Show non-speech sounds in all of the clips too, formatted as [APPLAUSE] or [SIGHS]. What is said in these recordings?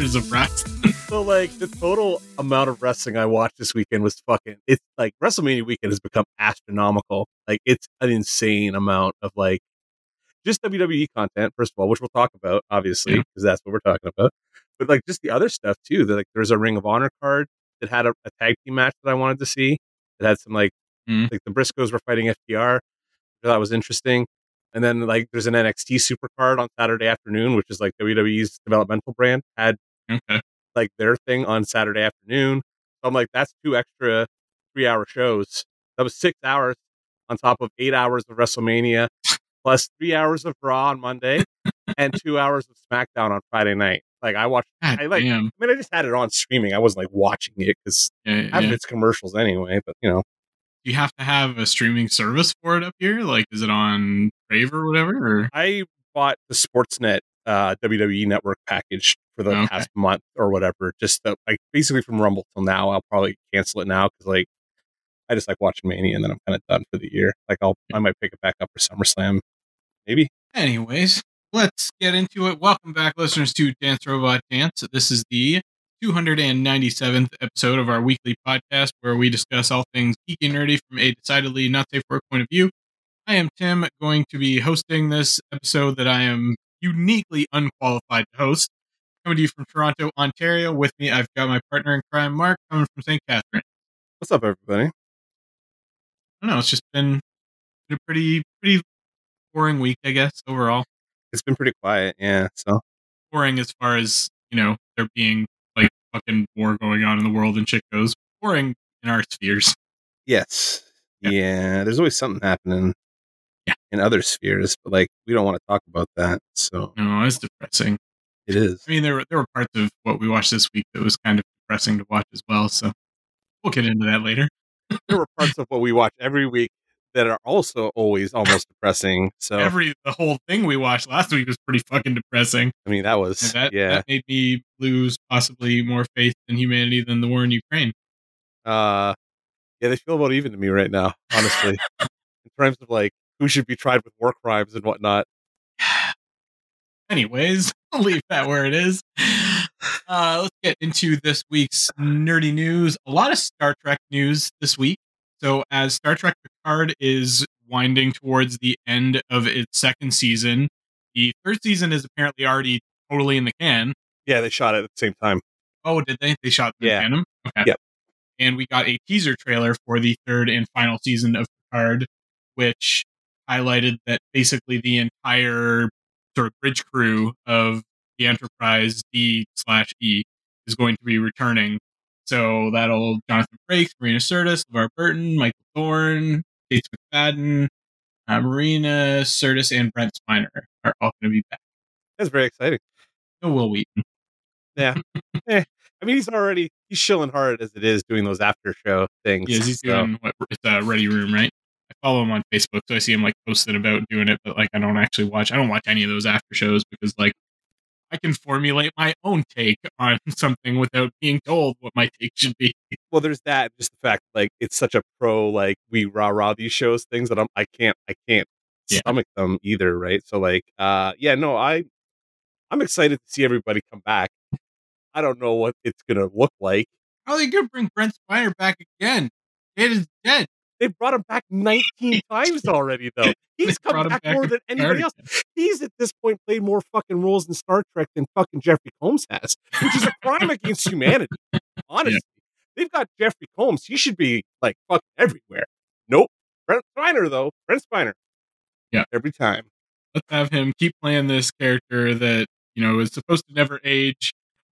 hours of rest. [LAUGHS] So like the total amount of wrestling I watched this weekend was fucking it's like WrestleMania weekend has become astronomical. Like it's an insane amount of like just WWE content, first of all, which we'll talk about, obviously, Yeah. because that's what we're talking about. But like just the other stuff too. That like there's a Ring of Honor card that had a, a tag team match that I wanted to see. It had some like Mm. like the Briscoes were fighting FTR. That was interesting. And then like there's an NXT supercard on Saturday afternoon, which is like WWE's developmental brand, had Okay. like their thing on Saturday afternoon. So I'm like, that's two extra three hour shows. That was six hours on top of eight hours of WrestleMania, plus three hours of Raw on Monday, and two hours of SmackDown on Friday night. Like I watched. God I like. damn. I mean, I just had it on streaming. I wasn't like watching it because Yeah, I have yeah. its commercials anyway. But you know, Do you have to have a streaming service for it up here? Like, is it on Crave or whatever? Or I bought the Sportsnet uh, WWE Network package for the Okay. past month or whatever. Just the, like basically from Rumble till now. I'll probably cancel it now because like I just like watching Mania and then I'm kind of done for the year. Like I'll I might pick it back up for SummerSlam, maybe. Anyways, let's get into it. Welcome back, listeners, to Dance Robot Dance. This is the 297th episode of our weekly podcast where we discuss all things geeky and nerdy from a decidedly not safe work point of view. I am Tim, going to be hosting this episode that I am uniquely unqualified to host. Coming to you from Toronto, Ontario. With me, I've got my partner in crime, Mark, coming from St. Catherine. What's up, everybody? I don't know. It's just been, been a pretty, pretty boring week, I guess, overall. It's been pretty quiet, yeah. So boring as far as you know there being like fucking war going on in the world and shit goes boring in our spheres yes, Yeah. yeah. There's always something happening. Yeah. In other spheres, but like we don't want to talk about that. So no it's depressing it is. i mean there were there were parts of what we watched this week that was kind of depressing to watch as well so we'll get into that later there were parts of what we watch every week that are also always almost depressing. So every the whole thing we watched last week was pretty fucking depressing I mean, that and was that yeah. that made me lose possibly more faith in humanity than the war in ukraine uh, yeah, they feel about even to me right now, honestly, [LAUGHS] in terms of like who should be tried with war crimes and whatnot. [SIGHS] Anyways, [LAUGHS] I'll leave that where it is. Uh, let's get into this week's nerdy news. A lot of Star Trek news this week. So, as Star Trek Picard is winding towards the end of its second season, the third season is apparently already totally in the can. Yeah, they shot it at the same time. Oh, did they? They shot the Yeah. Okay. Yep. And we got a teaser trailer for the third and final season of Picard, which highlighted that basically the entire sort of bridge crew of the Enterprise D slash E is going to be returning. So that'll Jonathan Frakes, Marina Sirtis, LeVar Burton, Michael Dorn, Gates McFadden, uh, Marina Sirtis, and Brent Spiner are all going to be back. That's very exciting. No Wil Wheaton. Yeah, [LAUGHS] eh, I mean, he's already he's chilling hard as it is doing those after show things. Yes, he's so- doing what it's a Ready Room, right? I follow him on Facebook, so I see him like posting about doing it, but like I don't actually watch. I don't watch any of those after shows because like I can formulate my own take on [LAUGHS] something without being told what my take should be. well, there's that. Just the fact, like, it's such a pro, like, we rah rah these shows things that I'm, I can't, I can't Yeah. stomach them either, right? So, like, uh, yeah, no, I, I'm excited to see everybody come back. I don't know what it's gonna look like. How are they gonna bring Brent Spiner back again? It is dead. They brought him back 19 [LAUGHS] times already, though. He's They come back back more than anybody else. He's at this point played more fucking roles in Star Trek than fucking Jeffrey Combs has, which is a crime against humanity. Honestly, they've got Jeffrey Combs. He should be like fucking everywhere. Nope. Brent Spiner, though. Brent Spiner. Yeah. Every time. Let's have him keep playing this character that you know is supposed to never age,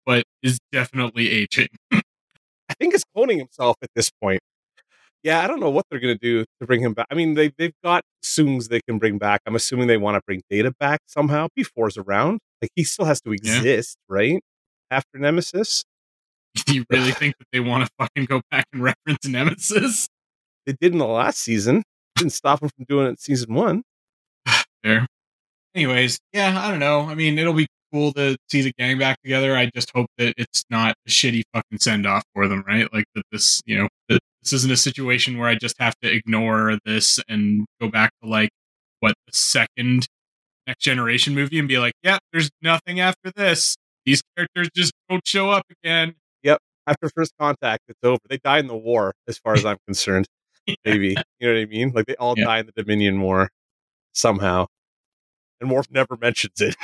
but is definitely aging. I think he's cloning himself at this point. Yeah, I don't know what they're gonna do to bring him back. I mean, they they've got Soongs they can bring back. I'm assuming they want to bring Data back somehow. Before's around. Like he still has to Yeah. exist, right? After Nemesis. Do [LAUGHS] you really think that they want to fucking go back and reference Nemesis? They did in the last season. Didn't stop them from doing it in season one. [SIGHS] there. Anyways, yeah, I don't know. I mean, it'll be cool to see the gang back together. I just hope that it's not a shitty fucking send off for them, right? Like that this, you know, that this isn't a situation where I just have to ignore this and go back to like what the second next generation movie and be like, yeah, there's nothing after this. these characters just don't show up again. Yep. After first contact, it's over. They die in the war, as far as I'm concerned. [LAUGHS] Maybe you know what I mean? Like they all Yeah. die in the Dominion War somehow, and Worf never mentions it.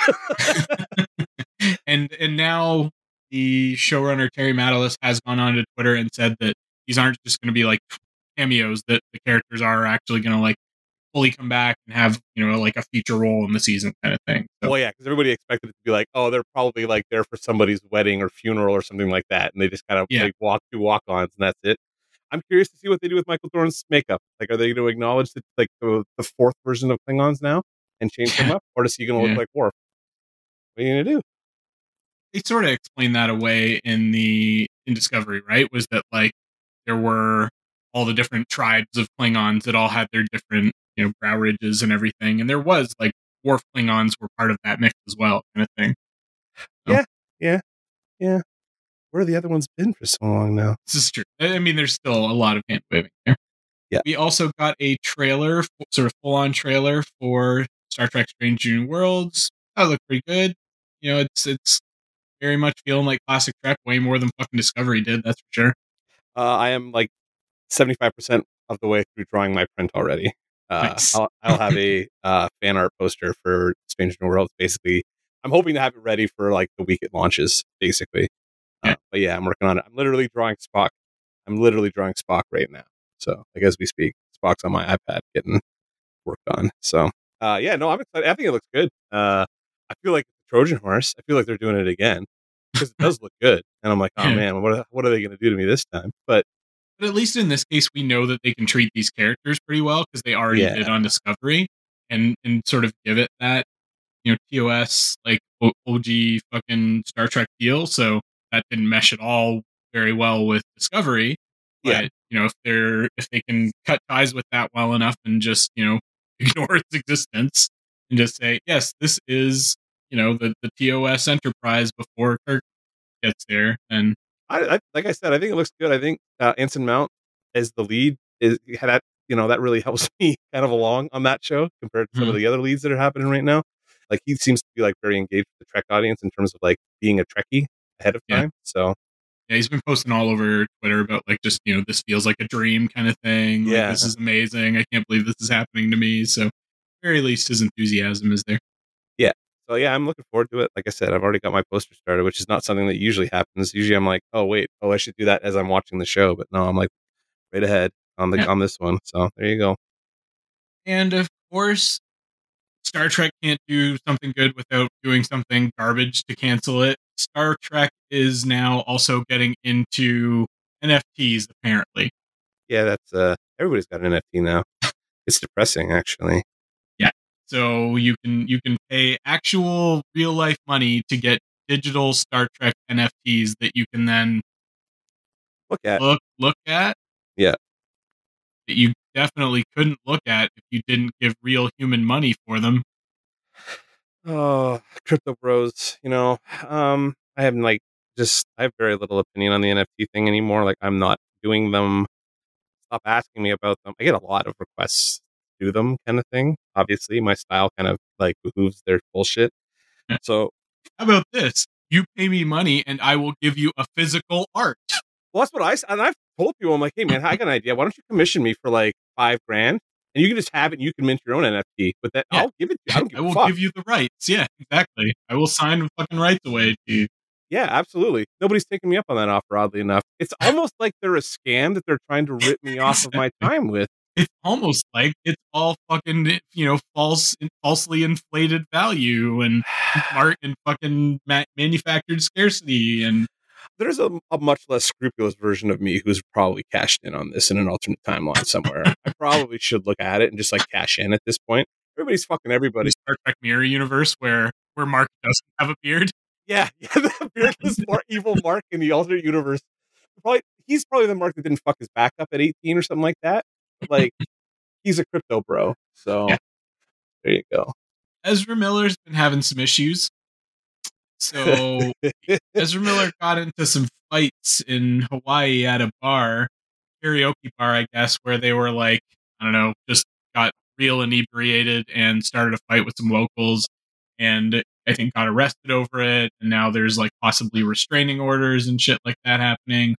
[LAUGHS] and and now the showrunner Terry Matalas has gone on to Twitter and said that these aren't just going to be like cameos; that the characters are actually going to like fully come back and have you know like a feature role in the season kind of thing. So, well, yeah, because everybody expected it to be like, oh, they're probably like there for somebody's wedding or funeral or something like that, and they just kind of Yeah. like walk through walk-ons, and that's it. I'm curious to see what they do with Michael Dorn's makeup. Like, are they going to acknowledge that like the, the fourth version of Klingons now and change them [LAUGHS] up, or is he going to Yeah. look like Worf? What are you going to do? they sort of explained that away in the in Discovery, right? Was that like there were all the different tribes of Klingons that all had their different you know brow ridges and everything, and there was like dwarf Klingons were part of that mix as well, kind of thing. So, yeah, yeah, yeah. Where have the other ones been for so long now? This is true. I mean, there's still a lot of hand waving there. Yeah. We also got a trailer, sort of full on trailer for Star Trek Strange New Worlds. That looked pretty good. You know, it's it's very much feeling like classic Trek, way more than fucking Discovery did. That's for sure. Uh, I am like 75% of the way through drawing my print already. Uh, Nice. I'll, I'll have a uh, fan art poster for Strange New Worlds. Basically, I'm hoping to have it ready for like the week it launches. Basically, uh, Yeah. but yeah, I'm working on it. I'm literally drawing Spock. I'm literally drawing Spock right now. So, like as we speak, Spock's on my iPad getting worked on. So, uh, yeah, no, I'm excited. I think it looks good. Uh, I feel like Trojan horse. I feel like they're doing it again because it does look good. And I'm like, oh man, what are, what are they going to do to me this time? But But at least in this case, we know that they can treat these characters pretty well because they already Yeah. did on Discovery, and and sort of give it that you know TOS like OG fucking Star Trek feel. So that didn't mesh at all very well with Discovery. But Yeah. you know if they're if they can cut ties with that well enough and just you know [LAUGHS] ignore its existence and just say yes, this is you know the the TOS Enterprise before Kirk gets there, and I, I like I said, I think it looks good. I think uh, Anson Mount as the lead is that you know that really [LAUGHS] helps me kind of along on that show compared to some of Mhm. the other leads that are happening right now. Like he seems to be like very engaged with the Trek audience in terms of like being a Trekkie ahead of Yeah. time. So Yeah, he's been posting all over Twitter about like just you know this feels like a dream kind of thing. Like, Yeah. this is amazing. I can't believe this is happening to me. So, very least his enthusiasm is there. So yeah, I'm looking forward to it. Like I said, I've already got my poster started, which is not something that usually happens. Usually I'm like, oh wait, oh I should do that as I'm watching the show, but no, I'm like right ahead on the Yeah. on this one. So there you go. And of course, Star Trek can't do something good without doing something garbage to cancel it. Star Trek is now also getting into NFTs apparently. Yeah, that's uh everybody's got an NFT now. It's depressing actually. So you can you can pay actual real life money to get digital Star Trek NFTs that you can then Look at look look at. Yeah. That you definitely couldn't look at if you didn't give real human money for them. Oh, crypto bros, you know, um, I have like just I have very little opinion on the NFT thing anymore. Like I'm not doing them. Stop asking me about them. I get a lot of requests to do them, kind of thing. Obviously, my style kind of like behooves their bullshit. Eh. So, How about this? You pay me money and I will give you a physical art. well, that's what I and I've told people. I'm like, hey man, I got an idea. Why don't you commission me for like five grand, and you can just have it. and You can mint your own NFT, but that Yeah. I'll give it. to you. I [LAUGHS] don't give I will fuck. give you the rights. Yeah, exactly. I will sign the fucking rights away to you. Yeah, absolutely. Nobody's taking me up on that offer, oddly enough. It's [LAUGHS] almost like they're a scam that they're trying to rip me off of my time with. It's almost like it's all fucking you know false, falsely inflated value and [SIGHS] mark and fucking manufactured scarcity and There's a, a much less scrupulous version of me who's probably cashed in on this in an alternate timeline somewhere. I probably should look at it and just like cash in at this point. Everybody's fucking everybody. Star Trek Mirror universe where where Mark doesn't have a beard. Yeah, [LAUGHS] yeah, the beardless Mark, evil Mark in the alternate universe. Probably he's probably the Mark that didn't fuck his back up at 18 or something like that. Like [LAUGHS] he's a crypto bro. So Yeah. there you go. Ezra Miller's been having some issues. So Ezra Miller [LAUGHS] got into some fights in Hawaii at a bar, karaoke bar, I guess, where they were like, I don't know, just got real inebriated and started a fight with some locals. And I think got arrested over it, and now there's like possibly restraining orders and shit like that happening.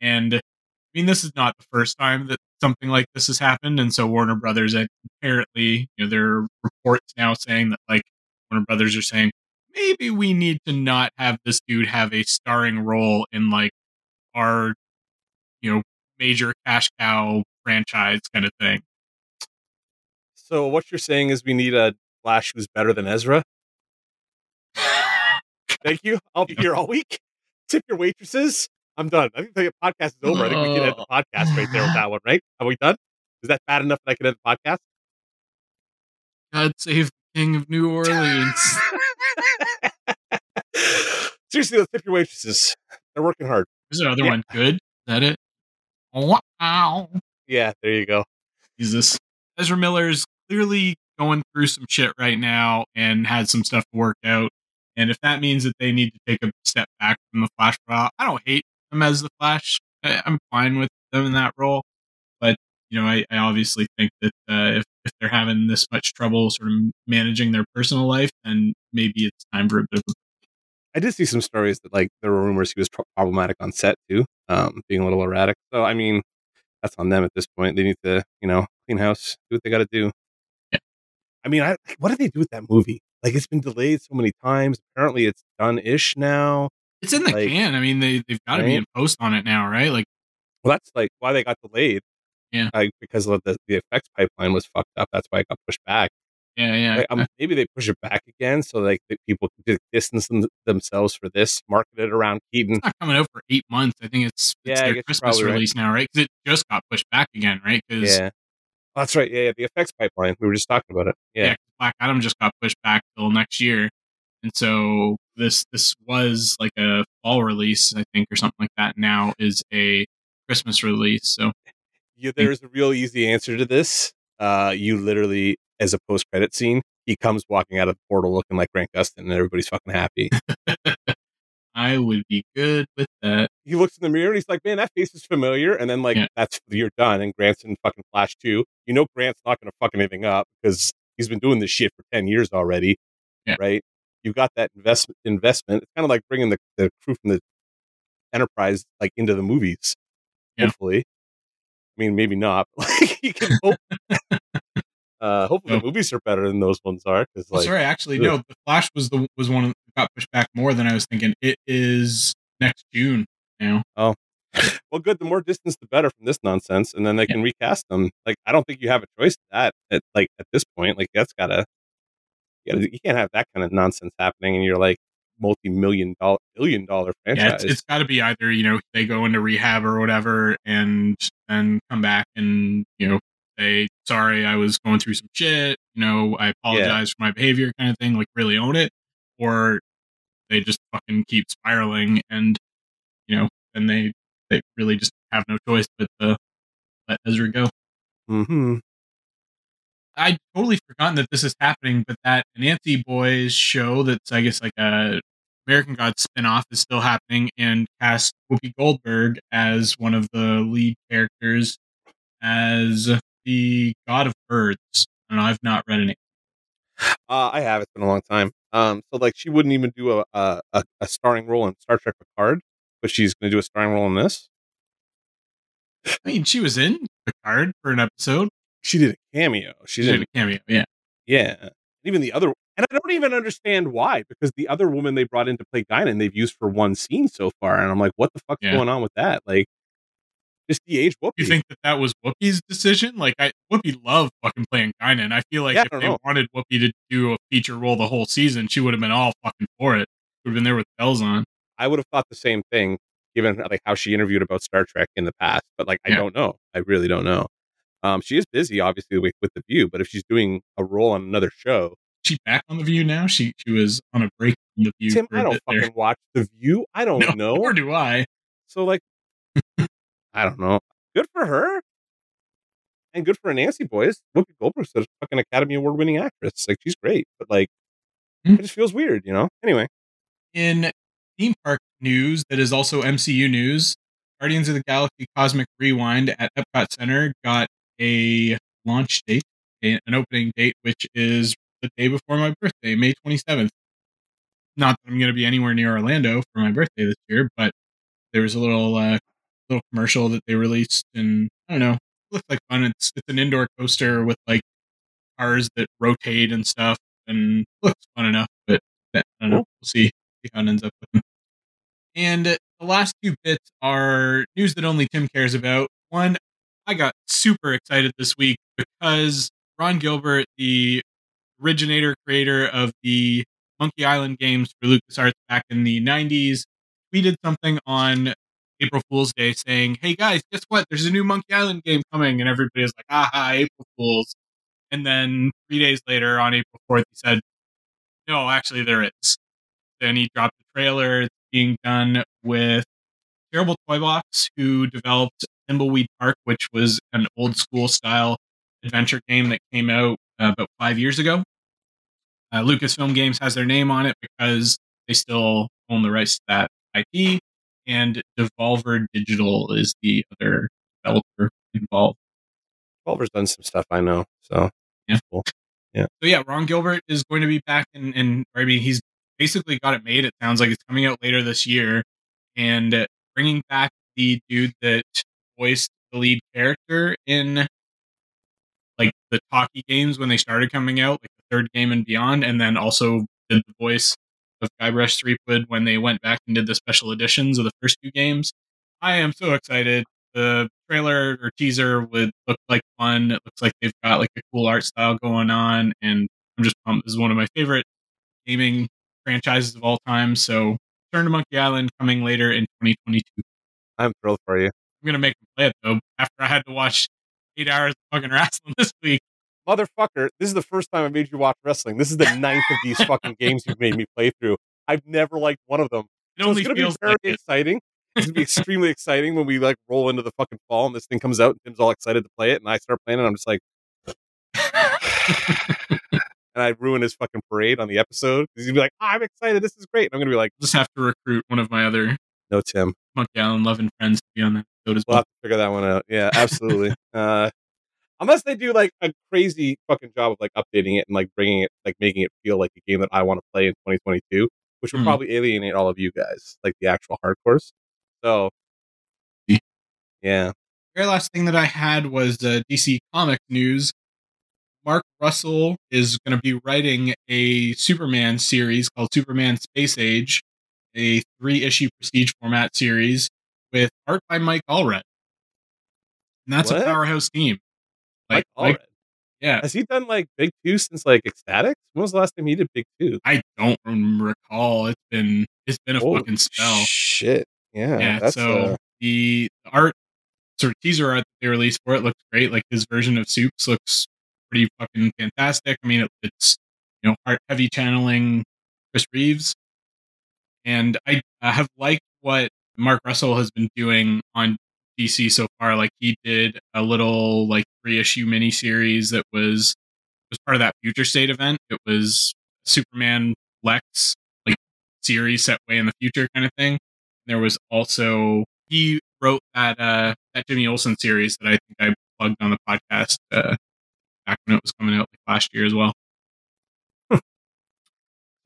And I mean, this is not the first time that something like this has happened, and so Warner Brothers apparently, you know, there are reports now saying that like Warner Brothers are saying maybe we need to not have this dude have a starring role in like our, you know, major cash cow franchise kind of thing. So what you're saying is we need a Flash who's better than Ezra. [LAUGHS] Thank you. I'll be here all week. Tip your waitresses. I'm done. I think the podcast is over. I think we can end the oh. podcast right there with that one, right? Are we done? Is that bad enough that I can end the podcast? God save the King of New Orleans. [LAUGHS] Seriously, let's tip your waitresses. They're working hard. There's another Yeah. one. Good. Is that it? Wow. Yeah, there you go. Jesus. Ezra Miller's clearly going through some shit right now and had some stuff to work out. And if that means that they need to take a step back from the Flash role, I don't hate them as the Flash. I, I'm fine with them in that role. But, you know, I, I obviously think that uh, if, if they're having this much trouble sort of managing their personal life, then maybe it's time for a bit of a I did see some stories that like there were rumors he was pro- problematic on set too, um, being a little erratic. So I mean, that's on them at this point. They need to, you know, clean house, do what they got to do. Yeah. I mean, I, what did they do with that movie? Like it's been delayed so many times. Apparently, it's done ish now. It's in the Like, can. I mean, they, they've got to be in post on it now, right? Like, Well, that's like why they got delayed. Yeah. Like because of the the effects pipeline was fucked up. That's why it got pushed back. yeah, yeah. Like, um, maybe they push it back again so like people can distance them, themselves for this, market it around Keaton. it's not coming out for eight months. I think it's, it's Yeah, their Christmas probably right. release now, right? Because it just got pushed back again, right? Because Yeah. Oh, that's right. Yeah, yeah, the effects pipeline. We were just talking about it. Yeah. yeah, Black Adam just got pushed back till next year, and so this this was like a fall release, I think, or something like that. Now is a Christmas release. So You, there's a real easy answer to this. Uh, you literally, as a post credit scene, he comes walking out of the portal looking like Grant Gustin, and everybody's fucking happy. [LAUGHS] I would be good with that. he looks in the mirror and he's like, "Man, that face is familiar." And then like, Yeah. that's you're done. And Grant's in fucking Flash too. You know, Grant's not going to fuck anything up because he's been doing this shit for ten years already. Yeah. Right. You got that investment. Investment. It's kind of like bringing the, the crew from the Enterprise like into the movies. Yeah. Hopefully. I mean, maybe not. But, [LAUGHS] like you can hope. [LAUGHS] uh, hopefully No. the movies are better than those ones are. Because like, sorry, actually, ugh. no. The Flash was the was one that got pushed back more than I was thinking. It is next June now. Oh, well, good. The more distance, the better from this nonsense, and then they Yeah. can recast them. Like, I don't think you have a choice to that. At like at this point, like that's gotta, you, gotta, you can't have that kind of nonsense happening, and you're like multi-million dollar, billion dollar Yeah, franchise. it's, it's got to be either you know they go into rehab or whatever, and then come back and you know say sorry, I was going through some shit. You know, I apologize for my behavior, kind of thing. Like really own it, or they just fucking keep spiraling, and you know, and they they really just have no choice but to let Ezra go. hmm I'd totally forgotten that this is happening, but that Anansi Boys show that's I guess like a American Gods spinoff is still happening and cast Whoopi Goldberg as one of the lead characters as the God of Birds. And I've not read any. Uh, I have. It's been a long time. Um, so like she wouldn't even do a a, a, a starring role in Star Trek Picard, but she's going to do a starring role in this. I mean, she was in Picard for an episode. She did a cameo. She, She did a cameo. Yeah. Yeah. Even the other, and I don't even understand why, because the other woman they brought in to play Guinan, they've used for one scene so far, and I'm like, what the fuck's Yeah. going on with that? Like, just the age Whoopi. You think that that was Whoopi's decision? Like, I Whoopi loved fucking playing Guinan. I feel like Yeah, if they know. wanted Whoopi to do a feature role the whole season, she would have been all fucking for it. Would have been there with bells on. I would have thought the same thing, given like how she interviewed about Star Trek in the past. But like, I Yeah. don't know. I really don't know. Um, she is busy, obviously, with, with the View. But if she's doing a role on another show, She back on the View now. She she was on a break from the View. Tim, I don't bit there. fucking watch the View. I [LAUGHS] don't No, know. Nor do I. So like, [LAUGHS] I don't know. Good for her, and good for Anansi Boys. Whoopi Goldberg's a fucking Academy Award winning actress. Like she's great, but like, Hmm. it just feels weird, you know. Anyway, In theme park news, that is also MCU news. Guardians of the Galaxy Cosmic Rewind at Epcot Center got a launch date, an opening date, which is the day before my birthday, May twenty seventh. not that I'm going to be anywhere near Orlando for my birthday this year, but there was a little uh, little commercial that they released, and I don't know, it looked like fun. It's it's an indoor coaster with like cars that rotate and stuff, and looks fun enough. But I don't know, we'll see, see how it ends up looking. And the last two bits are news that only Tim cares about. One, I got super excited this week because Ron Gilbert, the originator creator of the Monkey Island games for LucasArts back in the 90s, tweeted something on April Fool's Day saying, Hey guys, guess what? There's a new Monkey Island game coming. And everybody was like, aha, April Fools. And then three days later on April 4th, he said, No, actually, there is. Then he dropped the trailer. It's being done with Terrible Toy Box, who developed Thimbleweed Park, which was an old school style adventure game that came out uh, about five years ago. Uh, Lucasfilm Games has their name on it because they still own the rights to that IP, and Devolver Digital is the other developer involved. Devolver's done some stuff I know, so Yeah. cool. Yeah. So yeah, Ron Gilbert is going to be back, and and I mean he's basically got it made. It sounds like it's coming out later this year, and uh, bringing back the dude that voiced the lead character in like the talkie games when they started coming out, like the third game and beyond, and then also did the voice of Guybrush Threepwood when they went back and did the special editions of the first two games. I am so excited. The trailer or teaser would look like fun. It looks like they've got like a cool art style going on, and I'm just pumped. This is one of my favorite gaming franchises of all time. So, Return to Monkey Island coming later in 2022. I'm thrilled for you. I'm gonna make them play it though. After I had to watch eight hours of fucking wrestling [LAUGHS] this week. Motherfucker, this is the first time I made you watch wrestling. This is the ninth of these fucking games you've made me play through. I've never liked one of them. It So only it's gonna be very like it. exciting. It's gonna be [LAUGHS] extremely exciting when we like roll into the fucking fall and this thing comes out and Tim's all excited to play it and I start playing it. I'm just like, [LAUGHS] and I ruin his fucking parade on the episode. He's gonna be like, I'm excited. This is great. And I'm gonna be like, just have to recruit one of my other no, Tim. Monkey Island loving friends to be on that episode as We'll well. have to figure that one out. Yeah, absolutely. [LAUGHS] uh, unless they do like a crazy fucking job of like updating it and like bringing it, like making it feel like a game that I want to play in 2022, which would Mhm. probably alienate all of you guys, like the actual hardcores. So, Yeah. yeah, very last thing that I had was uh, DC comic news. Mark Russell is going to be writing a Superman series called Superman Space Age, a three issue prestige format series with art by Mike Allred. And that's What? a powerhouse team. Mike Like, Allred. yeah, Has he done like Big Two since like X-Statix? When was the last time he did Big Two? I don't recall. It's been it's been a Holy fucking spell. Shit. Yeah. yeah so uh, the art sort of teaser art that they released for it looks great like his version of soups looks pretty fucking fantastic i mean it, it's you know heart heavy channeling chris reeves and i, I have liked what mark russell has been doing on dc so far like he did a little like three issue mini series that was was part of that future state event it was superman lex like series set way in the future kind of thing there was also he wrote that uh that Jimmy Olsen series that I think I plugged on the podcast uh back when it was coming out like last year as well.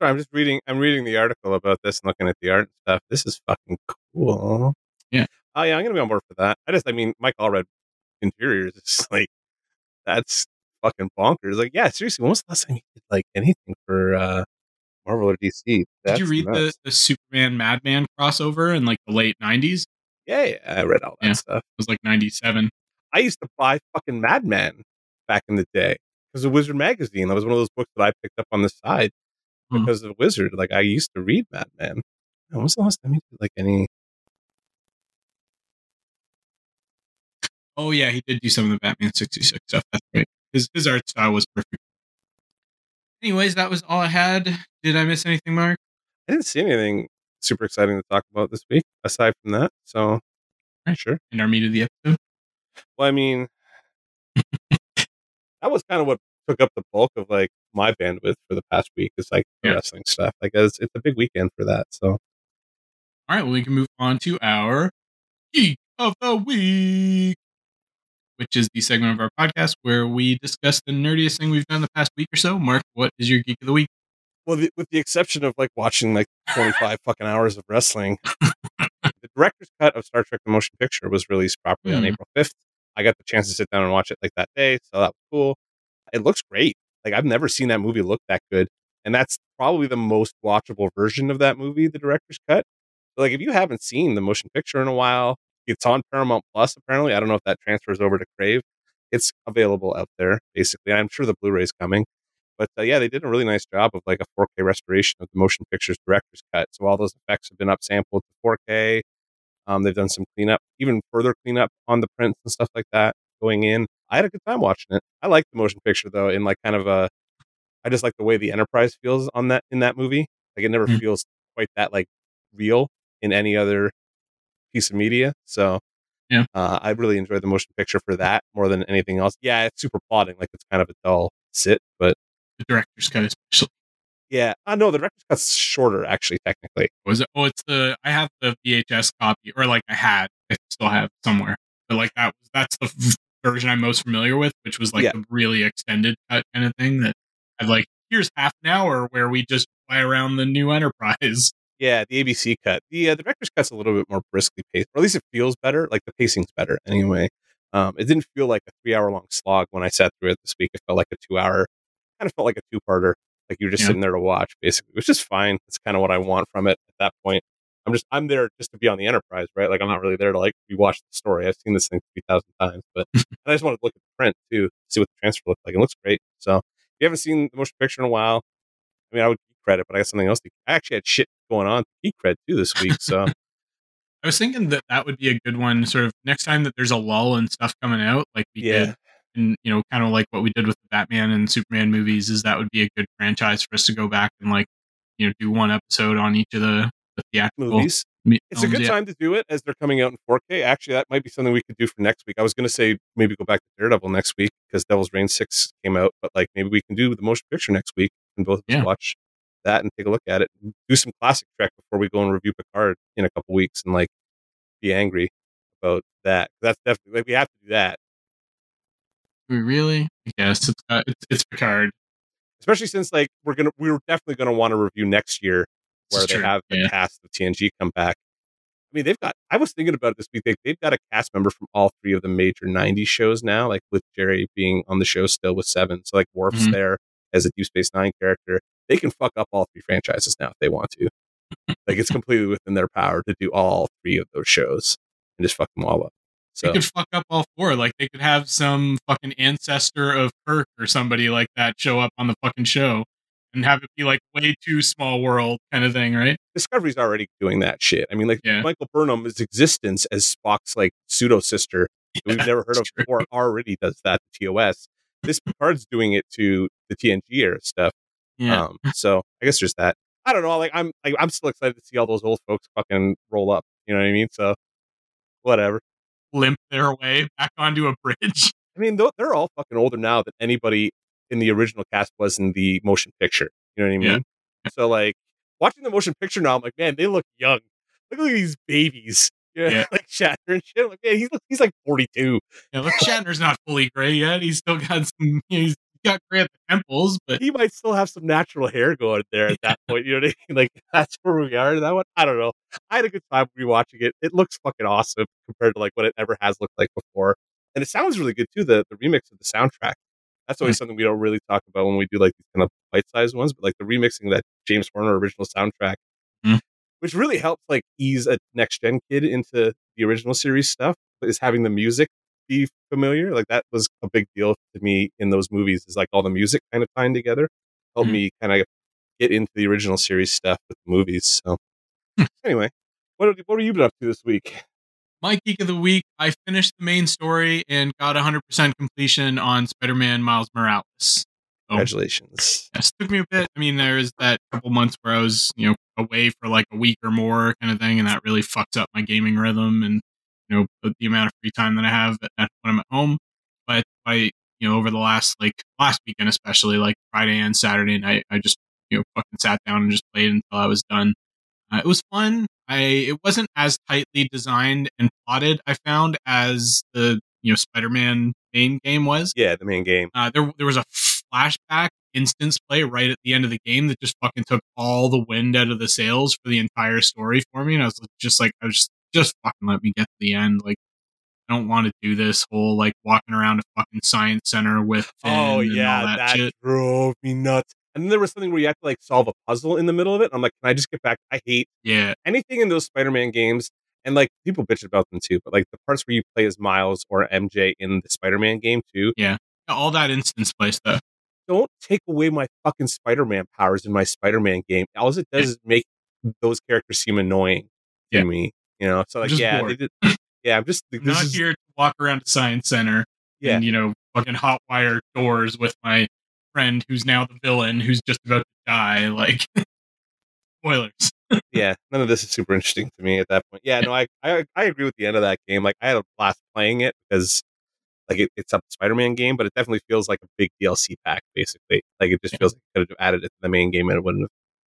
I'm just reading. I'm reading the article about this and looking at the art and stuff. This is fucking cool. Yeah. Oh yeah, I'm gonna be on board for that. I just, I mean, Mike Allred interiors is like that's fucking bonkers. Like, yeah, seriously, when was the last time you did like anything for uh Marvel or DC? Did you read the, nuts. the Superman Madman crossover in like the late nineties? Yeah, yeah, I read all that Yeah. stuff. It was like ninety seven. I used to buy fucking Madman back in the day because of Wizard magazine. That was one of those books that I picked up on the side Hmm. because of Wizard. Like I used to read Madman. When was the last time you did like any? Oh yeah, he did do some of the Batman sixty six stuff. That's right. His his art style was perfect. Anyways, that was all I had. Did I miss anything, Mark? I didn't see anything super exciting to talk about this week aside from that. So, Right. sure. In our meat of the episode? Well, I mean, [LAUGHS] that was kind of what took up the bulk of like my bandwidth for the past week is like Yeah. wrestling stuff. Like it's, it's a big weekend for that. So, All right, well, we can move on to our Geek of the Week, which is the segment of our podcast where we discuss the nerdiest thing we've done the past week or so. Mark, what is your Geek of the Week? Well, the, with the exception of like watching like 25 fucking hours of wrestling, the director's cut of Star Trek: The Motion Picture was released properly on Hmm. April 5th. I got the chance to sit down and watch it like that day, so that was cool. It looks great. Like I've never seen that movie look that good, and that's probably the most watchable version of that movie, the director's cut. So, like if you haven't seen the motion picture in a while, it's on Paramount Plus. Apparently, I don't know if that transfers over to Crave. It's available out there. Basically, I'm sure the Blu-ray's coming. But uh, yeah, they did a really nice job of like a 4K restoration of the motion picture's director's cut. So all those effects have been upsampled to 4K. Um, they've done some cleanup, even further cleanup on the prints and stuff like that going in. I had a good time watching it. I like the motion picture though, in like kind of a. I just like the way the Enterprise feels on that in that movie. Like it never Hmm. feels quite that like real in any other piece of media. So Yeah. uh, I really enjoyed the motion picture for that more than anything else. Yeah, it's super plotting, like it's kind of a dull sit, but The director's cut, especially. yeah, I know the director's cut's shorter actually, technically. Was it? Oh, it's the. I have the VHS copy, or like I had. I still have somewhere. But like that was that's the version I'm most familiar with, which was like Yeah. the really extended cut kind of thing. That had like here's half an hour where we just fly around the new Enterprise. [LAUGHS] Yeah, the ABC cut. The uh, the director's cut's a little bit more briskly paced, or at least it feels better. Like the pacing's better anyway. Um, it didn't feel like a three hour long slog when I sat through it this week. It felt like a two hour, kind of felt like a two parter. Like you were just Yeah. sitting there to watch, basically, which is fine. It's kind of what I want from it at that point. I'm just I'm there just to be on the Enterprise, right? Like I'm not really there to like rewatch the story. I've seen this thing three thousand times, but [LAUGHS] I just want to look at the print too, see what the transfer looks like. It looks great. So if you haven't seen the motion picture in a while, I mean, I would credit, but I got something else. To, I actually had shit going on to cred too this week. So [LAUGHS] I was thinking that that would be a good one. Sort of next time that there's a lull and stuff coming out, like we Yeah. did, and you know, kind of like what we did with the Batman and Superman movies, is that would be a good franchise for us to go back and like, you know, do one episode on each of the theatrical movies. me- It's a good yeah. time to do it as they're coming out in 4K. Actually, that might be something we could do for next week. I was going to say maybe go back to Daredevil next week because Devil's Reign 6 came out, but like maybe we can do the motion picture next week and both of us Yeah. watch that and take a look at it. Do some classic Trek before we go and review Picard in a couple weeks and like be angry about that. That's definitely like we have to do that, We really? Guess it's uh, it's, it's Picard. especially since like we're gonna we're definitely going to want to review next year where they have the yeah. cast of TNG come back. I mean, they've got. I was thinking about it this week. They, they've got a cast member from all three of the major '90s shows now, like with Jeri being on the show still with Seven. So like Worf's Mhm. there as a Deep Space Nine character. They can fuck up all three franchises now if they want to. like it's [LAUGHS] completely within their power to do all three of those shows and just fuck them all up. They could fuck up all four. Like they could have some fucking ancestor of Kirk or somebody like that show up on the fucking show and have it be like way too small world kind of thing, right? Discovery's already doing that shit. I mean, like Yeah. Michael Burnham's existence as Spock's like pseudo sister [LAUGHS] that we've never heard of true. before already does that to TOS. This Picard's doing it to the TNG era stuff. Yeah. Um, so I guess there's that. I don't know. Like I'm, like, I'm still excited to see all those old folks fucking roll up. You know what I mean? So whatever. Limp their way back onto a bridge. I mean, they're all fucking older now than anybody in the original cast was in the motion picture. You know what I mean? Yeah. So like watching the motion picture now, I'm like, man, they look young. Look at these babies. [LAUGHS] Yeah, Yeah. like Shatner and shit. I'm like, man, he's he's like 42. Yeah, look, Shatner's not fully gray yet. He's still got some. [LAUGHS] He's got gray at the temples, but He might still have some natural hair going there at that point. You know what I mean? [LAUGHS] Like that's where we are. in That one, I don't know. I had a good time rewatching it. It looks fucking awesome compared to like what it ever has looked like before, and it sounds really good too. The the remix of the soundtrack. That's always something we don't really talk about when we do like these kind of bite sized ones, but like the remixing of that James Horner original soundtrack, Mm. which really helps like ease a next gen kid into the original series stuff, is having the music be familiar. Like that was a big deal to me in those movies. Is like all the music kind of tying together, helped Mhm. me kind of get into the original series stuff with the movies. So Hmm. anyway, what what have you been up to this week? My geek of the week, I finished the main story and got 100% completion on Spider-Man Miles Morales. So, Congratulations. yes, took me a bit. I mean, there was that couple months where I was, you know, away for like a week or more kind of thing, and that really fucked up my gaming rhythm and you know the, amount of free time that I have when I'm at home. But I, you know, over the last like last weekend, especially like Friday and Saturday night, I just you know fucking sat down and just played until I was done. Uh, it was fun. I it wasn't as tightly designed and plotted. I found as the you know Spider-Man main game was. Yeah, the main game. Uh, there there was a flashback instance play right at the end of the game that just fucking took all the wind out of the sails for the entire story for me. And I was just like, I was just, just fucking let me get to the end. Like, I don't want to do this whole like walking around a fucking science center with. Phin Oh yeah, all that, that, shit. drove me nuts. And then there was something where you had to like solve a puzzle in the middle of it. I'm like, can I just get back? I hate Yeah, anything in those Spider-Man games. And like people bitch about them too, but like the parts where you play as Miles or MJ in the Spider-Man game too, Yeah, all that instance play stuff. don't take away my fucking Spider-Man powers in my Spider-Man game. All it does is make those characters seem annoying to Yeah. me. You know, so like yeah, they did, [LAUGHS] yeah. I'm just I'm not is here to walk around a science center yeah. and you know fucking hot wire doors with my friend who's now the villain who's just about to die. Like [LAUGHS] spoilers. [LAUGHS] yeah, none of this is super interesting to me at that point. Yeah, no, I, I I agree with the end of that game. Like I had a blast playing it because like it, it's a Spider-Man game, but it definitely feels like a big DLC pack, basically. Like it just feels like it could have added it to the main game and it wouldn't have.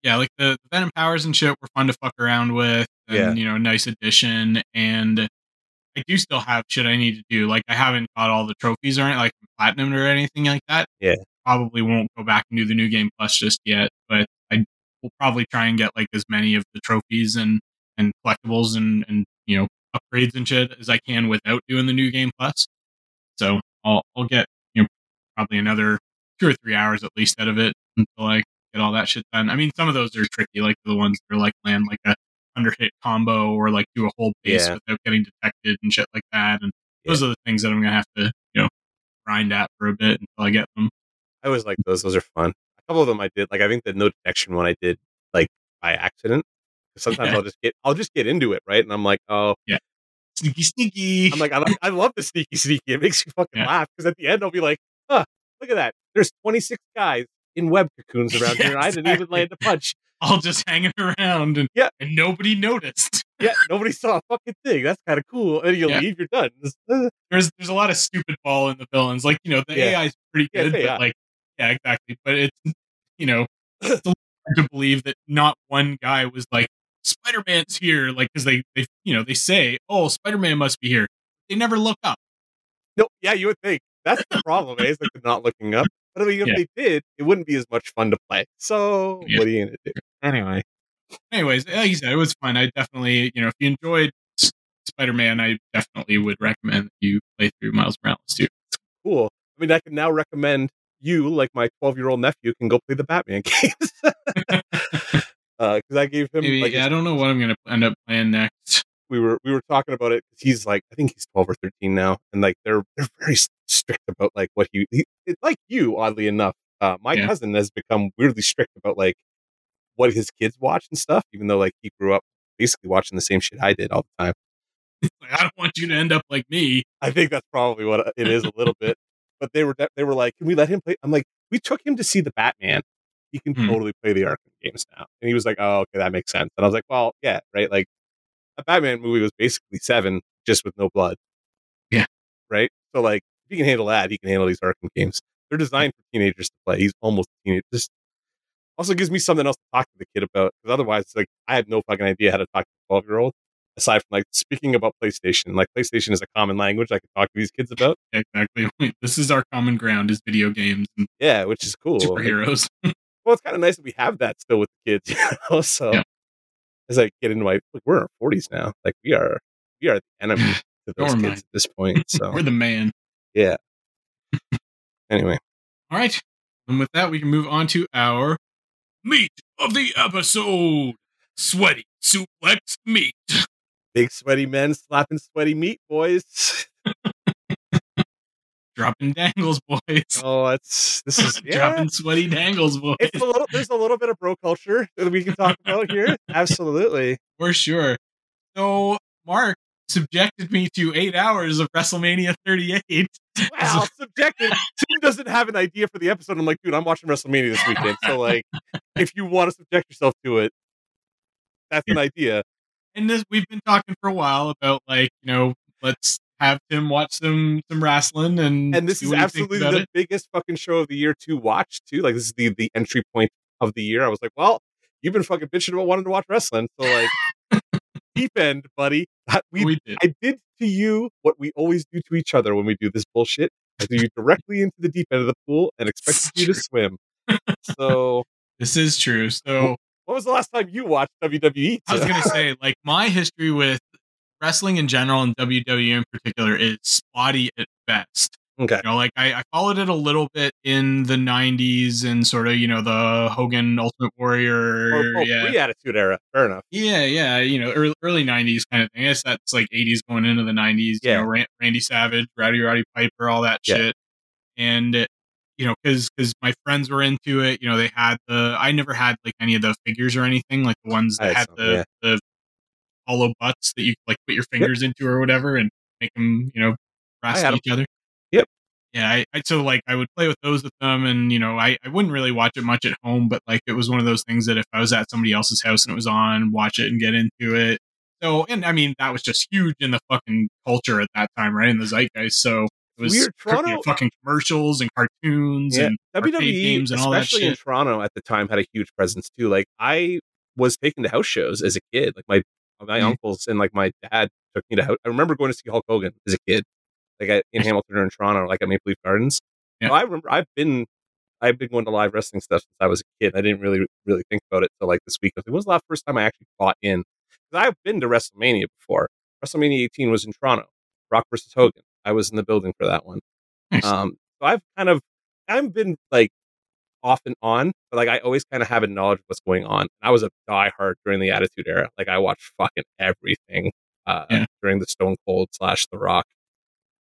yeah, like the, the Venom powers and shit were fun to fuck around with, and Yeah. you know, nice addition. And I do still have shit I need to do. Like I haven't got all the trophies or any- like platinum or anything like that. Yeah. Probably won't go back and do the new game plus just yet, but I will probably try and get like as many of the trophies and and collectibles and and you know upgrades and shit as I can without doing the new game plus. So I'll I'll get you know probably another two or three hours at least out of it until I get all that shit done. I mean, some of those are tricky, like the ones that are like land like a under hit combo or like do a whole base Yeah. without getting detected and shit like that. And those are the things that I'm gonna have to you know grind at for a bit until I get them. I always like those; those are fun. A couple of them I did. Like I think the no detection one I did like by accident. [LAUGHS] Sometimes Yeah. I'll just get I'll just get into it, right? And I'm like, oh, yeah. Sneaky, sneaky. I'm like, I, like- I love the sneaky sneaky. It makes you fucking Yeah. laugh because at the end I'll be like, huh, look at that. There's 26 guys in web cocoons around Yeah, here. I didn't even land a punch. [LAUGHS] all just hanging around and Yeah. and nobody noticed. Yeah, nobody saw a fucking thing. That's kind of cool. And you Yeah. leave, you're done. [LAUGHS] There's there's a lot of stupid ball in the villains. Like, you know, the Yeah. AI is pretty good, it's AI. but like yeah, exactly. But it's you know, it's a little hard to believe that not one guy was like, Spider Man's here, like because they, they you know, they say, Oh, Spider Man must be here. They never look up. no, yeah, you would think. That's the problem, eh? Is like the not looking up. But I mean, if Yeah. they did, it wouldn't be as much fun to play. So Yeah. what are you gonna do? Anyway. Anyways, like you said, it was fun. I definitely, you know, if you enjoyed Spider Man, I definitely would recommend you play through Miles Morales too. cool. I mean, I can now recommend you, like my 12 year old nephew, can go play the Batman [LAUGHS] games. Because I gave him, Maybe, like, I don't know what I'm gonna end up playing next. we were we were talking about it. He's like, I think he's 12 or 13 now, and like they're they're very strict about like what he, he it- like you, oddly enough. Uh, my Yeah. cousin has become weirdly strict about like what his kids watch and stuff, even though like he grew up basically watching the same shit I did all the time. [LAUGHS] Like, I don't want you to end up like me. I think that's probably what it is a little bit. But they were they were like, "Can we let him play?" I'm like, "We took him to see the Batman. He can Hmm. totally play the Arkham games now." And he was like, "Oh, okay, that makes sense." And I was like, "Well, yeah, right. Like a Batman movie was basically seven, just with no blood. Yeah. right. So like, if he can handle that, he can handle these Arkham games. They're designed for teenagers to play. He's almost a teenager. Just also gives me something else to talk to the kid about because otherwise, like, I had no fucking idea how to talk to a twelve year old. Aside from like speaking about PlayStation, like PlayStation is a common language I could talk to these kids about. Exactly. [LAUGHS] This is our common ground: is video games Yeah, which is cool. Like, superheroes. [LAUGHS] well, it's kind of nice that we have that still with the kids, [LAUGHS] you know. So Yeah. as I get into my, look, we're in our forties now. Like we are, we are the enemy to those kids at this point. So We're the man. yeah. Anyway, All right. And with that, we can move on to our meat of the episode: sweaty suplex meat. Big sweaty men slapping sweaty meat, boys. [LAUGHS] Dropping dangles, boys. Oh, that's this is [LAUGHS] yeah. Dropping sweaty dangles, boys. It's a little. There's a little bit of bro culture that we can talk about here. [LAUGHS] Absolutely. For sure. So, Mark subjected me to eight hours of WrestleMania 38. Wow, subjective. Tim doesn't have an idea for the episode. I'm like, dude, I'm watching WrestleMania this weekend. So, like, if you want to subject yourself to it, that's an idea. And this, we've been talking for a while about, like, you know, let's have Tim watch some some wrestling and And this is absolutely the it. biggest fucking show of the year to watch, too. Like, this is the the entry point of the year. I was like, well, you've been fucking bitching about wanting to watch wrestling. So, like, [LAUGHS] deep end, buddy. We, We did. I did to you what we always do to each other when we do this bullshit. I threw you directly into the deep end of the pool and expected you to [LAUGHS] swim. So, This is true. So what was the last time you watched WWE? I was gonna say, like, my history with wrestling in general and WWE in particular is spotty at best. okay. You know, like I, I followed it a little bit in the '90s and sort of, you know, the Hogan Ultimate Warrior, Oh, oh, yeah, Pre-attitude era. Fair enough. yeah, yeah, you know, early, early '90s kind of thing. I guess that's like '80s going into the '90s. Yeah. You know, Randy Savage, Rowdy Roddy Piper, all that Yeah. shit, and you know, because because my friends were into it. You know, they had the. I never had like any of the figures or anything, like the ones that had some, the yeah. the hollow butts that you like put your fingers into or whatever, and make them, you know, wrestle 'em. each other. Yep. Yeah, I, I so like I would play with those with them, and you know, I, I wouldn't really watch it much at home, but like it was one of those things that if I was at somebody else's house and it was on, watch it and get into it. So, and I mean, that was just huge in the fucking culture at that time, right? In the zeitgeist. So was Weird, Toronto- fucking commercials and cartoons Yeah. and WWE, games and all that especially in. Toronto at the time, had a huge presence too. Like I was taken to house shows as a kid. Like my my Mhm. uncles and like my dad took me to. House, I remember going to see Hulk Hogan as a kid, like at, in Hamilton or in Toronto, like at Maple Leaf Gardens. Yeah. So I remember I've been I've been going to live wrestling stuff since I was a kid. I didn't really really think about it till like this week. I was like, when was the last first time I actually bought in? Because I've been to WrestleMania before. WrestleMania 18 was in Toronto. Rock versus Hogan. I was in the building for that one. Nice. Um, so I've kind of I've been like off and on, but like I always kind of have a knowledge of what's going on. I was a diehard during the Attitude Era. Like I watched fucking everything uh, Yeah. during the Stone Cold slash The Rock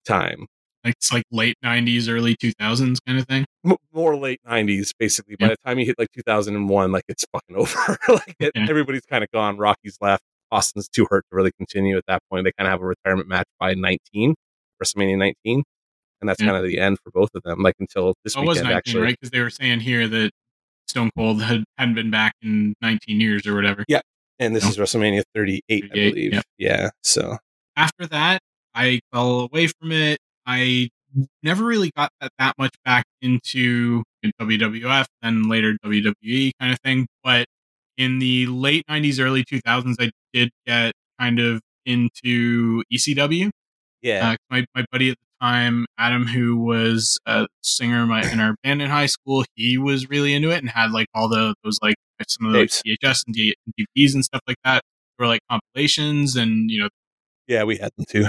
time. like it's like late '90s, early 2000s kind of thing. M- more late '90s, basically. By the time you hit like 2001, like it's fucking [LAUGHS] over. like it, Yeah. everybody's kind of gone. Rocky's left. Austin's too hurt to really continue at that point. They kind of have a retirement match by 19, WrestleMania 19, and that's Yeah. kind of the end for both of them. Like until this it was weekend, 19, actually. right? Because they were saying here that Stone Cold had, hadn't been back in 19 years or whatever. Yeah, and this No. is WrestleMania 38, I believe. yep. Yeah. So After that, I fell away from it. I never really got that, that much back into WWF, then later WWE kind of thing. But in the late 90s, early 2000s, I did get kind of into ECW. Yeah, Uh, my, my buddy at the time, Adam, who was a singer in, my, in our band in high school, he was really into it and had like all the those like some of those. VHS and DVDs and stuff like that were like compilations and you know yeah, we had them too.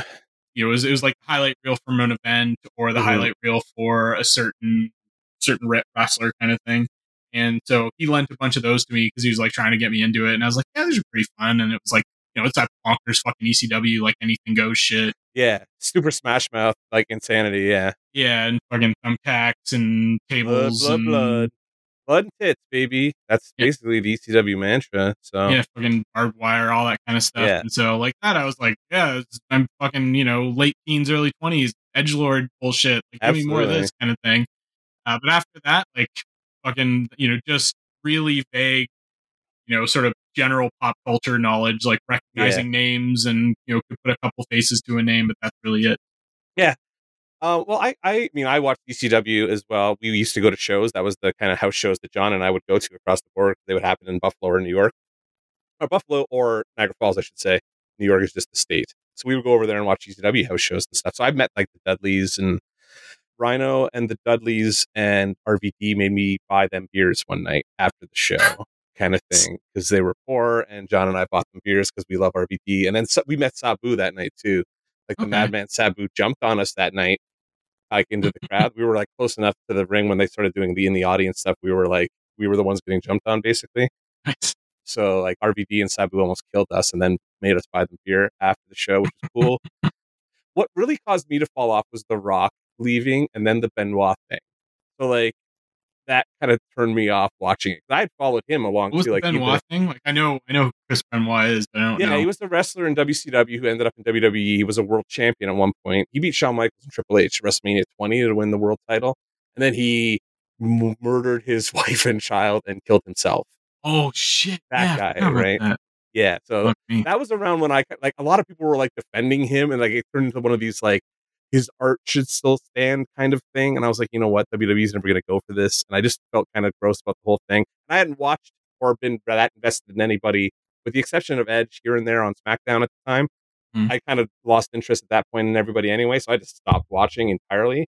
you know it was it was like highlight reel from an event or the Mhm. highlight reel for a certain certain re- wrestler kind of thing. And so he lent a bunch of those to me because he was like trying to get me into it, and I was like, yeah, these are pretty fun. And it was like you know it's that bonkers fucking ECW like anything goes shit. Yeah, Super Smash Mouth, like insanity. Yeah, Yeah, and fucking thumbtacks and blood, tables blood, and blood, blood and tits, baby. That's Yeah. basically the ECW mantra. So yeah, fucking barbed wire, all that kind of stuff. Yeah. And so like that, I was like, yeah, it's, I'm fucking you know late teens, early twenties, edge lord bullshit. Like, give me more of this kind of thing. Uh, but after that, like fucking you know just really vague, you know, sort of general pop culture knowledge, like recognizing names and you know could put a couple faces to a name, but that's really it. Yeah. Uh, well, I, I mean, I watched ECW as well. We used to go to shows. That was the kind of house shows that John and I would go to across the board. They would happen in Buffalo or New York, or Buffalo or Niagara Falls, I should say. New York is just the state. So we would go over there and watch ECW house shows and stuff. So I've met like the Dudleys and Rhino and the Dudleys and RVD made me buy them beers one night after the show, kind of thing, because they were poor. And John and I bought them beers because we love RVD. And then so, we met Sabu that night too. Like the Okay. Madman Sabu jumped on us that night, like into the [LAUGHS] crowd. We were like close enough to the ring when they started doing the in the audience stuff. We were like, we were the ones getting jumped on basically. Nice. So like RVD and Sabu almost killed us and then made us buy them beer after the show, which was cool. [LAUGHS] what really caused me to fall off was The Rock leaving and then the Benoit thing. So like that kind of turned me off watching it. I had followed him along What was too. Like Benoit thing? Like I know, I know who Chris Benoit is, but I don't yeah, know. he was the wrestler in WCW who ended up in WWE. He was a world champion at one point. He beat Shawn Michaels and Triple H WrestleMania 20 to win the world title. And then he m- murdered his [LAUGHS] wife and child and killed himself. oh shit, That yeah, guy, right? that. Yeah. So that was around when I like a lot of people were like defending him and like it turned into one of these like his art should still stand kind of thing. And I was like, you know what, WWE's never gonna go for this. And I just felt kind of gross about the whole thing. And I hadn't watched or been that invested in anybody, with the exception of Edge here and there on SmackDown at the time. Hmm. I kind of lost interest at that point in everybody anyway, so I just stopped watching entirely.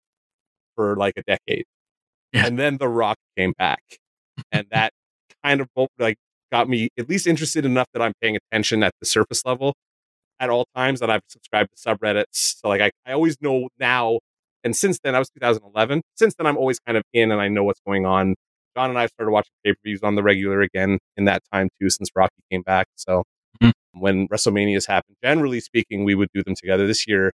for like a decade. Yeah. And then The Rock came back. And that kind of like got me at least interested enough that I'm paying attention at the surface level at all times that I've subscribed to subreddits. So like I, I always know now and since then, I was 2011. Since then, I'm always kind of in and I know what's going on. John and I started watching pay per views on the regular again in that time too, since Rocky came back. So Mhm. when WrestleManias happened, generally speaking, we would do them together. This year,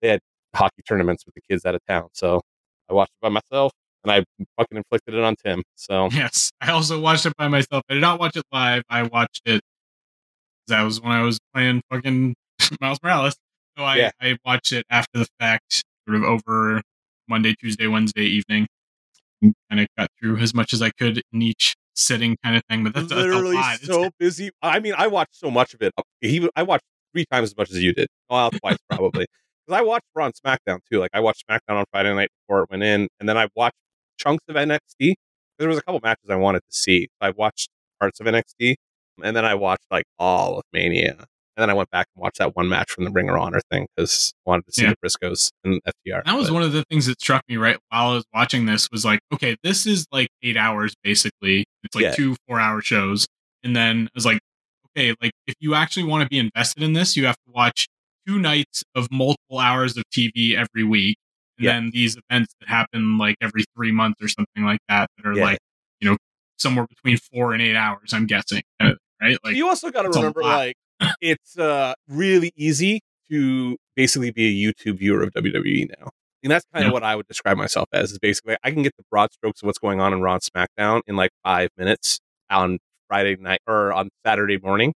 they had hockey tournaments with the kids out of town. So I watched it by myself and I fucking inflicted it on Tim. So Yes, I also watched it by myself. I did not watch it live. I watched it. That was when I was playing fucking [LAUGHS] Miles Morales. So I, Yeah. I watched it after the fact, sort of over Monday, Tuesday, Wednesday evening. Kind of got through as much as I could in each sitting, kind of thing. But that's, that's a literally. It's- so busy. I mean, I watched so much of it. He, I watched three times as much as you did. Well, [LAUGHS] twice probably. Because I watched Raw and SmackDown too. Like I watched SmackDown on Friday night before it went in, and then I watched chunks of NXT. There was a couple matches I wanted to see. I watched parts of NXT, and then I watched like all of Mania. And then I went back and watched that one match from the Ring of Honor thing because I wanted to see Yeah. the Briscoes and FTR. That was But- one of the things that struck me right while I was watching this was like, okay, this is like eight hours basically. It's like Yeah. two four hour shows. And then I was like, okay, like if you actually want to be invested in this, you have to watch two nights of multiple hours of TV every week. And Yeah. then these events that happen like every three months or something like that that are like, you know, somewhere between four and eight hours, I'm guessing. Uh, Right? Like you also got to remember, like, it's uh, really easy to basically be a YouTube viewer of WWE now. And that's kind Yeah. of what I would describe myself as. Is basically I can get the broad strokes of what's going on in Raw and SmackDown in like five minutes on Friday night or on Saturday morning,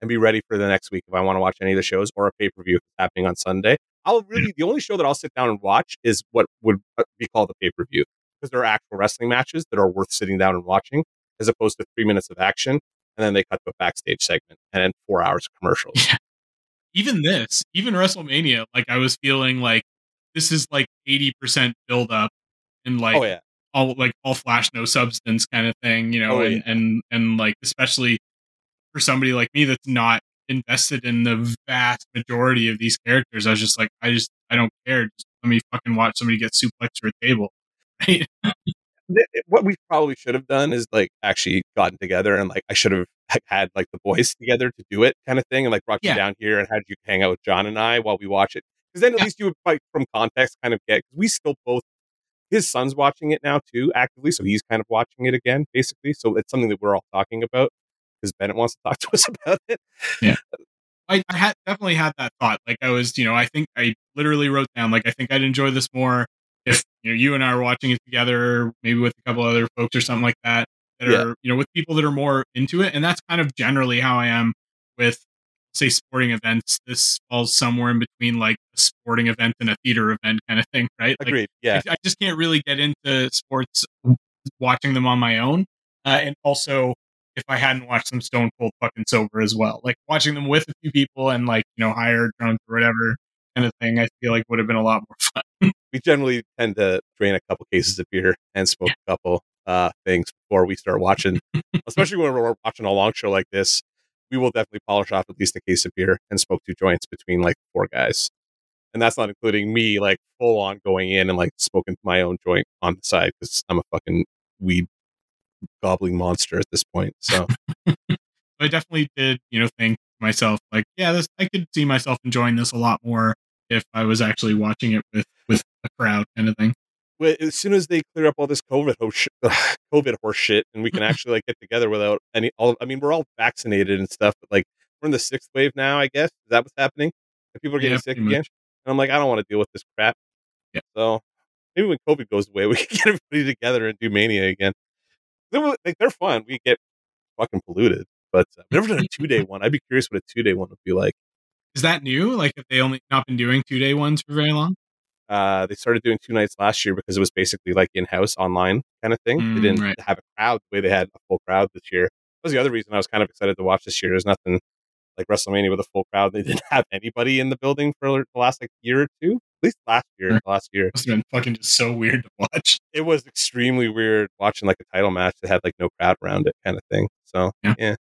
and be ready for the next week if I want to watch any of the shows or a pay per view happening on Sunday. I'll really the only show that I'll sit down and watch is what would uh, be called a pay per view because there are actual wrestling matches that are worth sitting down and watching as opposed to three minutes of action and then they cut to a backstage segment and then four hours of commercials. Yeah. [LAUGHS] even this, even WrestleMania, like I was feeling like this is like 80% build up and like oh yeah, all like all flash no substance kind of thing you know Oh, and yeah. and and like especially for somebody like me that's not invested in the vast majority of these characters i was just like i just i don't care just let me fucking watch somebody get suplexed through a table [LAUGHS] right what we probably should have done is like actually gotten together and like I should have had like the boys together to do it kind of thing and like brought Yeah. you down here and had you hang out with John and I while we watch it because then at Yeah. least you would like from context kind of get because we still both his son's watching it now too actively so he's kind of watching it again basically so it's something that we're all talking about because Bennett wants to [LAUGHS] talk to us about it I, I [LAUGHS] had definitely had that thought. Like I was, you know, I think I literally wrote down like I think I'd enjoy this more if you know you and I are watching it together, maybe with a couple other folks or something like that. That Yeah. are you know with people that are more into it, and that's kind of generally how I am with say sporting events. This falls somewhere in between like a sporting event and a theater event kind of thing, right? Like, agreed yeah I, I just can't really get into sports watching them on my own. Uh, and also, if I hadn't watched them stone cold fucking sober as well, like watching them with a few people and like, you know, higher drunk or whatever kind of thing, I feel like would have been a lot more fun. [LAUGHS] we generally tend to drain a couple cases of beer and smoke a couple uh, things before we start watching. [LAUGHS] Especially when we're watching a long show like this, we will definitely polish off at least a case of beer and smoke two joints between like four guys. And that's not including me like full on going in and like smoking my own joint on the side because I'm a fucking weed gobbling monster at this point. So [LAUGHS] I definitely did, you know, think myself like, yeah, this I could see myself enjoying this a lot more if I was actually watching it with with a crowd kind of thing. Well, as soon as they clear up all this COVID horse shit, [LAUGHS] COVID horse shit, and we can [LAUGHS] actually like get together without any, all, I mean, we're all vaccinated and stuff, but like we're in the sixth wave now, I guess. Is that what's happening? And people are getting Yeah, sick again. And I'm like, I don't want to deal with this crap. Yeah. So maybe when COVID goes away, [LAUGHS] we can get everybody together and do Mania again. They were- Like they're fun. We get fucking polluted, but uh, I've never done a two day one. I'd be curious what a two day one would be like. Is that new? Like, have they only not been doing two day ones for very long? Uh, they started doing two nights last year because it was basically like in-house online kind of thing. Mm, they didn't right. have a crowd the way they had a full crowd this year. That was the other reason I was kind of excited to watch this year. There's nothing like WrestleMania with a full crowd. They didn't [LAUGHS] have anybody in the building for the last like year or two. At least last year. Sure. Last year, Must have been fucking just so weird to watch. it was extremely weird watching like a title match that had like no crowd around it, kind of thing. So Yeah. yeah,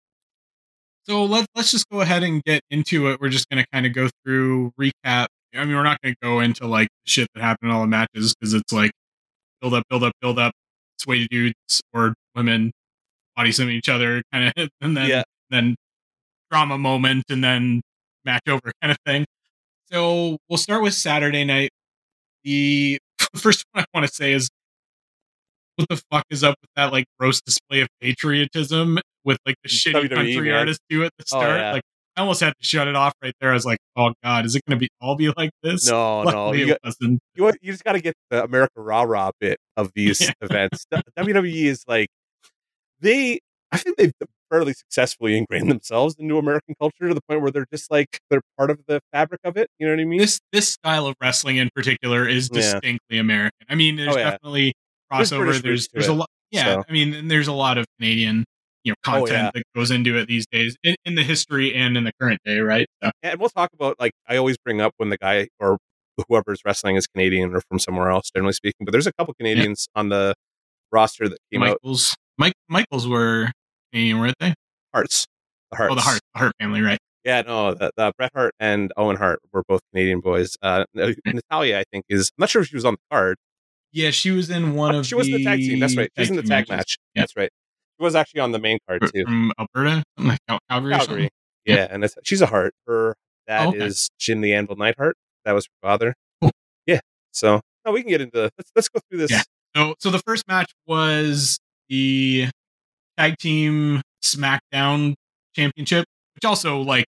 So let's let's just go ahead and get into it. We're just going to kind of go through recap. I mean, we're not going to go into like shit that happened in all the matches because it's like build up, build up, build up. Sway dudes or women body slamming each other, kind of, [LAUGHS] and then Yeah. then drama moment, and then match over, [LAUGHS] kind of thing. So we'll start with Saturday night. The [LAUGHS] first one I want to say is, what the fuck is up with that like gross display of patriotism with like the shitty WWE, country man. artists do at the Oh, start? yeah. Like I almost had to shut it off right there. I was like, oh god, is it going to be all be like this? No, [LAUGHS] no. You, it got, you, you just got to get the America Rah Rah bit of these Yeah. events. [LAUGHS] WWE is like, they, I think they've fairly successfully ingrained themselves into American culture to the point where they're just like, they're part of the fabric of it. You know what I mean? This this style of wrestling in particular is Yeah. distinctly American. I mean, there's Oh, yeah. definitely crossover. There's there's, a lot. Yeah, so. I mean, and there's a lot of Canadian you know Oh, content yeah. that goes into it these days in, in the history and in the current day, right? So, and we'll talk about like I always bring up when the guy or whoever's wrestling is Canadian or from somewhere else, generally speaking. But there's a couple Canadians on the roster that came out. Michaels, Mike, Michaels were Canadian, weren't they? Harts, the Harts. Oh, the Hart, the Hart family, right? Yeah, no, the, the Bret Hart and Owen Hart were both Canadian boys. Uh, Natalya, I think, is I'm not sure if she was on the card. Yeah, she was in one Oh, of she was in the tag team. That's right. She was in the tag matches. match. Yeah. That's right. She was actually on the main card too. from Alberta, like Cal- Calgary. Calgary. something? Yeah, and it's, she's a Hart. Her dad Oh, is okay. Jim the Anvil Neidhart. That was her father. Cool. Yeah. So no, we can get into let's let's go through this. Yeah. So, so the first match was the tag team SmackDown Championship, which also like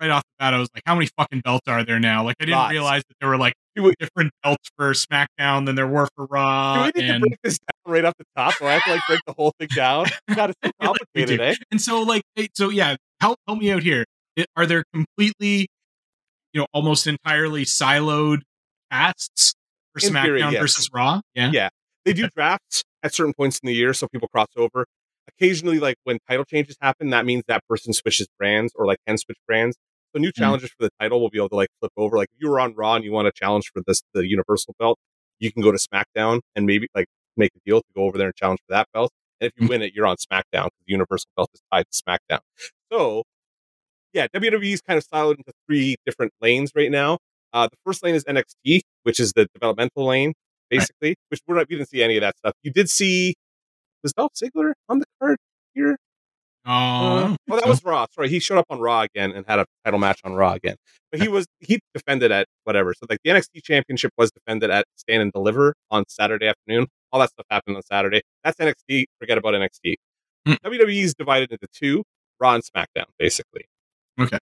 right off the bat, I was like, how many fucking belts are there now? Like, I didn't Lots. realize that there were like we- different belts for SmackDown than there were for Raw. Do we need and, to break this down right off the top? Or I have to like break the whole thing down? [LAUGHS] God, it's so I feel like we complicated, do. eh? and so like, so yeah, help help me out here. It- are there completely, you know, almost entirely siloed casts for In theory, SmackDown yes. versus Raw? Yeah. Yeah. They do drafts at certain points in the year, so people cross over. Occasionally, like when title changes happen, that means that person switches brands or like can switch brands. So new Mhm. challengers for the title will be able to like flip over. Like if you were on Raw and you want to challenge for this the Universal belt, you can go to SmackDown and maybe like make a deal to go over there and challenge for that belt. And if you Mhm. win it, you're on SmackDown because the Universal belt is tied to SmackDown. So yeah, WWE is kind of siloed into three different lanes right now. Uh, the first lane is NXT, which is the developmental lane, basically. Which we're not, we didn't see any of that stuff. You did see was Dolph Ziggler on the card here? Oh, I don't oh, that was Raw. Sorry, he showed up on Raw again and had a title match on Raw again. But he was he defended at whatever. So like the NXT Championship was defended at Stand and Deliver on Saturday afternoon. All that stuff happened on Saturday. That's NXT. Forget about NXT. Hmm. WWE is divided into two: Raw and SmackDown, basically. Okay.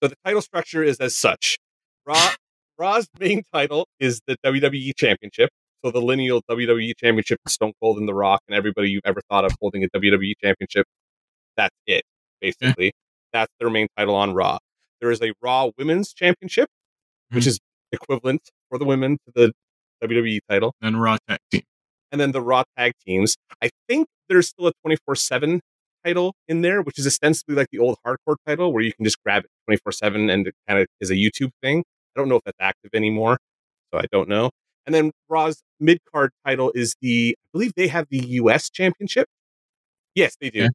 So the title structure is as such: Raw Raw's main title is the WWE Championship. So the lineal WWE Championship is Stone Cold and The Rock and everybody you've ever thought of holding a WWE Championship. That's it, basically. That's their main title on Raw. There is a Raw Women's Championship, which Mhm. is equivalent for the women to the WWE title. And Raw tag team. And then the Raw Tag Teams. I think there's still a 24 7 title in there, which is ostensibly like the old hardcore title where you can just grab it 24 7 and it kind of is a YouTube thing. I don't know if that's active anymore. So I don't know. And then Raw's mid card title is the, I believe they have the US Championship. Yes, they do. Yeah.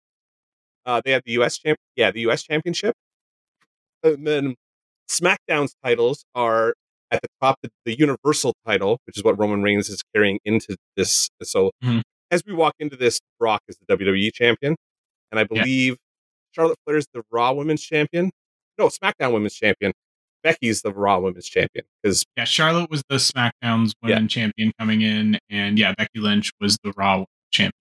Uh, they have the US champ, yeah, the US Championship. And then SmackDown's titles are at the top the, the Universal title, which is what Roman Reigns is carrying into this. So Mhm. as we walk into this, Brock is the WWE champion, and I Yeah. believe Charlotte Flair is the Raw Women's champion. No, SmackDown Women's champion. Becky's the Raw Women's champion because Yeah, Charlotte was the SmackDown's women champion coming in, and yeah, Becky Lynch was the Raw champion.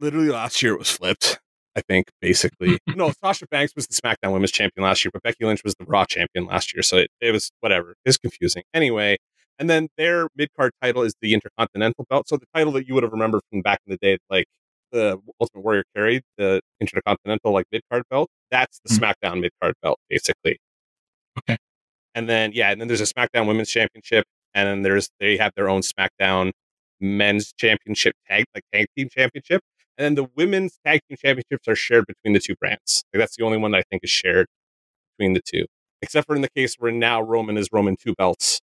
literally last year it was flipped. I think basically [LAUGHS] no, Sasha Banks was the SmackDown Women's champion last year, but Becky Lynch was the Raw champion last year, so it, it was whatever. It's confusing anyway. And then their mid card title is the Intercontinental belt, so the title that you would have remembered from back in the day, like the Ultimate Warrior carried, the Intercontinental like mid card belt. That's the Mhm. SmackDown mid card belt, basically. Okay. And then yeah, and then there's a SmackDown Women's Championship, and then there's they have their own SmackDown Men's Championship tag like tag team championship. And then the women's tag team championships are shared between the two brands. Like that's the only one that I think is shared between the two. Except for in the case where now Roman is Roman two belts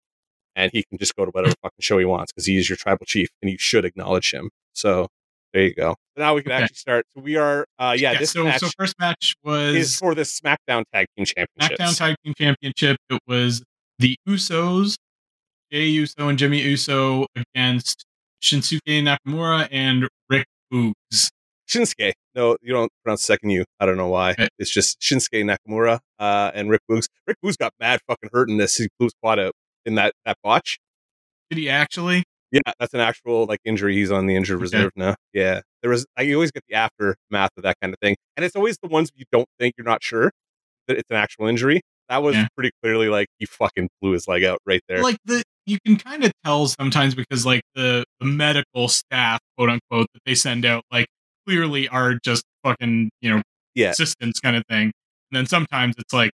and he can just go to whatever fucking show he wants because he is your tribal chief and you should acknowledge him. So there you go. Now we can Okay. actually start. So we are uh yeah, this so match so first match was is for the SmackDown Tag Team Championships. SmackDown Tag Team Championship. It was the Usos, Jay Uso and Jimmy Uso against Shinsuke Nakamura and Rick Boogs. Shinsuke. No, you don't pronounce second U. I don't know why. Okay. It's just Shinsuke Nakamura uh, and Rick Boogs. Rick Boogs got mad fucking hurt in this. He blew his quad out in that, that botch. Did he actually? Yeah, that's an actual like injury. He's on the injured Okay. reserve now. Yeah, there was. I always get the aftermath of that kind of thing, and it's always the ones you don't think you're not sure that it's an actual injury. That was Yeah. pretty clearly like he fucking blew his leg out right there. Like the you can kind of tell sometimes because like the, the medical staff, quote unquote, that they send out, like clearly are just fucking you know yeah, assistants kind of thing. And then sometimes it's like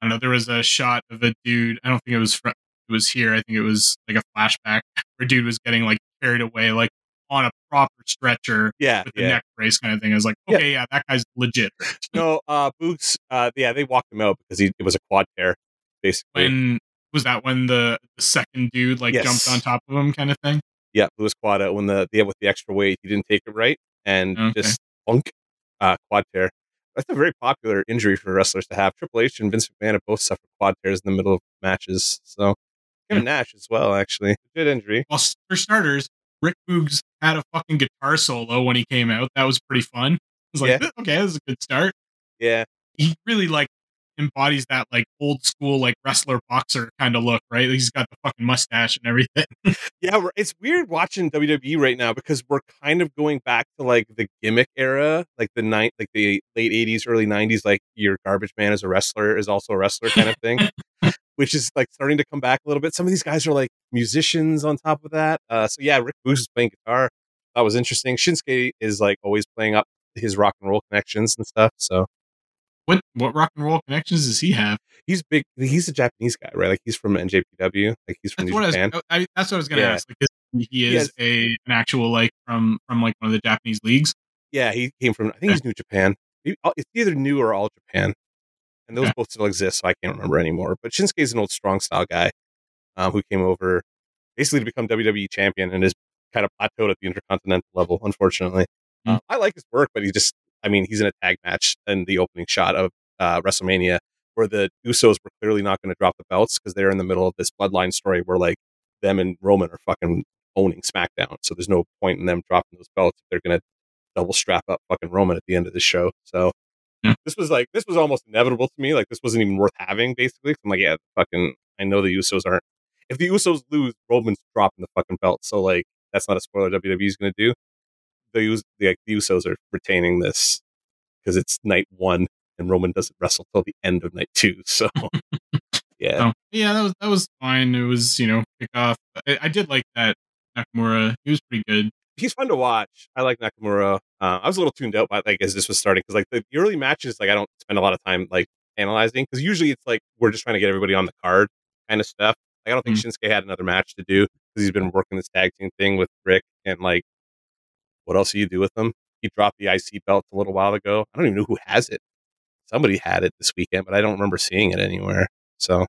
I don't know. There was a shot of a dude. I don't think it was fr- was here. I think it was like a flashback where dude was getting like carried away like on a proper stretcher yeah, with the yeah. neck brace kind of thing. I was like, okay, yeah, that guy's legit. No, uh, Boots. Uh, yeah, they walked him out because he it was a quad tear, basically. When was that? When the, the second dude like Yes. jumped on top of him, kind of thing. yeah, blew his quad out when the yeah with the extra weight he didn't take it right and Okay. just bunk uh, quad tear. That's a very popular injury for wrestlers to have. Triple H and Vince McMahon have both suffered quad tears in the middle of matches. So Kevin Nash as well, actually. Good injury. Well, for starters, Rick Boogs had a fucking guitar solo when he came out. That was pretty fun. I was like, Yeah. okay, this is a good start. Yeah, he really like embodies that like old school like wrestler boxer kind of look, right? He's got the fucking mustache and everything. [LAUGHS] yeah. It's weird watching WWE right now because we're kind of going back to like the gimmick era, like the night, like the late '80s, early '90s. Like your garbage man as a wrestler is also a wrestler kind of thing. [LAUGHS] which is like starting to come back a little bit. Some of these guys are like musicians on top of that. Uh, so yeah, Rick Boogs is playing guitar. That was interesting. Shinsuke is like always playing up his rock and roll connections and stuff. So What what rock and roll connections does he have? he's big. He's a Japanese guy, right? Like he's from NJPW. Like he's from That's New what I was. Japan. I, that's what I was gonna Yeah. ask. Like, he is a an actual like from from like one of the Japanese leagues. Yeah, he came from. I think he's New Japan. Uh, It's either New or All Japan, and those both still exist. So I can't remember anymore. But Shinsuke is an old strong style guy um, who came over basically to become WWE champion and is kind of plateaued at the intercontinental level. Unfortunately, Mm. uh, I like his work, but he just. I mean, he's in a tag match in the opening shot of uh, WrestleMania where the Usos were clearly not going to drop the belts because they're in the middle of this bloodline story where like them and Roman are fucking owning SmackDown. So there's no point in them dropping those belts if they're going to double strap up fucking Roman at the end of the show. So Yeah. this was like this was almost inevitable to me. Like this wasn't even worth having. basically. I'm like, yeah, fucking. I know the Usos aren't. If the Usos lose, Roman's dropping the fucking belt. So like that's not a spoiler. WWE's going to do. The, the, like, the Usos are retaining this because it's night one and Roman doesn't wrestle till the end of night two. [LAUGHS] So yeah, So yeah, that was that was fine. It was you know kickoff. I, I did like that Nakamura. He was pretty good. He's fun to watch. I like Nakamura. Uh, I was a little tuned out by like as this was starting because like the early matches, like I don't spend a lot of time like analyzing because usually it's like we're just trying to get everybody on the card kind of stuff. Like I don't think Shinsuke had another match to do because he's been working this tag team thing with Rick and like what else do you do with him? He dropped the IC belt a little while ago. I don't even know who has it. Somebody had it this weekend, but I don't remember seeing it anywhere. So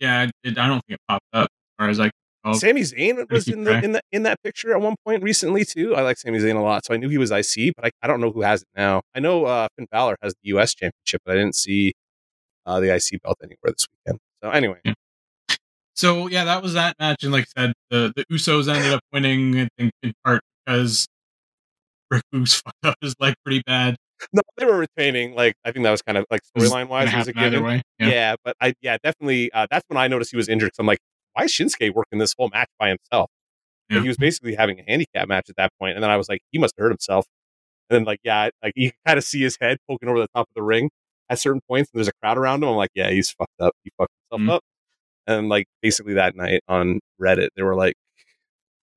Yeah, it, I don't think it popped up as far as I can tell. Sami Zayn [LAUGHS] was in the in the in that picture at one point recently too. I like Sami Zayn a lot, so I knew he was IC, but I, I don't know who has it now. I know uh, Finn Balor has the US Championship, but I didn't see uh, the IC belt anywhere this weekend. So anyway, So yeah, that was that match, and like I said, the the Usos ended up winning. I think in part because Rick Boogs [LAUGHS] fucked up his leg pretty bad. no, they were retaining. Like I think that was kind of like storyline wise, was a given. way. Yeah. Yeah. but I yeah definitely uh, that's when I noticed he was injured. So I'm like, why is Shinsuke working this whole match by himself? Yeah. he was basically having a handicap match at that point, and then I was like, he must have hurt himself. And then like yeah, like you kind of see his head poking over the top of the ring at certain points, and there's a crowd around him. I'm like, yeah, he's fucked up. He fucked himself Mhm. up. And like basically that night on Reddit, they were like,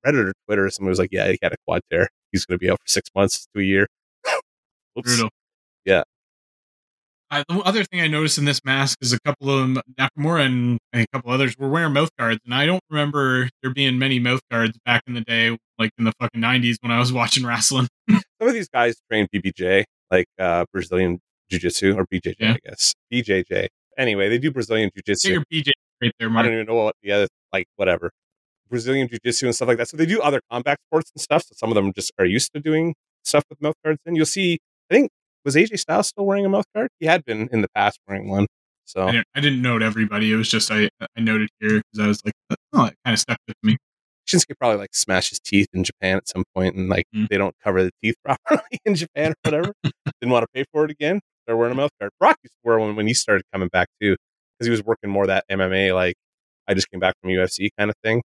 Reddit or Twitter, someone was like, yeah, he had a quad tear. He's going to be out for six months to a year. Oops. Brutal. Yeah. I, the other thing I noticed in this mask is a couple of them, Nakamura and a couple others were wearing mouth guards, and I don't remember there being many mouth guards back in the day, like in the fucking nineties when I was [LAUGHS] watching wrestling. Some of these guys train BBJ, like uh, Brazilian Jiu Jitsu or BJJ, Yeah. I guess. BJJ. Anyway, they do Brazilian Jiu-Jitsu. your BJ right there, I don't even know what the other, like, whatever. Brazilian Jiu Jitsu and stuff like that. So they do other combat sports and stuff. So some of them just are used to doing stuff with mouth guards. And you'll see, I think, was AJ Styles still wearing a mouth guard? He had been in the past wearing one. So I didn't, I didn't note everybody. It was just I I noted here because I was like, oh, it kind of stuck with me. Shinsuke probably like smashed his teeth in Japan at some point, and like Mm. they don't cover the teeth [LAUGHS] properly in Japan or whatever. Didn't want to pay for it again. They're wearing a mouth guard. Brock used to wear one when he started coming back too, because he was working more that MMA like I just came back from UFC kind of thing.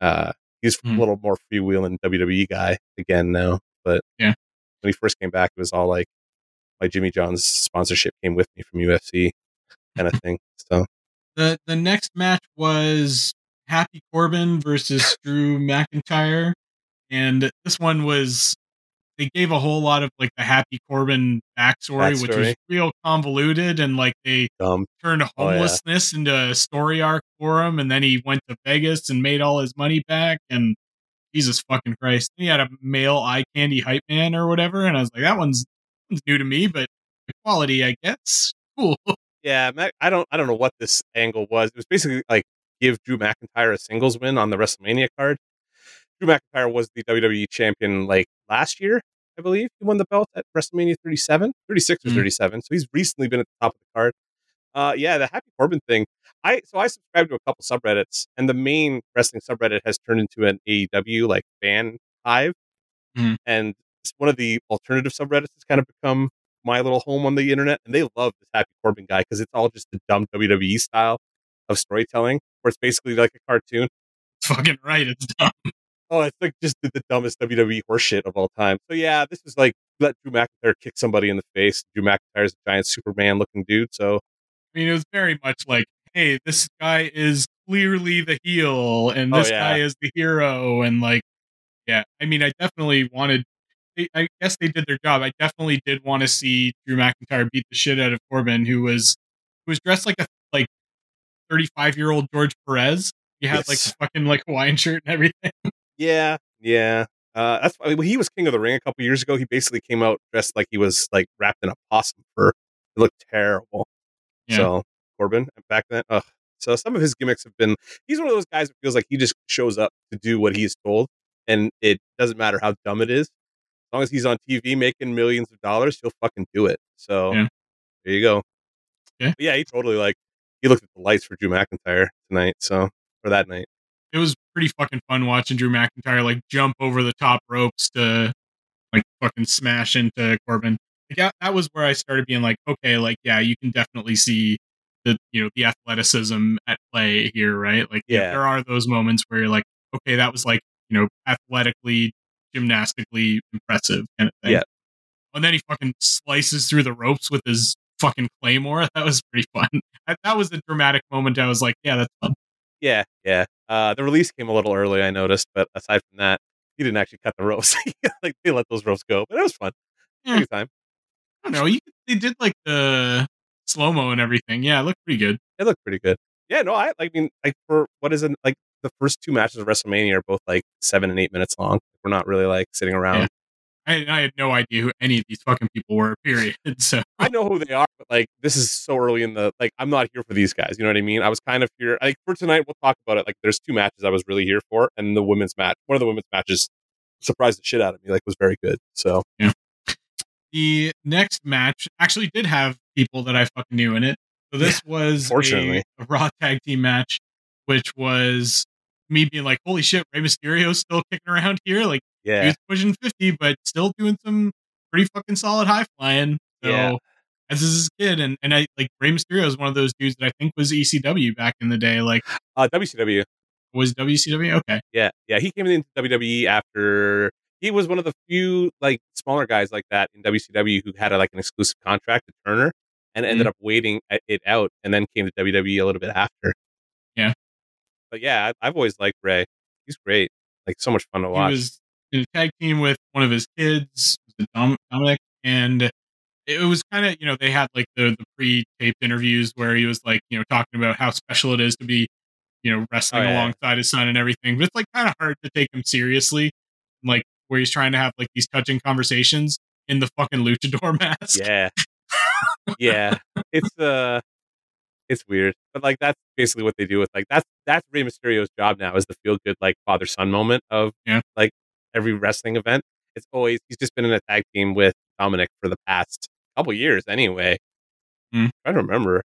Uh, he's Mm. a little more freewheeling WWE guy again now, but Yeah. when he first came back, it was all like my Jimmy John's sponsorship came with me from UFC kind of [LAUGHS] thing. So the the next match was Happy Corbin versus [LAUGHS] Drew McIntyre, and this one was they gave a whole lot of like the Happy Corbin backstory, which was real convoluted, and like they dumb. turned Oh, yeah. homelessness into a story arc for him, and then he went to Vegas and made all his money back, and Jesus fucking Christ, he had a male eye candy hype man or whatever, and I was like, that one's, one's [LAUGHS] new to me, but the quality, I guess, cool. [LAUGHS] Yeah, I don't I don't know what this angle was. It was basically like give Drew McIntyre a singles win on the WrestleMania card. Drew McIntyre was the WWE champion like last year, I believe. He won the belt at WrestleMania 37, 36 or Mhm. 37. So he's recently been at the top of the card. Uh yeah, the Happy Corbin thing. I so I subscribe to a couple subreddits and the main wrestling subreddit has turned into an AEW like fan hive. Mhm. And one of the alternative subreddits has kind of become my little home on the internet, and they love this Happy Corbin guy because it's all just the dumb WWE style of storytelling, where it's basically like a cartoon. fucking right, it's dumb. Oh, it's like just the, the dumbest WWE horseshit of all time. So yeah, this is like let Drew McIntyre kick somebody in the face. Drew McIntyre's a giant Superman looking dude, so I mean, it was very much like, hey, this guy is clearly the heel, and Oh, this yeah. guy is the hero, and like, yeah. I mean, I definitely wanted. I- I guess they did their job. I definitely did want to see Drew McIntyre beat the shit out of Corbin, who was who was dressed like a like thirty five year old George Perez. He had like Yes. the fucking like Hawaiian shirt and everything. [LAUGHS] yeah, yeah. Uh, that's why when he was King of the Ring a couple years ago. He basically came out dressed like he was like wrapped in a possum fur. It looked terrible. Yeah. So Corbin back then, ugh. So some of his gimmicks have been. He's one of those guys that feels like he just shows up to do what he's told, and it doesn't matter how dumb it is. As long as he's on TV making millions of dollars, he'll fucking do it. So Yeah. there you go. Yeah. But yeah, he totally like he looked at the lights for Drew McIntyre tonight. So for that night, It was pretty fucking fun watching Drew McIntyre like jump over the top ropes to like fucking smash into Corbin. Like, that, that was where I started being like, okay, like yeah, you can definitely see the you know the athleticism at play here, right? Like yeah, Yeah. there are those moments where you're like, okay, that was like you know athletically, gymnastically impressive kind of thing. Yeah. And then he fucking slices through the ropes with his fucking claymore. [LAUGHS] That was pretty fun. I, that was a dramatic moment. I was like, yeah, that's fun. yeah, yeah. Uh, the release came a little early, I noticed, but aside from that, he didn't actually cut the ropes. [LAUGHS] like they let those ropes go, but it was fun. Yeah. Time. I don't know. You, they did like the slow mo and everything. Yeah, it looked pretty good. It looked pretty good. Yeah, no, I, I mean, like for what is it like the first two matches of WrestleMania are both like seven and eight minutes long. We're not really like sitting around. Yeah. I, I had no idea who any of these fucking people were. [LAUGHS] Period. So I know who they are, but like this is so early in the like I'm not here for these guys. You know what I mean? I was kind of here like for tonight. We'll talk about it. Like there's two matches I was really here for, and the women's match. One of the women's matches surprised the shit out of me. Like was very good. So the next match actually did have people that I fucking knew in it. So this was fortunately. a, a Raw tag team match, which was me being like, "Holy shit, Rey Mysterio's still kicking around here! Like yeah, he's pushing fifty, but still doing some pretty fucking solid high flying." So Yeah. as this is kid, and and I like Rey Mysterio is one of those dudes that I think was ECW back in the day. Like uh, WCW. was WCW okay? Yeah, yeah. He came into WWE after he was one of the few like smaller guys like that in WCW who had a, like an exclusive contract to Turner and ended Mm-hmm. up waiting it- it out and then came to WWE a little bit after. Yeah. But yeah, I, I've always liked Rey. He's great. Like so much fun to watch. he was in a tag team with one of his kids, was it Dom- Dominik, and it was kind of you know they had like the the pre-taped interviews where he was like you know talking about how special it is to be you know wrestling Oh, yeah. alongside his son and everything. But it's like kind of hard to take him seriously, like where he's trying to have like these touching conversations in the fucking luchador [LAUGHS] mask. yeah, yeah. It's uh, it's weird, but like that's basically what they do with like that's that's Rey Mysterio's job now is the feel good like father son moment of Yeah. like every wrestling event. It's always he's just been in a tag team with Dominik for the past couple years anyway. Hmm. I don't remember.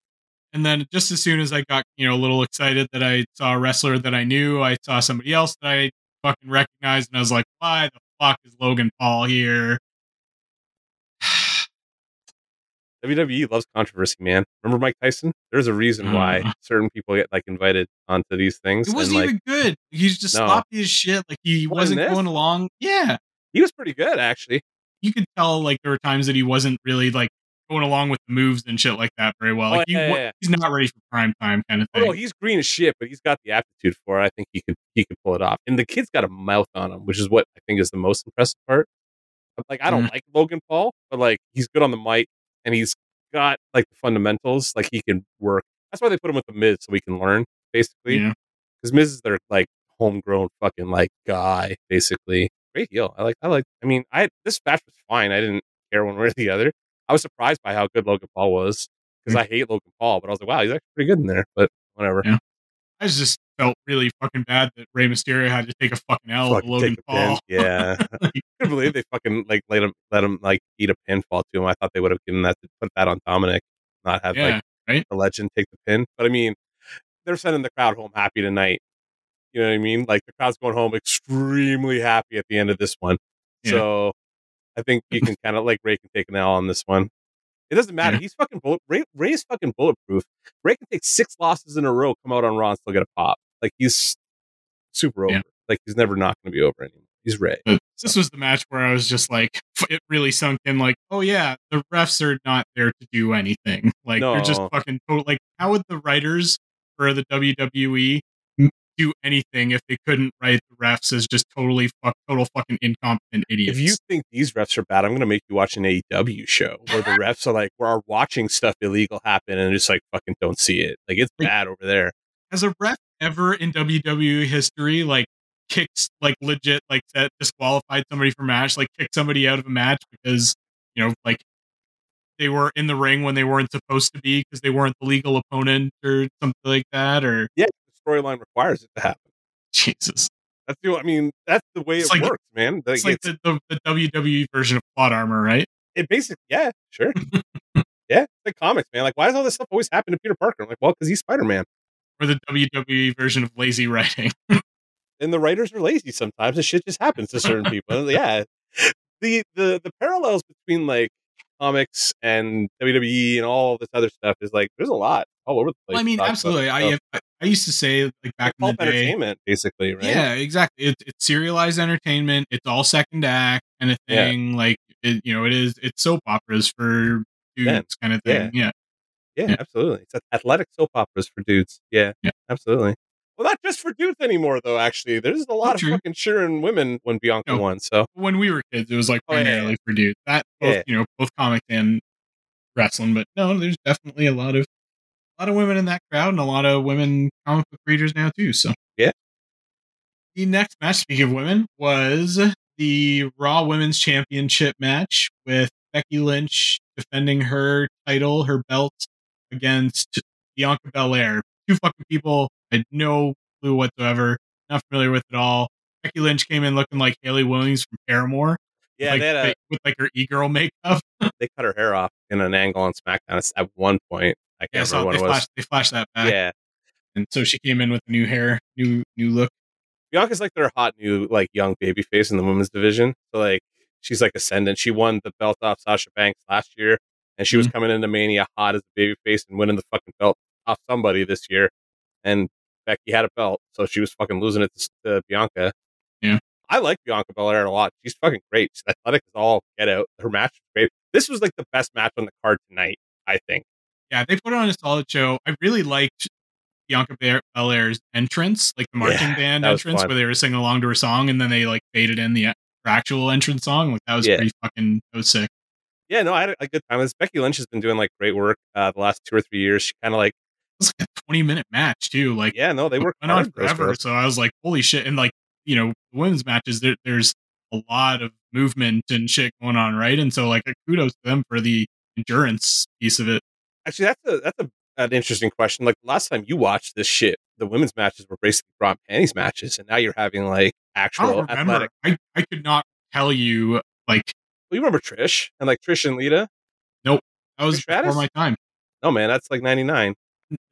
And then just as soon as I got, you know, a little excited that I saw a wrestler that I knew, I saw somebody else that I fucking recognized, and I was like, why the fuck is Logan Paul here? WWE loves controversy, man. Remember Mike Tyson? There's a reason why Uh. certain people get like invited onto these things. It wasn't and, like, even good. He's just No. sloppy as shit. Like he wasn't this? going along. Yeah. he was pretty good actually. You could tell like there were times that he wasn't really like going along with the moves and shit like that very well. Oh, Like he, yeah, yeah, he's not ready for prime time kind of Oh, thing. no, he's green as shit, but he's got the aptitude for it. I think he could he could pull it off. And the kid's got a mouth on him, which is what I think is the most impressive part. Like I don't Mm. like Logan Paul, but like he's good on the mic and he's got like the fundamentals. Like he can work. That's why they put him with the Miz so we can learn basically. Yeah. Because Miz is their like homegrown fucking like guy basically. Great heel. I like. I like. I mean, I this match was fine. I didn't care one way or the other. I was surprised by how good Logan Paul was because Mm. I hate Logan Paul, but I was like, wow, he's actually pretty good in there. But whatever. Yeah. I was just felt really fucking bad that Rey Mysterio had to take a fucking L Fucking Logan take the pin. Paul. Yeah. [LAUGHS] [LAUGHS] I couldn't believe they fucking like let him let him like eat a pinfall to him. I thought they would have given that to put that on Dominik, not have Yeah, like right? the legend take the pin. But I mean, they're sending the crowd home happy tonight. You know what I mean? Like the crowd's going home extremely happy at the end of this one. Yeah. So I think you can [LAUGHS] kind of like Rey can take an L on this one. It doesn't matter. Yeah. He's fucking bullet. Rey, Rey's fucking bulletproof. Rey can take six losses in a row, come out on Raw, and still get a pop. Like he's super over. Yeah. Like he's never not going to be over anymore. He's Rey. But this was the match where I was just like, it really sunk in. Like, oh yeah, the refs are not there to do anything. Like they're just fucking total. Like, how would the writers for the WWE do anything if they couldn't write the refs as just totally fuck, total fucking incompetent idiots? If you think these refs are bad, I'm going to make you watch an AEW show where the [LAUGHS] refs are like, we're watching stuff illegal happen and just like fucking don't see it. Like it's Like- bad over there. As a ref ever in WWE history like kicked like legit like that disqualified somebody from a match, like kicked somebody out of a match because you know like they were in the ring when they weren't supposed to be because they weren't the legal opponent or something like that or Yeah, the storyline requires it to happen. Jesus. That's the. I mean, that's the way It's it like- works, man. Like, It's like it's, the, the, the WWE version of plot armor, right? it basically, yeah, sure, [LAUGHS] yeah. It's like comics, man. Like, why does all this stuff always happen to Peter Parker? I'm like, well, because he's Spider Man, Or the WWE version of lazy writing. [LAUGHS] and the writers are lazy sometimes, and shit just happens to certain people. yeah, the the the parallels between like comics and WWE and all this other stuff is like there's a lot all over the place. well, I mean, to talk about absolutely. I. I uh, I used to say like back It's in the day, entertainment, basically, right? Yeah, exactly. It, it's serialized entertainment. It's all second act kind of Yeah. thing. Like it, you know, it is. It's soap operas for dudes Yeah. kind of thing. Yeah. Yeah, Yeah. absolutely. It's athletic soap operas for dudes. Yeah, Yeah. absolutely. Well, not just for dudes anymore, though. Actually, there's a oh, lot of true. fucking cheering women when Bianca No. won. So When we were kids, it was like Oh, yeah, primarily for dudes. That both Yeah. you know both comic and wrestling. But no, there's definitely a lot of a lot of women in that crowd and a lot of women comic book readers now too. So Yeah. The next match, speaking of women, was the Raw Women's Championship match with Becky Lynch defending her title, her belt against Bianca Belair. Two fucking people. I had no clue whatsoever. Not familiar with it all. Becky Lynch came in looking like Hayley Williams from Paramore. yeah, like, they, had a, with like her e-girl makeup. [LAUGHS] they cut her hair off in an angle on SmackDown at one point. I Yeah, can't so remember what it was. they flashed that back. Yeah, And so she came in with new hair, new new look. Bianca's like their hot new like young baby face in the women's division. So like she's like ascendant. She won the belt off Sasha Banks last year, and she was Mhm. coming into Mania hot as a baby face and winning the fucking belt off somebody this year. And Becky had a belt, so she was fucking losing it to, to Bianca. Yeah. I like Bianca Belair a lot. She's fucking great. She's athletic as all get out. Her match was great. This was like the best match on the card tonight. I think. Yeah, they put on a solid show. I really liked Bianca Belair's entrance, like the marching Yeah, band entrance, where they were singing along to her song, and then they like faded in the her actual entrance song. Like that was Yeah. pretty fucking. That was sick. Yeah, no, I had a, good time. This Becky Lynch has been doing like great work uh, the last two or three years. She kind of like, It was like a twenty minute match too. Like yeah, no, they work went on forever. So I was like, holy shit! And like you know, women's matches, there, there's a lot of movement and shit going on, right? And so like, kudos to them for the endurance piece of it. Actually, that's a that's a an interesting question. Like last time you watched this shit, the women's matches were basically bra and panties matches, and now you're having like actual remember. athletic. I, I could not tell you like Well, you remember Trish and like Trish and Lita? Nope, that was Trish Stratus? before my time. No, man, that's like '99.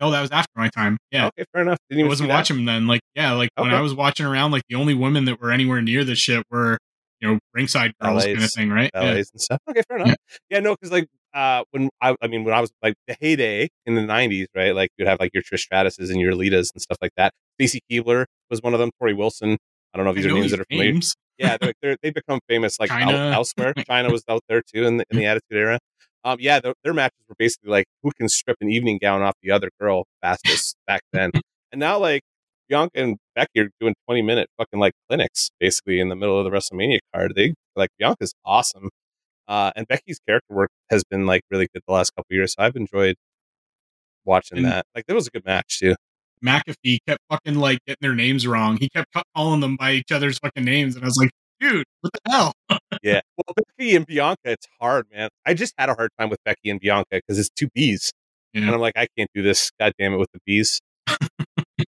no, that was after my time. Yeah, Okay, fair enough. Didn't I wasn't watching them then. Like, yeah, like when I was watching around, like the only women that were anywhere near this shit were, you know, ringside girls kind of thing, right? Yeah. and stuff. [LAUGHS] Okay, fair enough. Yeah, no, because like uh, when I, I mean, when I was like the heyday in the '90s, right? Like you'd have like your Trish Stratus's and your Litas and stuff like that. Stacy Keibler was one of them. Torrie Wilson. I don't know if I these are names that are familiar. names. Yeah, they're, they're, they become famous like el- elsewhere. [LAUGHS] Chyna was out there too in the, in the Attitude Era. Um, yeah, their, their matches were basically like who can strip an evening gown off the other girl fastest back then. [LAUGHS] And now like Bianca and Becky are doing twenty minute fucking like clinics basically in the middle of the WrestleMania card. They like Bianca's awesome, uh, and Becky's character work has been like really good the last couple years. So I've enjoyed watching And- that. Like that was a good match too. McAfee kept fucking like getting their names wrong. He kept calling them by each other's fucking names, and I was like, dude, what the hell? [LAUGHS] Yeah. Well, Becky and Bianca, it's hard, man. I just had a hard time with Becky and Bianca because it's two B's. And I'm like, I can't do this. God damn it with the B's. it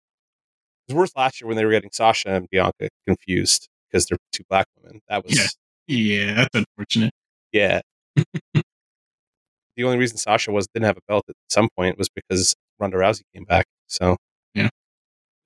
was worse last year when they were getting Sasha and Bianca confused because they're two black women. That was, Yeah. Yeah, that's unfortunate. yeah. [LAUGHS] the only reason Sasha was didn't have a belt at some point was because Ronda Rousey came back. So,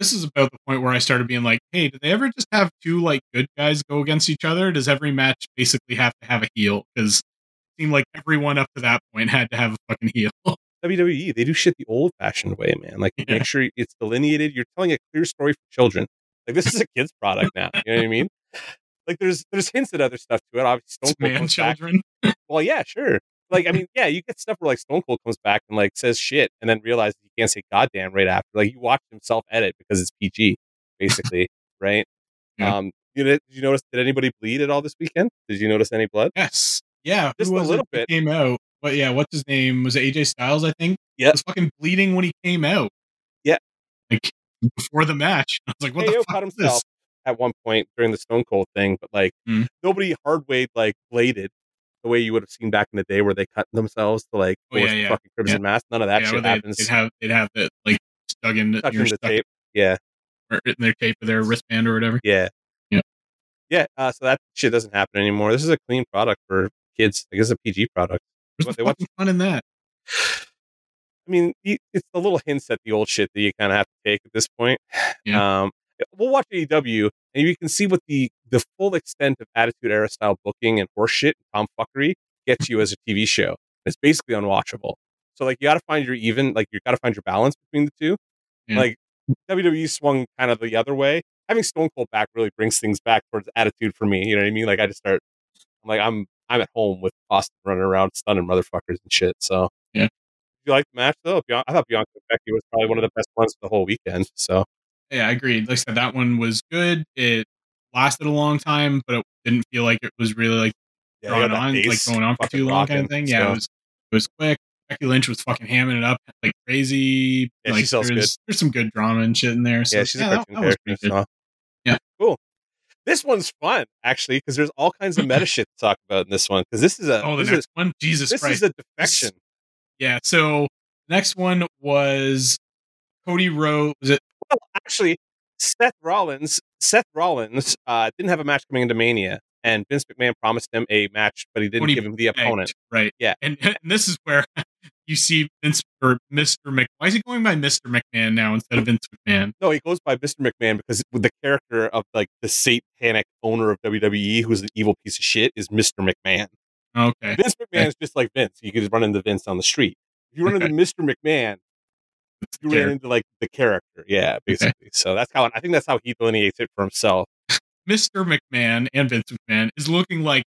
This is about the point where I started being like, hey, do they ever just have two like good guys go against each other? Does every match basically have to have a heel? Because it seemed like everyone up to that point had to have a fucking heel. [LAUGHS] WWE, they do shit the old fashioned way, man. Like, Yeah. make sure it's delineated. You're telling a clear story for children. Like, this is a kid's product now. You know what I mean? [LAUGHS] Like, there's there's hints at other stuff to it. Obviously, Stone Cold man comes back. children. [LAUGHS] Well, yeah, sure. Like, I mean, yeah, you get stuff where like Stone Cold comes back and like says shit, and then realizes he can't say goddamn right after. Like, you watch himself edit because it's PG, basically, right? [LAUGHS] Yeah. Um, you know, did you notice? Did anybody bleed at all this weekend? Did you notice any blood? Yes. Yeah. Just a little bit. Came out. But yeah, what's his name? Was it AJ Styles, I think? Yep. was fucking bleeding when he came out. Yeah. Like before the match. [LAUGHS] I was like, what KO the cut fuck is himself this? at one point during the Stone Cold thing, but like Hmm. nobody hard weighed like bladed the way you would have seen back in the day where they cut themselves to like Oh, yeah, yeah. fucking crimson mask. None of that yeah, shit they'd, happens. they'd have they'd have it like stuck in Touching your the stuck tape. Yeah. or in their tape or their wristband or whatever. Yeah. Yeah. Yeah. Uh, so that shit doesn't happen anymore. This is a clean product for kids. I guess a PG product. Where's What the they want- fun in that? I mean, it's the little hints at the old shit that you kind of have to take at this point. Yeah. Um, we'll watch AEW and you can see what the the full extent of Attitude Era style booking and horseshit and tomfuckery gets you as a TV show. It's basically unwatchable. So like you got to find your even, like you got to find your balance between the two. Yeah. Like WWE swung kind of the other way. Having Stone Cold back really brings things back towards attitude for me. You know what I mean? Like I just start, I'm like I'm I'm at home with Austin running around stunning motherfuckers and shit. So Yeah. you like the match though? I thought Bianca Becky was probably one of the best ones of the whole weekend. So Yeah, I agreed. Like I said, that one was good. It lasted a long time, but it didn't feel like it was really like yeah, drawn on, like going on for too long kind of thing. Yeah, so- it was it was quick. Becky Lynch was fucking hamming it up like crazy. Yeah, like there's, there's some good drama and shit in there. So, yeah, she's a that- cartoon that character. So. Yeah. cool. This one's fun actually because there's all kinds of meta [LAUGHS] shit to talk about in this one because this is a Oh, the this, is, one, Jesus this Christ! is a defection. yeah. So next one was Cody Rhodes. Was it Well, actually, Seth Rollins, Seth Rollins uh, didn't have a match coming into Mania, and Vince McMahon promised him a match, but he didn't give him the opponent. Right? Yeah. and, [LAUGHS] and this is where [LAUGHS] you see Vince or Mr. Mc. Why is he going by Mr. McMahon now instead of Vince McMahon? No, he goes by Mr. McMahon because with the character of like the satanic owner of WWE, who's an evil piece of shit, is Mr. McMahon. Okay, Vince McMahon Okay. is just like Vince. You could run into Vince on the street. If you run Okay. into Mr. McMahon, you Character. into like the character. Yeah, basically. So that's how I think that's how he delineates it for himself. Mr. McMahon and Vince McMahon is looking like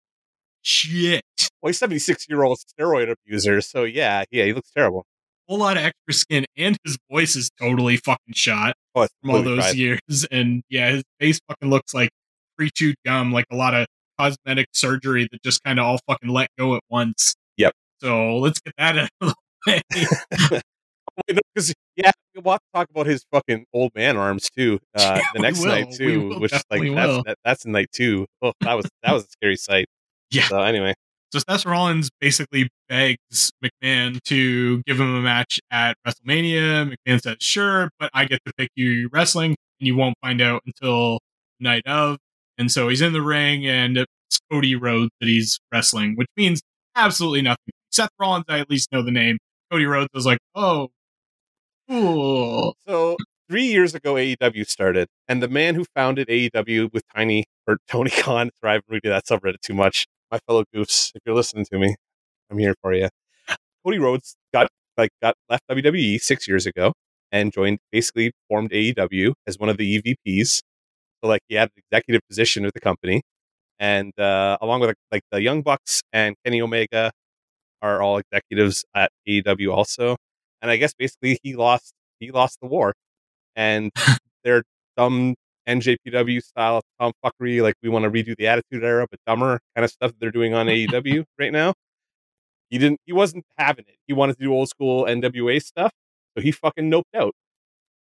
shit. Well, he's 76 year old steroid abuser. So yeah, yeah, he looks terrible. Whole lot of extra skin, and his voice is totally fucking shot Oh, from all those years. And yeah, his face fucking looks like pre-chewed gum, like a lot of cosmetic surgery that just kind of all fucking let go at once. Yep. So let's get that out of the [LAUGHS] way. [LAUGHS] [LAUGHS] Because yeah, we'll have to talk about his fucking old man arms too. [LAUGHS] Uh, Yeah, the next will. night too, will which like definitely that's that, that's night two. Oh, that was that was a scary sight. Yeah. So anyway, So Seth Rollins basically begs McMahon to give him a match at WrestleMania. McMahon says, sure, but I get to pick you wrestling, and you won't find out until night of. And so he's in the ring, and it's Cody Rhodes that he's wrestling, which means absolutely nothing. Seth Rollins, I at least know the name. Cody Rhodes was like, oh, So three years ago, AEW started, and the man who founded AEW with Tiny or [LAUGHS] Tony Khan, sorry, I've that subreddit too much. My fellow goofs, if you're listening to me, I'm here for you. Cody Rhodes got like got left WWE six years ago and joined, basically formed AEW as one of the EVPs. So like he had an executive position with the company, and uh, along with like the Young Bucks and Kenny Omega are all executives at AEW also. And I guess basically he lost he lost the war, and they're dumb NJPW style tomfuckery, like we want to redo the Attitude Era, but dumber kind of stuff that they're doing on [LAUGHS] AEW right now. He didn't. He wasn't having it. He wanted to do old school NWA stuff, so he fucking noped out.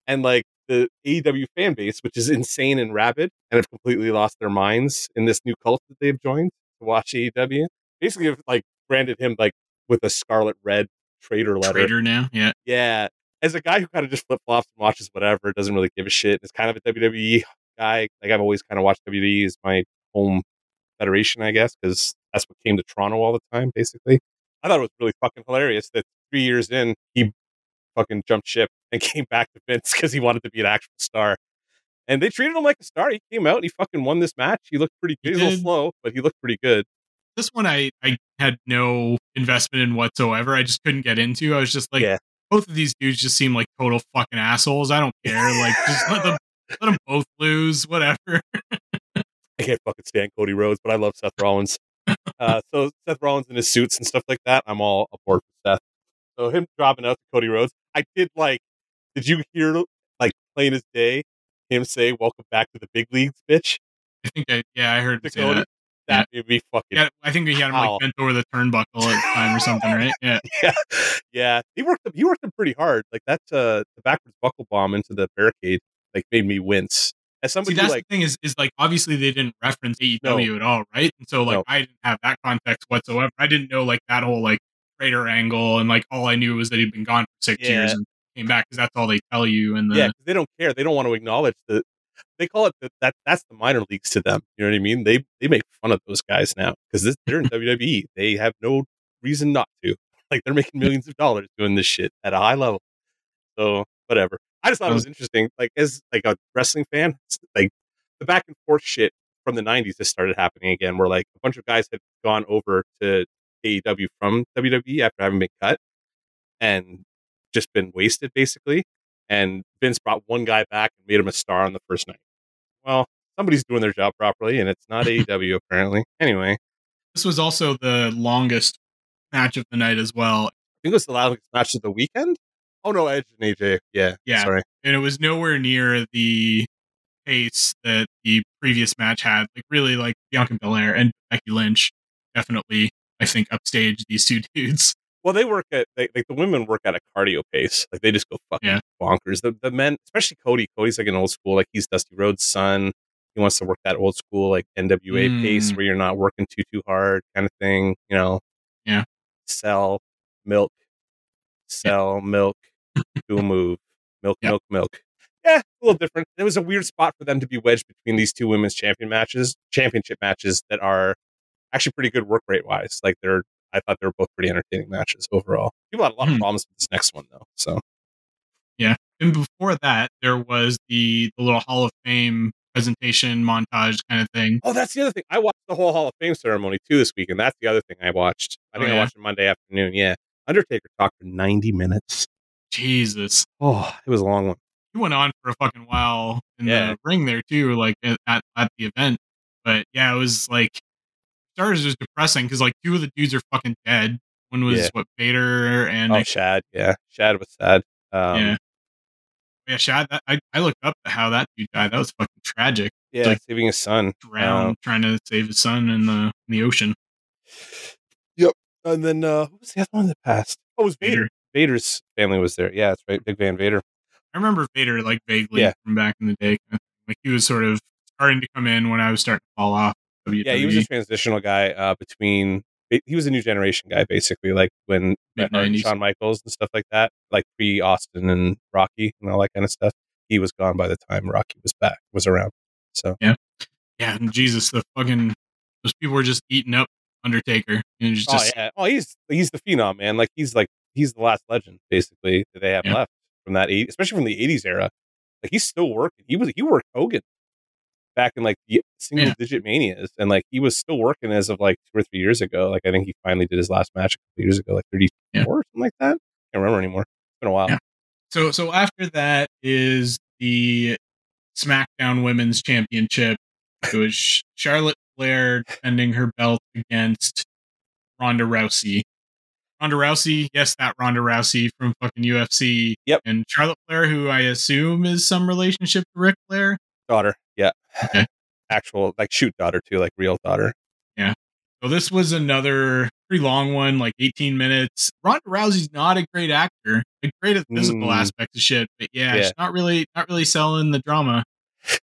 And like the AEW fan base, which is insane and rabid, and have completely lost their minds in this new cult that they've joined to watch AEW, basically have like branded him like with a scarlet red traitor letter. Traitor now, yeah. Yeah. As a guy who kind of just flip flops and watches whatever, doesn't really give a shit, is kind of a WWE guy. Like I've always kind of watched WWE as my home federation, I guess, because that's what came to Toronto all the time, basically. I thought it was really fucking hilarious that three years in, he fucking jumped ship and [LAUGHS] came back to Vince because he wanted to be an actual star. And they treated him like a star. He came out and he fucking won this match. He looked pretty good. He He was a little slow, but he looked pretty good. This one I, I had no investment in whatsoever. I just couldn't get into. I was just like, Yeah. both of these dudes just seem like total fucking assholes. I don't care. Like, just let them [LAUGHS] let them both lose. Whatever. I can't fucking stand Cody Rhodes, but I love Seth Rollins. uh, so Seth Rollins in his suits and stuff like that, I'm all aboard for Seth. So him dropping out to Cody Rhodes, I did like. Did you hear like plain as day him say "Welcome back to the big leagues, bitch"? I think I yeah I heard To him say Cody? That. That made me fucking Yeah, I think he had him like bent over the turnbuckle at the time or something, right? Yeah. [LAUGHS] yeah, yeah. He worked. He worked him pretty hard. Like that, uh, the backwards buckle bomb into the barricade, like made me wince. As See, somebody that's like, the thing is, is like obviously they didn't reference AEW No. at all, right? And so like No. I didn't have that context whatsoever. I didn't know like that whole like traitor angle, and like all I knew was that he'd been gone for six Yeah. years and came back because that's all they tell you. And the yeah, they don't care. They don't want to acknowledge that. They call it that, that. That's the minor leagues to them. You know what I mean? They they make fun of those guys now because they're in WWE. They have no reason not to. [LAUGHS] Like they're making millions of dollars doing this shit at a high level. So whatever. I just thought it was interesting. Like as like a wrestling fan, like the back and forth shit from the '90s just started happening again, where like a bunch of guys had gone over to AEW from WWE after having been cut, and just been wasted basically. And Vince brought one guy back and made him a star on the first night. Well, somebody's doing their job properly, and it's not [LAUGHS] AEW apparently. Anyway, this was also the longest match of the night as well, I think it was the longest match of the weekend. Oh no, Edge and AJ. Yeah, Yeah. Sorry. and it was nowhere near the pace that the previous match had. Like really, like Bianca Belair and Becky Lynch definitely, I think, upstaged these two [LAUGHS] dudes. Well, they work at like the women work at a cardio pace. Like they just go fucking Yeah. bonkers. The the men, especially Cody. Cody's like an old school. Like he's Dusty Rhodes' son. He wants to work that old school like NWA pace Mm. where you're not working too too hard, kind of thing. You know. Yeah. Sell milk. Sell milk. [LAUGHS] Do a move. Milk, Yeah. milk, milk. Yeah, a little different. It was a weird spot for them to be wedged between these two women's champion matches, championship matches that are actually pretty good work rate wise. Like they're I thought they were both pretty entertaining matches overall. People had a lot of Hmm. problems with this next one though. So yeah, And before that, there was the the little Hall of Fame presentation montage kind of thing. Oh, that's the other thing. I watched the whole Hall of Fame ceremony too this week, and that's the other thing I watched. I Oh, think I watched it Monday afternoon. Yeah. Undertaker talked for 90 minutes. Jesus, Oh, it was a long one. he went on for a fucking while in Yeah. the ring there too, like at, at the event. But yeah, it was like started as just depressing because like two of the dudes are fucking dead. One was Yeah. what Vader and Oh, Shad. Yeah. Shad was sad. Um, yeah, yeah. Shad, that, I I looked up how that dude died. That was fucking tragic. Yeah. Like- saving his son. Drowned Um, trying to save his son in the in the ocean. Yep, and then, uh, who was the other one that passed? Oh, it was Vader. Vader. Vader's family was there. Yeah, that's right. Big Van Vader. I remember Vader like vaguely Yeah. from back in the day. kind of thing. Like he was sort of starting to come in when I was starting to fall off. WWE. Yeah, he was a transitional guy uh, between. He was a new generation guy, basically, like when Bret Hart and Mid-nineties. Shawn Michaels and stuff like that, like pre Austin and Rocky and all that kind of stuff. He was gone by the time Rocky was back, was around. So yeah, yeah, and Jesus, the fucking those people were just eating up Undertaker, and oh just yeah, oh he's he's the phenom man. Like he's like he's the last legend basically that they have Yeah. left. from that, 80, especially from the '80s era. Like he's still working. He was he worked Hogan back in like the single Yeah. digit manias, and like he was still working as of like two or three years ago. Like I think he finally did his last match a couple years ago, like 34 Yeah. or something like that. I Can't remember anymore. It's been a while. Yeah. So so after that is the SmackDown Women's Championship. It was Charlotte Flair defending her belt against Ronda Rousey. Ronda Rousey, yes, that Ronda Rousey from fucking UFC. Yep. And Charlotte Flair, who I assume is some relationship to Ric Flair. Daughter, yeah. Okay. [LAUGHS] Actual like shoot daughter too, like real daughter. Yeah. So this was another pretty long one, like 18 minutes. Ronda Rousey's not a great actor, like great at the physical Mm. aspects of shit, but yeah, Yeah. she's not really not really selling the drama.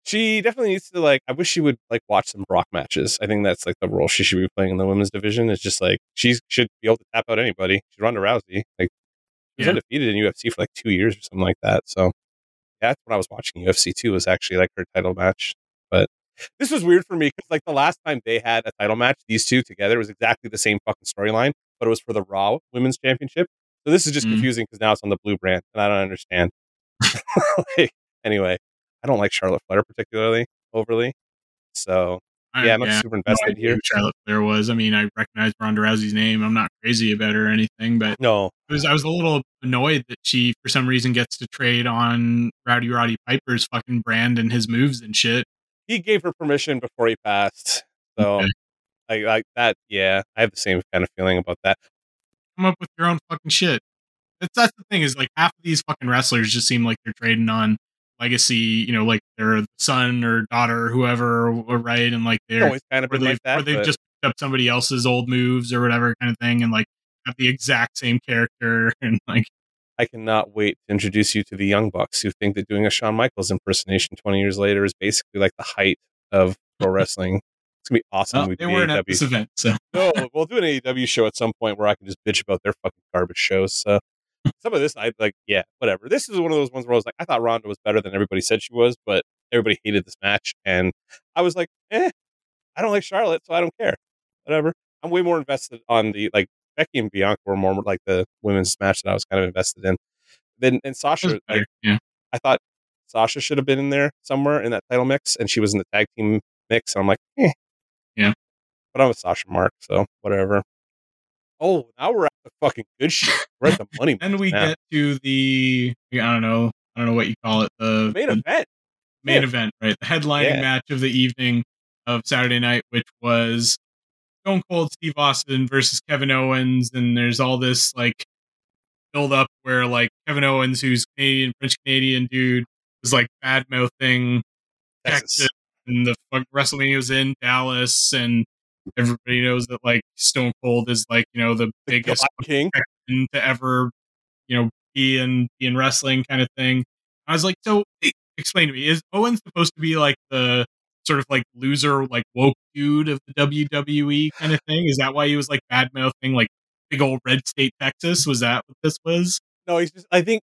She definitely needs to like. I wish she would like watch some Brock matches. I think that's like the role she should be playing in the women's division. It's just like she should be able to tap out anybody. She's Ronda Rousey. Like she was Yeah. undefeated in UFC for like two years or something like that. So that's when I was watching UFC too. Was actually like her title match. But this was weird for me because like the last time they had a title match, these two together was exactly the same fucking storyline, but it was for the Raw Women's Championship. So this is just Mm. confusing because now it's on the blue brand, and I don't understand. [LAUGHS] like, anyway, I don't like Charlotte Flair particularly overly. So I- yeah, I'm not super invested idea here. who Charlotte Flair was. I mean, I recognize Ronda Rousey's name. I'm not crazy about her or anything, but No, I was I was a little annoyed that she for some reason gets to trade on Rowdy Roddy Piper's fucking brand and his moves and shit. he gave her permission before he passed. So Okay. like like that. Yeah, I have the same kind of feeling about that. Come up with your own fucking shit. That's that's the thing is like half of these fucking wrestlers just seem like they're trading on legacy. You know, like their son or daughter or whoever, right? And like they're always kind of been they've, like that. where they've but- just picked up somebody else's old moves or whatever kind of thing, and like have the exact same character [LAUGHS] and like I cannot wait to introduce you to the young bucks who think that doing a Shawn Michaels impersonation 20 years later is basically like the height of pro [LAUGHS] wrestling. It's gonna be awesome. well, We they weren't at this event, so no, we'll do an AEW show at some point where I can just bitch about their fucking garbage shows. So some of this, I like, yeah, whatever. This is one of those ones where I was like, I thought Ronda was better than everybody said she was, but everybody hated this match, and I was like, eh, I don't like Charlotte, so I don't care. Whatever. I'm way more invested on the like Becky and Bianca were more like the women's match that I was kind of invested in. Then and Sasha, like, yeah. I thought Sasha should have been in there somewhere in that title mix, and she was in the tag team mix. And I'm like, eh. Yeah. But I'm with Sasha Mark, so whatever. Oh, now we're at the fucking good shit. We're at the [LAUGHS] money. Then we now. get to the I don't know I don't know what you call it the, main the event. main Yeah. event right the headlining Yeah. match of the evening of Saturday night, which was Stone Cold Steve Austin versus Kevin Owens, and there's all this like build up where like Kevin Owens, who's Canadian French Canadian dude, was like bad mouthing Texas. Texas, and the fuck WrestleMania was in Dallas, and everybody knows that like Stone Cold is like you know the biggest King. to ever, you know, be in be in wrestling kind of thing. I was like, so explain to me, is Owen supposed to be like the sort of like loser, like woke dude of the WWE kind of thing? Is that why he was like bad mouthing like big old red state Texas? Was that what this was? No, he's just. I think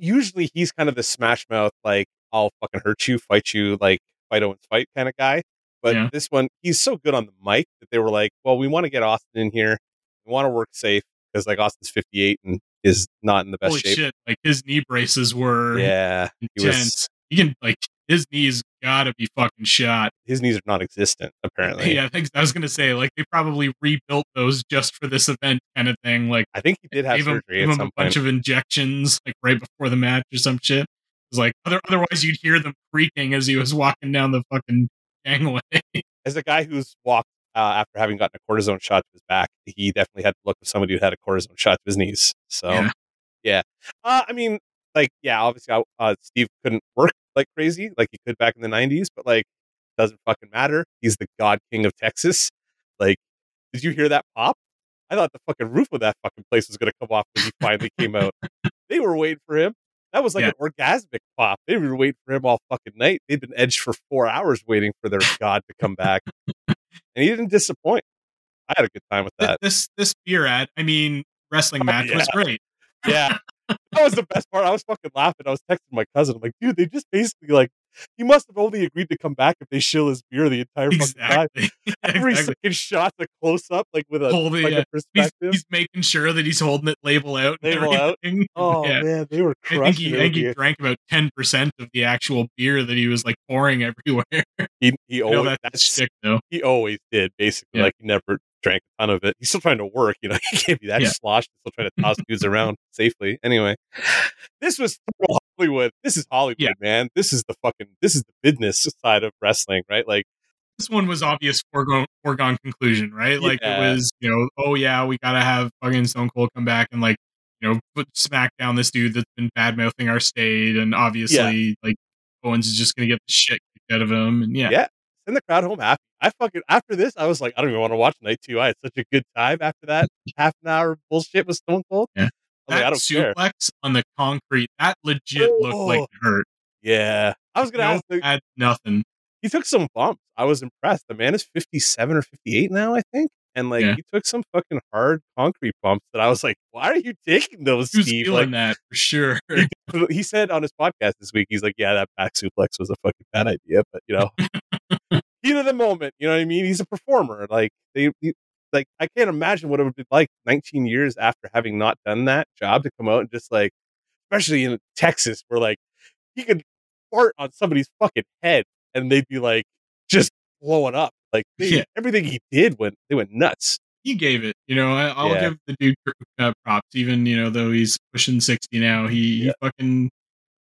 usually he's kind of the smash mouth, like I'll fucking hurt you, fight you, like fight Owens fight kind of guy. But Yeah. this one, he's so good on the mic that they were like, well, we want to get Austin in here. We want to work safe because like Austin's 58 and is not in the best Holy shape. shit! Like his knee braces were Yeah, he intense. was. He can like his knees gotta be fucking shot. His knees are non-existent apparently. Yeah, I think I was gonna say like they probably rebuilt those just for this event kind of thing. Like I think he did have gave him, surgery gave at him a bunch of injections like right before the match or some shit. It was like other, otherwise you'd hear them creaking as he was walking down the fucking gangway. [LAUGHS] As a guy who's walked uh, after having gotten a cortisone shot to his back, he definitely had the look of somebody who had a cortisone shot to his knees. So Yeah. yeah, Uh, I mean, like yeah, obviously uh, uh, Steve couldn't work like crazy like he could back in the '90s, but like doesn't fucking matter. He's the God King of Texas. Like, did you hear that pop? I thought the fucking roof of that fucking place was gonna come off when he finally came out. [LAUGHS] They were waiting for him. That was like Yeah. an orgasmic pop. They were waiting for him all fucking night. They'd been edged for four hours waiting for their god to come back, [LAUGHS] and he didn't disappoint. I had a good time with that. this this beer ad, I mean, wrestling [LAUGHS] Oh, match was yeah. great. Yeah, that was the best part. I was fucking laughing. I was texting my cousin. I'm like, dude, they just basically like he must have only agreed to come back if they shill his beer the entire fucking time. [LAUGHS] [LAUGHS] Every exactly. second shot's a close up, like with a, Holding like it. a He's, perspective. he's making sure that he's holding it label out. and Label out? [LAUGHS] oh yeah. man, they were I think he, I think he drank about ten percent of the actual beer that he was like pouring everywhere. He, he know always that's, shtick though. he always did basically. Yeah. Like he never drank a ton of it. He's still trying to work, you know. [LAUGHS] He can't be that Yeah. slosh. He's still trying to toss dudes around [LAUGHS] safely. Anyway, this was Hollywood. This is Hollywood, Yeah. man. This is the fucking. This is the business side of wrestling, right? Like, This one was obvious foregone, foregone conclusion, right? Like Yeah. it was, you know, oh yeah, we gotta have fucking Stone Cold come back and like, you know, put smack down this dude that's been bad mouthing our state, and obviously like Owens is just gonna get the shit kicked out of him, and yeah, Yeah. Send the crowd home happy. I fucking after this, I was like, I don't even want to watch night two. I had such a good time after that half an hour bullshit with Stone Cold. Yeah. I like, don't care. suplex on the concrete that legit looked like Oh. it hurt. Yeah, I was gonna No, ask. The, had nothing. he took some bumps. I was impressed. The man is fifty-seven or fifty-eight now, I think, and like Yeah. he took some fucking hard concrete bumps that I was like, why are you taking those, He Steve? feeling Like that for sure. [LAUGHS] he said on his podcast this week, he's like, yeah, that back suplex was a fucking bad idea, but you know, [LAUGHS] heat of the moment. You know what I mean? He's a performer. Like they, he- like I can't imagine what it would be like 19 years after having not done that job to come out and just like, especially in Texas, where like he could fart on somebody's fucking head and they'd be like just blowing up. Like [LAUGHS] they, Yeah. everything he did went, they went nuts. he gave it. You know, I, I'll Yeah. give the dude uh, props, even you know though he's pushing sixty now. He Yeah. he fucking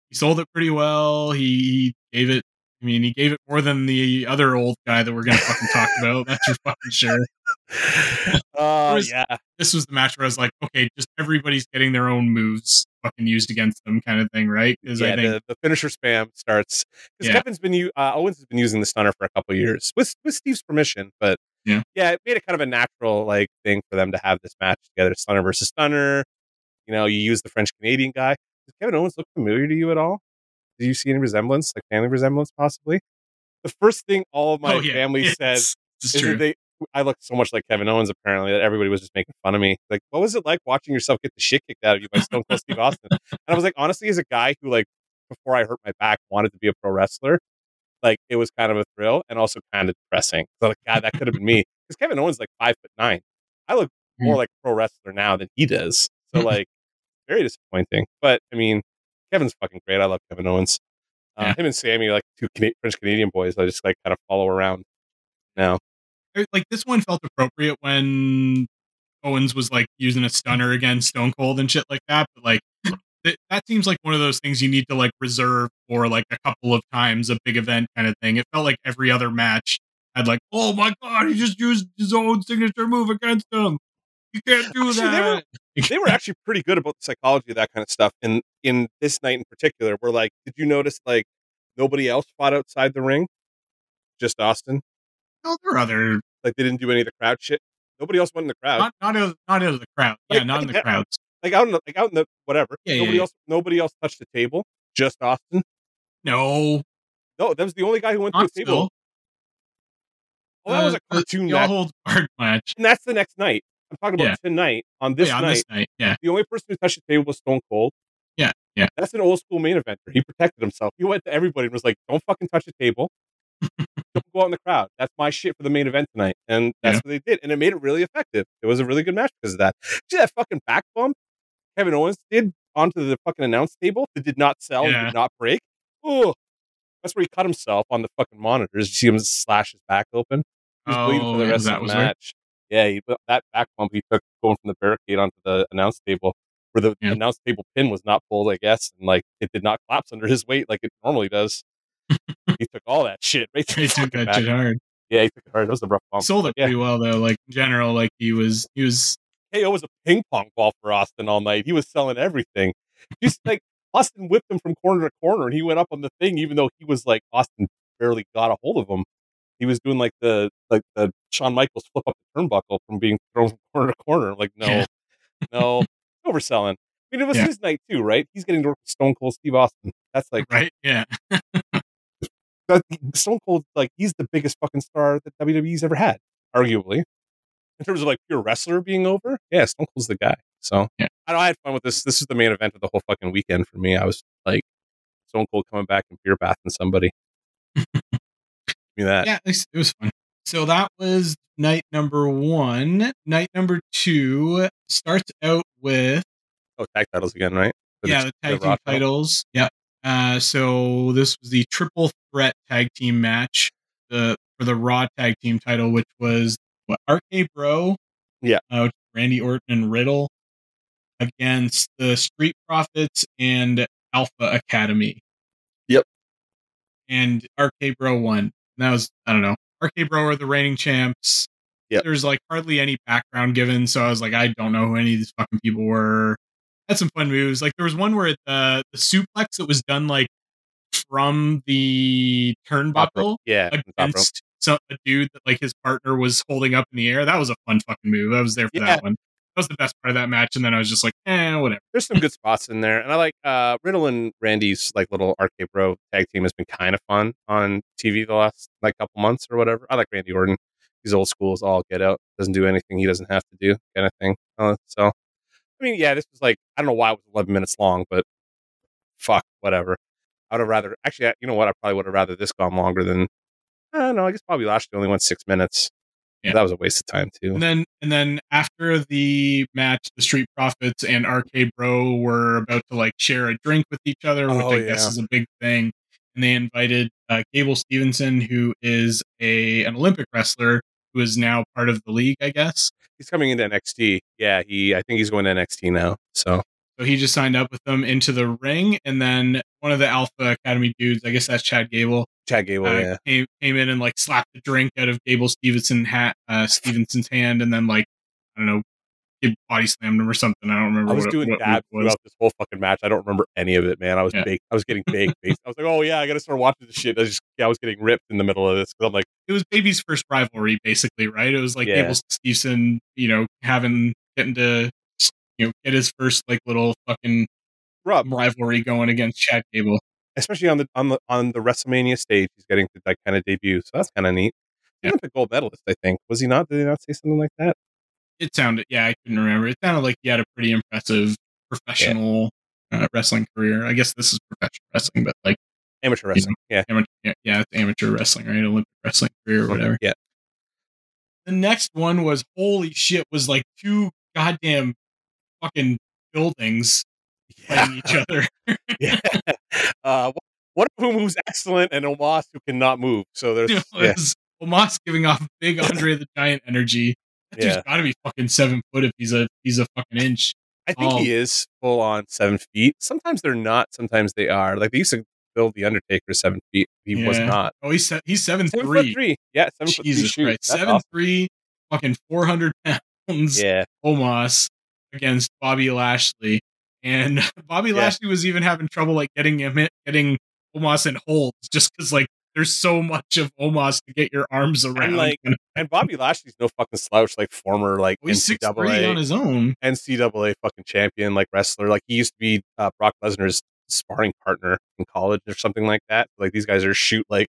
he sold it pretty well. He, he gave it. I mean, he gave it more than the other old guy that we're gonna fucking talk about. [LAUGHS] That's for fucking sure. Uh, was- yeah. This was the match where I was like, okay, just everybody's getting their own moves fucking used against them, kind of thing, right? Yeah, I think the, the finisher spam starts because Yeah. Kevin's been uh, Owens has been using the stunner for a couple of years with with Steve's permission, but Yeah. yeah, it made it kind of a natural like thing for them to have this match together, stunner versus stunner. You know, you use the French Canadian guy. Does Kevin Owens look familiar to you at all? Did you see any resemblance, like family resemblance, possibly? The first thing all of my oh yeah, family it's, says it's is true. that they. I look so much like Kevin Owens, apparently, that everybody was just making fun of me. Like, what was it like watching yourself get the shit kicked out of you by Stone Cold Steve Austin? And I was like, honestly, as a guy who, like, before I hurt my back, wanted to be a pro wrestler, like, it was kind of a thrill and also kind of depressing. So, like, God, that could have been me. Because Kevin Owens is like five foot nine. I look more like a pro wrestler now than he does. So, Hmm. [LAUGHS] like, very disappointing. But, I mean, Kevin's fucking great. I love Kevin Owens. Uh, Yeah. Him and Sami, like two French Canadian boys, I just like kind of follow around now. Like this one felt appropriate when Owens was like using a stunner against Stone Cold and shit like that. But like th- that seems like one of those things you need to like reserve for like a couple of times a big event kind of thing. It felt like every other match had like, oh my god, he just used his own signature move against him. You can't do Actually, they were- that. They were [LAUGHS] actually pretty good about the psychology of that kind of stuff. And in this night in particular, where like, did you notice like nobody else fought outside the ring? Just Austin. No, there are other Like they didn't do any of the crowd shit. Nobody else went in the crowd. not not out, not the crowd. Yeah, Like, not in the crowds. like out in the like out in the whatever. Yeah, yeah, nobody yeah. else. Nobody else touched the table. Just Austin. No, No, that was the only guy who went to not the table. still. Oh, that was a Uh, cartoon the match, all holds [LAUGHS] barred match. and that's the next night. I'm talking about Yeah. tonight on Oh, this yeah, on night. this night. Yeah, The only person who touched the table was Stone Cold. Yeah, yeah. That's an old school main eventer. He protected himself. He went to everybody and was like, "Don't fucking touch the table. [LAUGHS] Don't go out in the crowd. That's my shit for the main event tonight." And that's Yeah. what they did, and it made it really effective. It was a really good match because of that. See that fucking back bump Kevin Owens did onto the fucking announce table that did not sell and Yeah. did not break. Oh, that's where he cut himself on the fucking monitors. You see him slash his back open. He was bleeding for Oh, the rest that of the match. Yeah, he, that back bump he took going from the barricade onto the announce table, where the Yeah. announce table pin was not pulled, I guess, and like it did not collapse under his weight like it normally does. [LAUGHS] he took all that shit right to He took [LAUGHS] that back. shit hard. Yeah, he took it hard. That was a rough bump. Sold it Yeah. pretty well though. Like in general, like he was he was KO was a ping pong ball for Austin all night. He was selling everything. Just like Austin whipped him from corner to corner, and he went up on the thing, even though he was like Austin barely got a hold of him. He was doing like the like the Shawn Michaels flip up the turnbuckle from being thrown from corner to corner. Like no, Yeah. no, overselling. I mean, it was Yeah. his night too, right? He's getting to work with Stone Cold Steve Austin. That's like right. Yeah. [LAUGHS] that, Stone Cold, like he's the biggest fucking star that WWE's ever had, arguably. In terms of like pure wrestler being over, yeah, Stone Cold's the guy. So Yeah. I know I had fun with this. This is the main event of the whole fucking weekend for me. I was like Stone Cold coming back and beer bathing somebody. Me that. Yeah, it was, fun. So that was night number one. Night number two starts out with Oh, tag titles again, right? For yeah the tag team Raw title? titles. Yeah. Uh, so this was the triple threat tag team match the for the Raw tag team title, which was what RK Bro, Yeah. uh, Randy Orton and Riddle against the Street Profits and Alpha Academy. Yep. And RK Bro won. That was I don't know. RK Bro are the reigning champs. There's like hardly any background given, so I was like, I don't know who any of these fucking people were. Had some fun moves. Like there was one where the the suplex that was done like from the turnbuckle Yeah. against some a dude that like his partner was holding up in the air. That was a fun fucking move. I was there for Yeah. that one. Was the best part of that match. And then I was just like, eh, whatever. There's some good spots in there, and I like uh, Riddle and Randy's like little RK Bro tag team has been kind of fun on TV the last like couple months or whatever. I like Randy Orton. He's old school all get out. Doesn't do anything he doesn't have to do, kind of thing. Uh, so, I mean, yeah, this was like I don't know why it was 11 minutes long, but fuck, whatever. I would have rather actually, you know what? I probably would have rather this gone longer than. I don't know. I guess Bobby Lashley only went six minutes. Yeah. That was a waste of time too. And then and then after the match, the Street Profits and RK Bro were about to like share a drink with each other, which Oh, I guess is a big thing. And they invited uh, Gable Stevenson, who is a an Olympic wrestler who is now part of the league, I guess. He's coming into NXT. Yeah, he. I think he's going to NXT now. So So he just signed up with them into the ring, and then one of the Alpha Academy dudes, I guess that's Chad Gable, Chad Gable. uh, yeah. came, came in and like slapped the drink out of Gable Stevenson hat, uh, Stevenson's hand, and then like I don't know, he body slammed him or something. I don't remember. I was what, doing what was. throughout this whole fucking match. I don't remember any of it, man. I was Yeah. baked. I was getting baked. I was like, oh yeah, I got to start watching this shit. I just, yeah, I was getting ripped in the middle of this because I'm like, It was baby's first rivalry, basically, right? It was like Yeah. Gable Stevenson, you know, having getting to you know get his first like little fucking Rob, rivalry going against Chad Gable. especially on the on the on the WrestleMania stage, he's getting to like kind of debut. So that's kind of neat. Yeah. Olympic gold medalist, I think. Was he not? Did he not say something like that? it sounded yeah i couldn't remember it sounded like he had a pretty impressive professional uh, wrestling career i guess this is professional wrestling but like Amateur wrestling. Yeah. amateur yeah, yeah it's amateur wrestling right olympic wrestling career or whatever Yeah. the next one was holy shit was like two goddamn fucking buildings playing each other [LAUGHS] [LAUGHS] yeah. Uh, one of whom who's excellent, and Omos who cannot move. So there's it yeah, was Omos giving off big [LAUGHS] Andre the Giant energy. That dude's Yeah. got to be fucking seven foot if he's a he's a fucking inch. I think Oh. he is full on seven feet. Sometimes they're not. Sometimes they are. Like they used to build the Undertaker seven feet. He was not. Oh, he's se- he's seven, Seven three. foot three. Yeah, seven foot Jesus three. Christ, seven awesome. three, fucking four hundred pounds. Yeah, Omos against Bobby Lashley, and [LAUGHS] Bobby Yeah. Lashley was even having trouble like getting him in, getting Omos in holds just because like there's so much of Omos to get your arms around. like, and Bobby Lashley's no fucking slouch. Like former like he's six three on his own. NCAA fucking champion, like wrestler. Like he used to be uh, Brock Lesnar's sparring partner in college or something like that. Like these guys are shoot like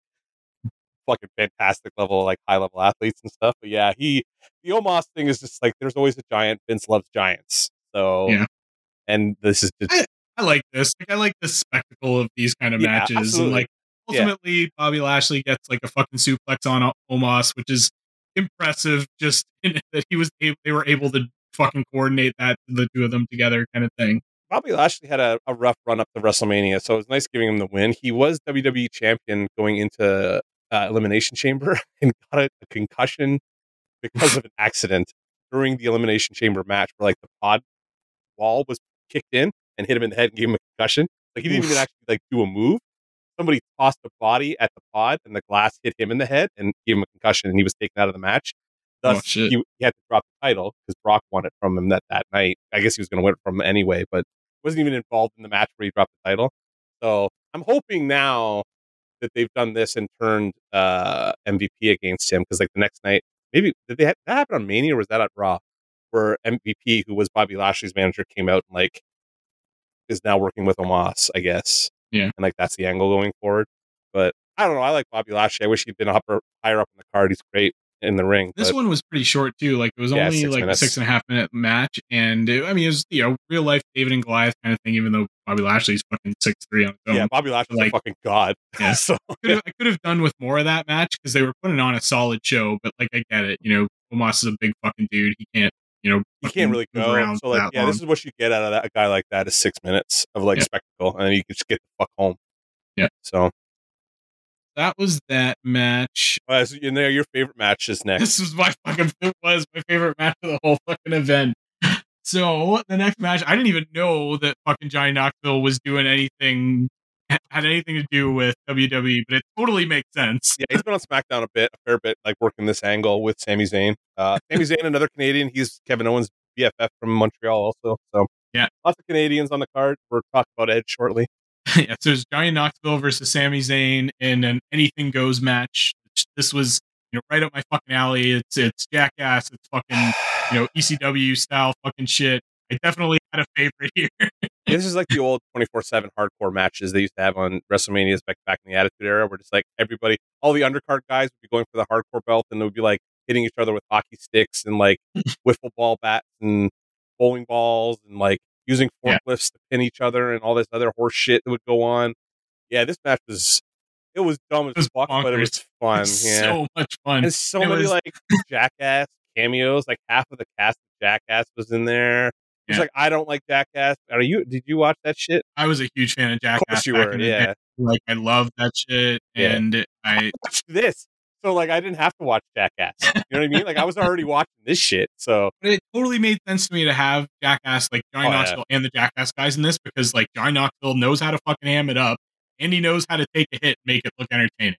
fucking fantastic level, like high level athletes and stuff. But yeah, he the Omos thing is just like there's always a giant. Vince loves giants, so Yeah. And this is just I like this. Like I like the spectacle of these kind of Yeah, matches, absolutely. and like Yeah. ultimately, Bobby Lashley gets like a fucking suplex on Omos, which is impressive. Just [LAUGHS] in that he was able, they were able to fucking coordinate that the two of them together, kind of thing. Bobby Lashley had a, a rough run up to WrestleMania, so it was nice giving him the win. He was WWE champion going into uh, Elimination Chamber [LAUGHS] and got a, a concussion because of an accident during the Elimination Chamber match, where like the pod wall was kicked in and hit him in the head and gave him a concussion. Like he didn't even actually like do a move. Somebody tossed a body at the pod, and the glass hit him in the head and gave him a concussion, and he was taken out of the match. Thus, Oh, he, he had to drop the title because Brock won it from him that, that night. I guess he was going to win it from him anyway, but wasn't even involved in the match where he dropped the title. So I'm hoping now that they've done this and turned uh, MVP against him because like the next night, maybe did they ha- that happen on Mania or was that at Raw, where MVP, who was Bobby Lashley's manager, came out and like is now working with Omos, I guess. Yeah. and like that's the angle going forward. But I don't know. I like Bobby Lashley. I wish he'd been up higher up in the card. He's great in the ring. This but- one was pretty short too. Like it was Yeah, only six like minutes. a six and a half minute match, and it, I mean it was you know real life David and Goliath kind of thing. Even though Bobby Lashley's fucking six three on his own. yeah, Bobby Lashley's like- a fucking god. Yeah. [LAUGHS] so I could have done with more of that match because they were putting on a solid show. But like I get it, you know, Omos is a big fucking dude. He can't, you know, he can't really go. around So like, yeah, long. this is what you get out of that a guy like that is six minutes of like Yeah. spectacle, and then you can just get the fuck home. Yeah. So, that was that match. uh, so you know, your favorite match is next. This was my fucking [LAUGHS] it was my favorite match of the whole fucking event. [LAUGHS] So the next match, I didn't even know that fucking Johnny Knoxville was doing anything had anything to do with WWE, but it totally makes sense. Yeah, he's been on SmackDown a bit, a fair bit, like working this angle with Sami Zayn. Uh, [LAUGHS] Sami Zayn, another Canadian. He's Kevin Owens' BFF from Montreal, also. So Yeah. lots of Canadians on the card. We're talking about Edge shortly. [LAUGHS] yeah, so there's Johnny Knoxville versus Sami Zayn in an anything goes match. This was you know right up my fucking alley. It's it's jackass. It's fucking you know ECW style fucking shit. I definitely had a favorite here. [LAUGHS] This is like the old 24 7 hardcore matches they used to have on WrestleManias back back in the Attitude Era, where just like everybody, all the undercard guys would be going for the hardcore belt and they would be like hitting each other with hockey sticks and like [LAUGHS] wiffle ball bats and bowling balls and like using Yeah. forklifts to pin each other and all this other horse shit that would go on. Yeah, this match was, it was dumb as It was fuck, but it was [LAUGHS] fun. It's yeah. so much fun. and so it many was- like jackass cameos, like half of the cast of Jackass was in there. It's Yeah. like I don't like Jackass. Are you? Did you watch that shit? I was a huge fan of Of Jackass. course you were. Yeah. day. Like I loved that shit, Yeah. and I this. So like I didn't have to watch Jackass. You know what I mean? Like I was already watching this shit. So but it totally made sense to me to have Jackass, like Johnny Oh, yeah. Knoxville and the Jackass guys in this because like Johnny Knoxville knows how to fucking ham it up and he knows how to take a hit and make it look entertaining.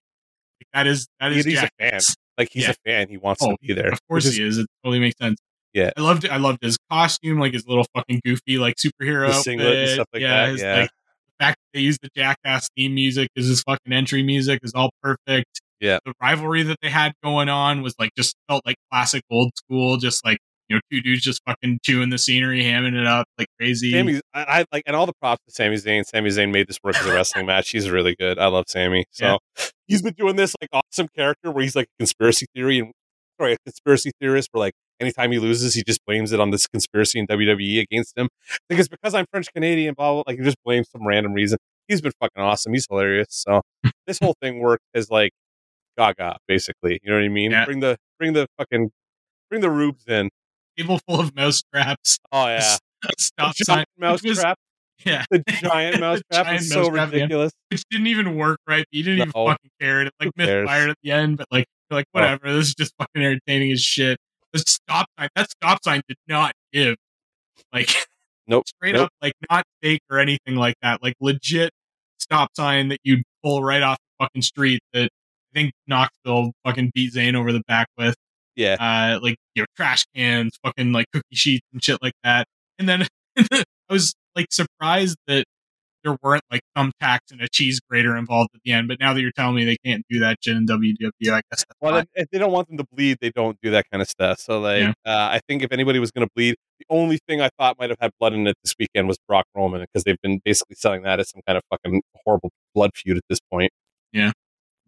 Like, that is that is he's a fan. Like he's Yeah. a fan. He wants Oh, to be there. Of course is he is. It totally makes sense. Yeah. I loved it. I loved his costume, like his little fucking goofy like superhero singlet and stuff like yeah, that, his, yeah. like the fact that they used the Jackass theme music as his fucking entry music is all perfect. Yeah. The rivalry that they had going on was like just felt like classic old school, just like you know, two dudes just fucking chewing the scenery, hamming it up like crazy. Sami, I, I like, and all the props to Sami Zayn. Sami Zayn made this work as a wrestling [LAUGHS] match. He's really good. I love Sami. So he's been doing this like awesome character where he's like a conspiracy theory and sorry, a conspiracy theorist. Where like anytime he loses, he just blames it on this conspiracy in WWE against him. I think it's because I'm French Canadian. Blah, blah like he just blames some random reason. He's been fucking awesome. He's hilarious. So this whole thing worked as like Gaga, basically. You know what I mean? Yeah. Bring the bring the fucking bring the rubes in. Table full of mouse traps. Oh yeah, [LAUGHS] Stop sign. mouse [LAUGHS] was- trap. Yeah. The [LAUGHS] giant mouse trap giant is so ridiculous. Which didn't even work right. He didn't even fucking care. It like misfired at the end, but like you're like Oh. whatever. This is just fucking entertaining as shit. The stop sign. That stop sign did not give. Like Nope. straight Nope. up, like not fake or anything like that. Like legit stop sign that you'd pull right off the fucking street that think Knoxville fucking beat Zayn over the back with. Yeah. Uh, like you know, trash cans, fucking like cookie sheets and shit like that. And then [LAUGHS] I was like surprised that there weren't like thumbtacks and a cheese grater involved at the end. But now that you're telling me they can't do that shit in WWE, I guess that's Well, fine. if they don't want them to bleed, they don't do that kind of stuff. So, like, Yeah. uh, I think if anybody was going to bleed, the only thing I thought might have had blood in it this weekend was Brock Roman because they've been basically selling that as some kind of fucking horrible blood feud at this point. Yeah.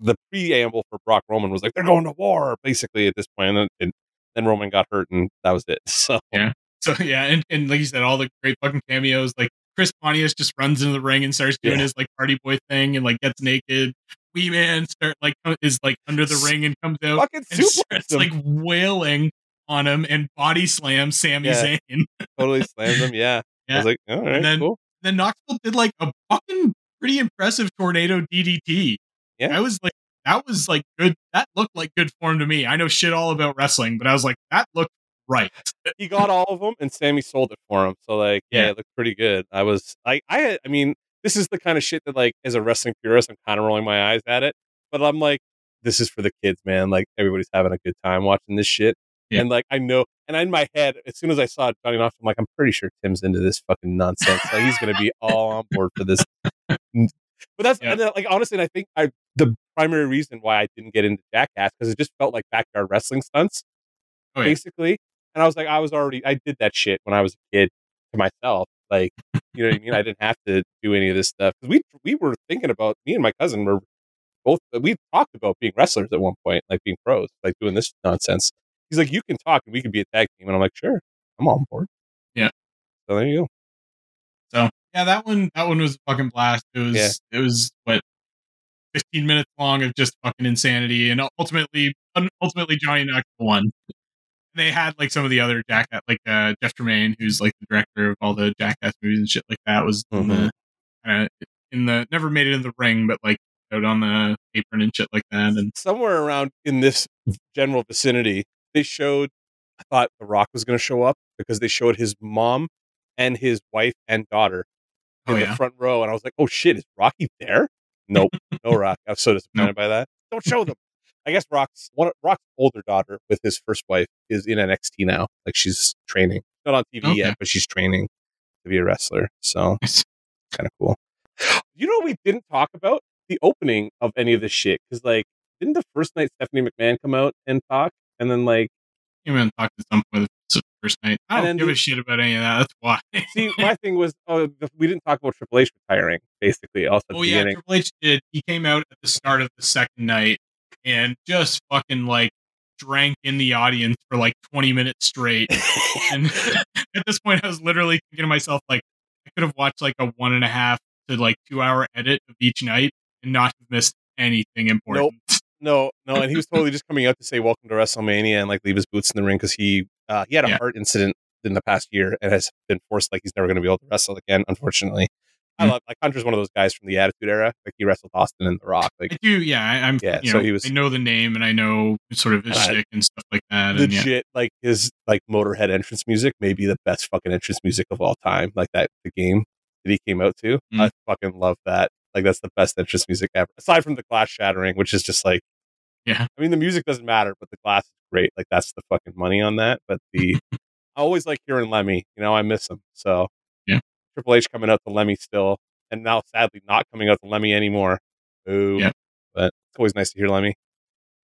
The preamble for Brock Roman was like they're going to war, basically at this point, and then, then Roman got hurt, and that was it. [LAUGHS] So, Yeah. So yeah, and, and like you said, all the great fucking cameos. Like Chris Pontius just runs into the ring and starts doing Yeah. his like party boy thing and like gets naked. Wee man start like uh, is like under the ring and comes out fucking and super starts like wailing on him and body slams Sami Yeah. Zayn. totally [LAUGHS] slammed him. Yeah. I was like, all right, then- cool. then Knoxville did like a fucking pretty impressive tornado DDT. Yeah. I was like, that was like good. That looked like good form to me. I know shit all about wrestling, but I was like, that looked right. [LAUGHS] he got all of them and Sami sold it for him. So like, yeah, Yeah. it looked pretty good. I was like, I, I mean, this is the kind of shit that like, as a wrestling purist, I'm kind of rolling my eyes at it, but I'm like, this is for the kids, man. Like everybody's having a good time watching this shit. Yeah. And like, I know, and in my head, as soon as I saw it Johnny Knoxville, I'm like, I'm pretty sure Tim's into this fucking nonsense. like he's going to be all on board for this. But that's Yeah. and then, like honestly, and I think I the primary reason why I didn't get into Jackass because it just felt like backyard wrestling stunts Oh, yeah. basically. And I was like, I was already, I did that shit when I was a kid to myself. Like, you know what I mean? I didn't have to do any of this stuff. We we were thinking about me and my cousin were both uh, we talked about being wrestlers at one point, like being pros, like doing this nonsense. He's like, you can talk and we can be a tag team, and I'm like, sure, I'm on board. Yeah. So there you go. So yeah, that one that one was a fucking blast. It was Yeah. it was what 15 minutes long of just fucking insanity, and ultimately ultimately Johnny Knoxville won. And they had like some of the other Jackass, like uh, Jeff Tremaine, who's like the director of all the Jackass movies and shit like that, was in Mhm. the of in the never made it in the ring, but like out on the apron and shit like that. And Somewhere around in this general vicinity, they showed. I thought The Rock was going to show up because they showed his mom and his wife and daughter in oh the yeah, front row, and I was like, "Oh shit, is Rocky there?" Nope, no Rock. I was so disappointed by that. Don't show them. I guess Rock's one. Rock's older daughter with his first wife is in NXT now. Like she's training, not on TV Okay. yet, but she's training to be a wrestler. So Nice. kind of cool. You know, what we didn't talk about the opening of any of this shit because, like, didn't the first night Stephanie McMahon come out and talk, and then like, came in and talked to some point the first night. I don't give the- a shit about any of that. That's why. see, my thing was, oh, the, we didn't talk about Triple H retiring. Basically, also Oh yeah, beginning. Triple H did. He came out at the start of the second night and just fucking like drank in the audience for like 20 minutes straight. [LAUGHS] and [LAUGHS] at this point, I was literally thinking to myself, like, I could have watched like a one and a half to like two hour edit of each night and not have missed anything important. Nope. [LAUGHS] No, no, and he was totally just coming out to say welcome to WrestleMania and like leave his boots in the ring because he uh, he had a Yeah. heart incident in the past year and has been forced like he's never going to be able to wrestle again. Unfortunately, I Mhm. love like Hunter's one of those guys from the Attitude Era. Like he wrestled Austin and The Rock. Like I do, yeah. I, I'm, Yeah, you so know, he was- I know the name and I know sort of his Uh, shtick and stuff like that. And yeah, legit, like his like Motorhead entrance music may be the best fucking entrance music of all time. Like that the game that he came out to. Mm. I fucking love that. Like that's the best entrance music ever. Aside from the glass shattering, which is just like Yeah. I mean the music doesn't matter, but the glass is great. Like that's the fucking money on that. But the [LAUGHS] I always like hearing Lemmy. You know, I miss him. So Yeah. Triple H coming out to Lemmy still, and now sadly not coming out to Lemmy anymore. Ooh. Yeah. But it's always nice to hear Lemmy.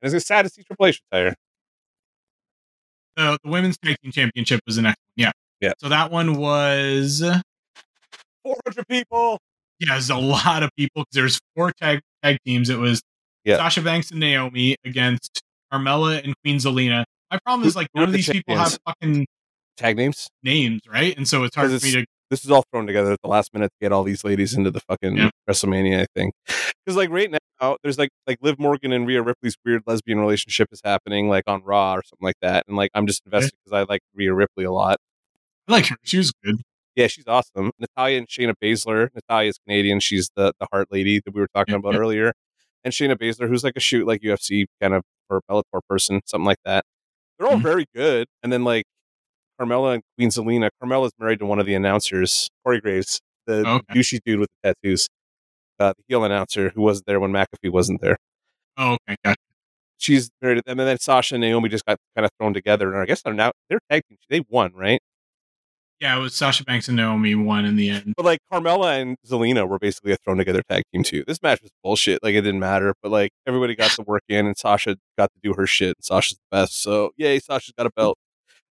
And it's a sad to see Triple H retire. the, the women's tag team championship was the next one. Yeah. Yeah. So that one was Four hundred people. yeah, there's a lot of people because there's four tag tag teams. It was Yeah. Sasha Banks and Naomi against Carmella and Queen Zelina. My problem is like none of these people have fucking Tag names. names, right? And so it's hard for 'Cause me to this is all thrown together at the last minute to get all these ladies into the fucking Yeah. WrestleMania, I think. Because like right now, there's like like Liv Morgan and Rhea Ripley's weird lesbian relationship is happening like on Raw or something like that, and like I'm just invested because I like Rhea Ripley a lot. I like her. She was good. Yeah, she's awesome. Natalya and Shayna Baszler. Natalya's Canadian. She's the the Hart Lady that we were talking about yeah. earlier, and Shayna Baszler, who's like a shoot like UFC kind of or a Bellator person, something like that. They're all Mhm. very good, and then like Carmella and Queen Zelina. Carmella's married to one of the announcers, Corey Graves, the Okay. douchey dude with the tattoos, uh, the heel announcer who wasn't there when McAfee wasn't there. Oh, okay, gotcha. She's married, to them, and then Sasha and Naomi just got kind of thrown together, and I guess they're now they're tag team. They won, right? Yeah, it was Sasha Banks and Naomi won in the end. But like Carmella and Zelina were basically a thrown together tag team too. This match was bullshit. Like it didn't matter, but like everybody got [LAUGHS] to work in, and Sasha got to do her shit. And Sasha's the best. So yay, Sasha's got a belt.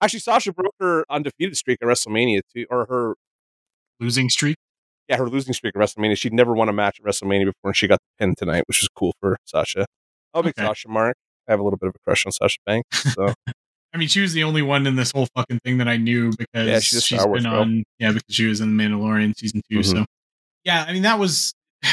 Actually, Sasha broke her undefeated streak at WrestleMania too, or her Losing streak. yeah her losing streak at WrestleMania. She'd never won a match at WrestleMania before, and she got the pin tonight, which was cool for Sasha. I'll big Okay. Sasha Mark. I have a little bit of a crush on Sasha Banks. So [LAUGHS] I mean, she was the only one in this whole fucking thing that I knew because Yeah, she's she's been girl. on. Yeah, because she was in The Mandalorian season 2 Mhm. So, yeah, I mean, that was [SIGHS] it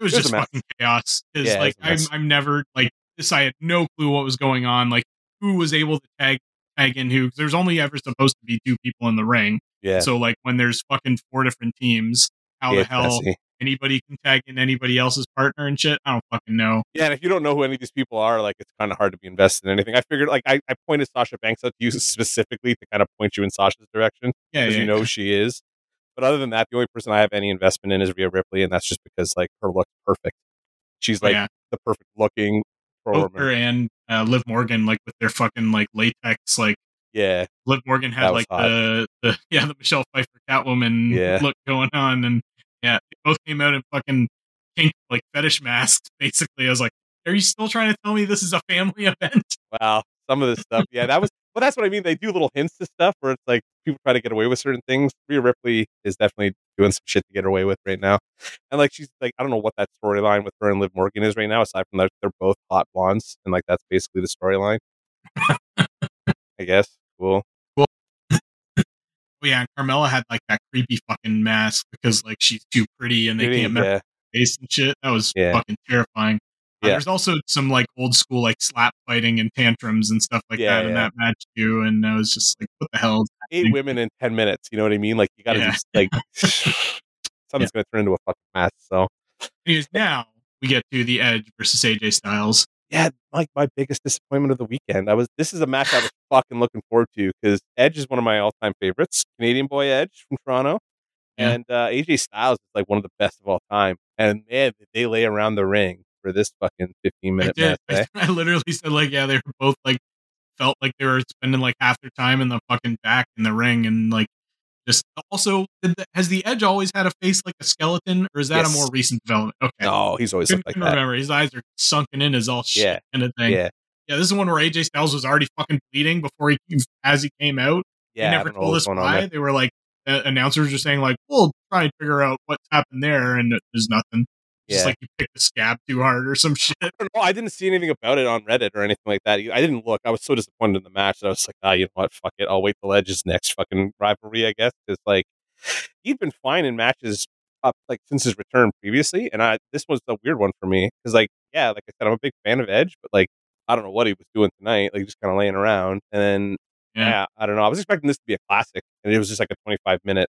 was It was just fucking chaos. Because Yeah, like I'm. I'm never like this. I had no clue what was going on. Like who was able to tag tag in who? Because there's only ever supposed to be two people in the ring. yeah, So like when there's fucking four different teams, how yeah, the hell Jesse. Anybody can tag in anybody else's partner and shit? I don't fucking know. Yeah, and if you don't know who any of these people are, like it's kind of hard to be invested in anything. I figured, like, I, I pointed Sasha Banks out to you [LAUGHS] specifically to kind of point you in Sasha's direction Yeah, because yeah, you know who she is. But other than that, the only person I have any investment in is Rhea Ripley, and that's just because like her look's perfect. She's Oh, like yeah. the perfect looking Both her and uh, Liv Morgan, like with their fucking like latex, like Yeah, Liv Morgan had like the, the [LAUGHS] yeah the Michelle Pfeiffer Catwoman Yeah. look going on, and yeah, they both came out in fucking pink like fetish masks. [LAUGHS] Basically, I was like, "Are you still trying to tell me this is a family [LAUGHS] event?" wow. Some of this stuff, yeah, that was. Well, that's what I mean. They do little hints to stuff where it's like people try to get away with certain things. Rhea Ripley is definitely doing some shit to get away with right now. And like she's like, I don't know what that storyline with her and Liv Morgan is right now, aside from that they're both hot blondes, and like that's basically the storyline. I guess. Cool. Oh, yeah, and Carmella had like that creepy fucking mask because like she's too pretty and they Maybe, can't yeah. her face and shit. That was Yeah. fucking terrifying. Uh, there's also some like old school like slap fighting and tantrums and stuff like Yeah, that in that match too. And I was just like, what the hell? Eight women in ten minutes. You know what I mean? Like you gotta Yeah. just like [LAUGHS] something's gonna turn into a fucking mess. So Anyways, now we get to the Edge versus AJ Styles. Yeah, like my biggest disappointment of the weekend. I was this is a match I was [SIGHS] fucking looking forward to because Edge is one of my all time favorites. Canadian boy Edge from Toronto. Yeah. And uh, AJ Styles is like one of the best of all time. And man, they lay around the ring for this fucking 15 I minute did. match. eh? I, [LAUGHS] I literally said like, yeah, they were both like felt like they were spending like half their time in the fucking back in the ring and like just also did the, has the Edge always had a face like a skeleton or is that Yes. a more recent development? Okay. No, he's always Couldn't, like couldn't that. remember. His eyes are sunken in as all shit Yeah. kind of thing. Yeah. Yeah, this is one where AJ Styles was already fucking bleeding before he as he came out. Yeah. they never told us why. They were like announcers were saying like, "We'll try and figure out what's happened there," and there's nothing. Just like you picked the scab too hard or some [LAUGHS] shit. I don't know. I didn't see anything about it on Reddit or anything like that. I didn't look. I was so disappointed in the match that I was like, ah, you know what? Fuck it. I'll wait till Edge's next fucking rivalry, I guess. Because like he'd been fine in matches up like since his return previously, and I this was a weird one for me because like yeah, like I said, I'm a big fan of Edge, but like I don't know what he was doing tonight, like just kind of laying around, and then Yeah. yeah. I don't know. I was expecting this to be a classic, and it was just like a 25 minute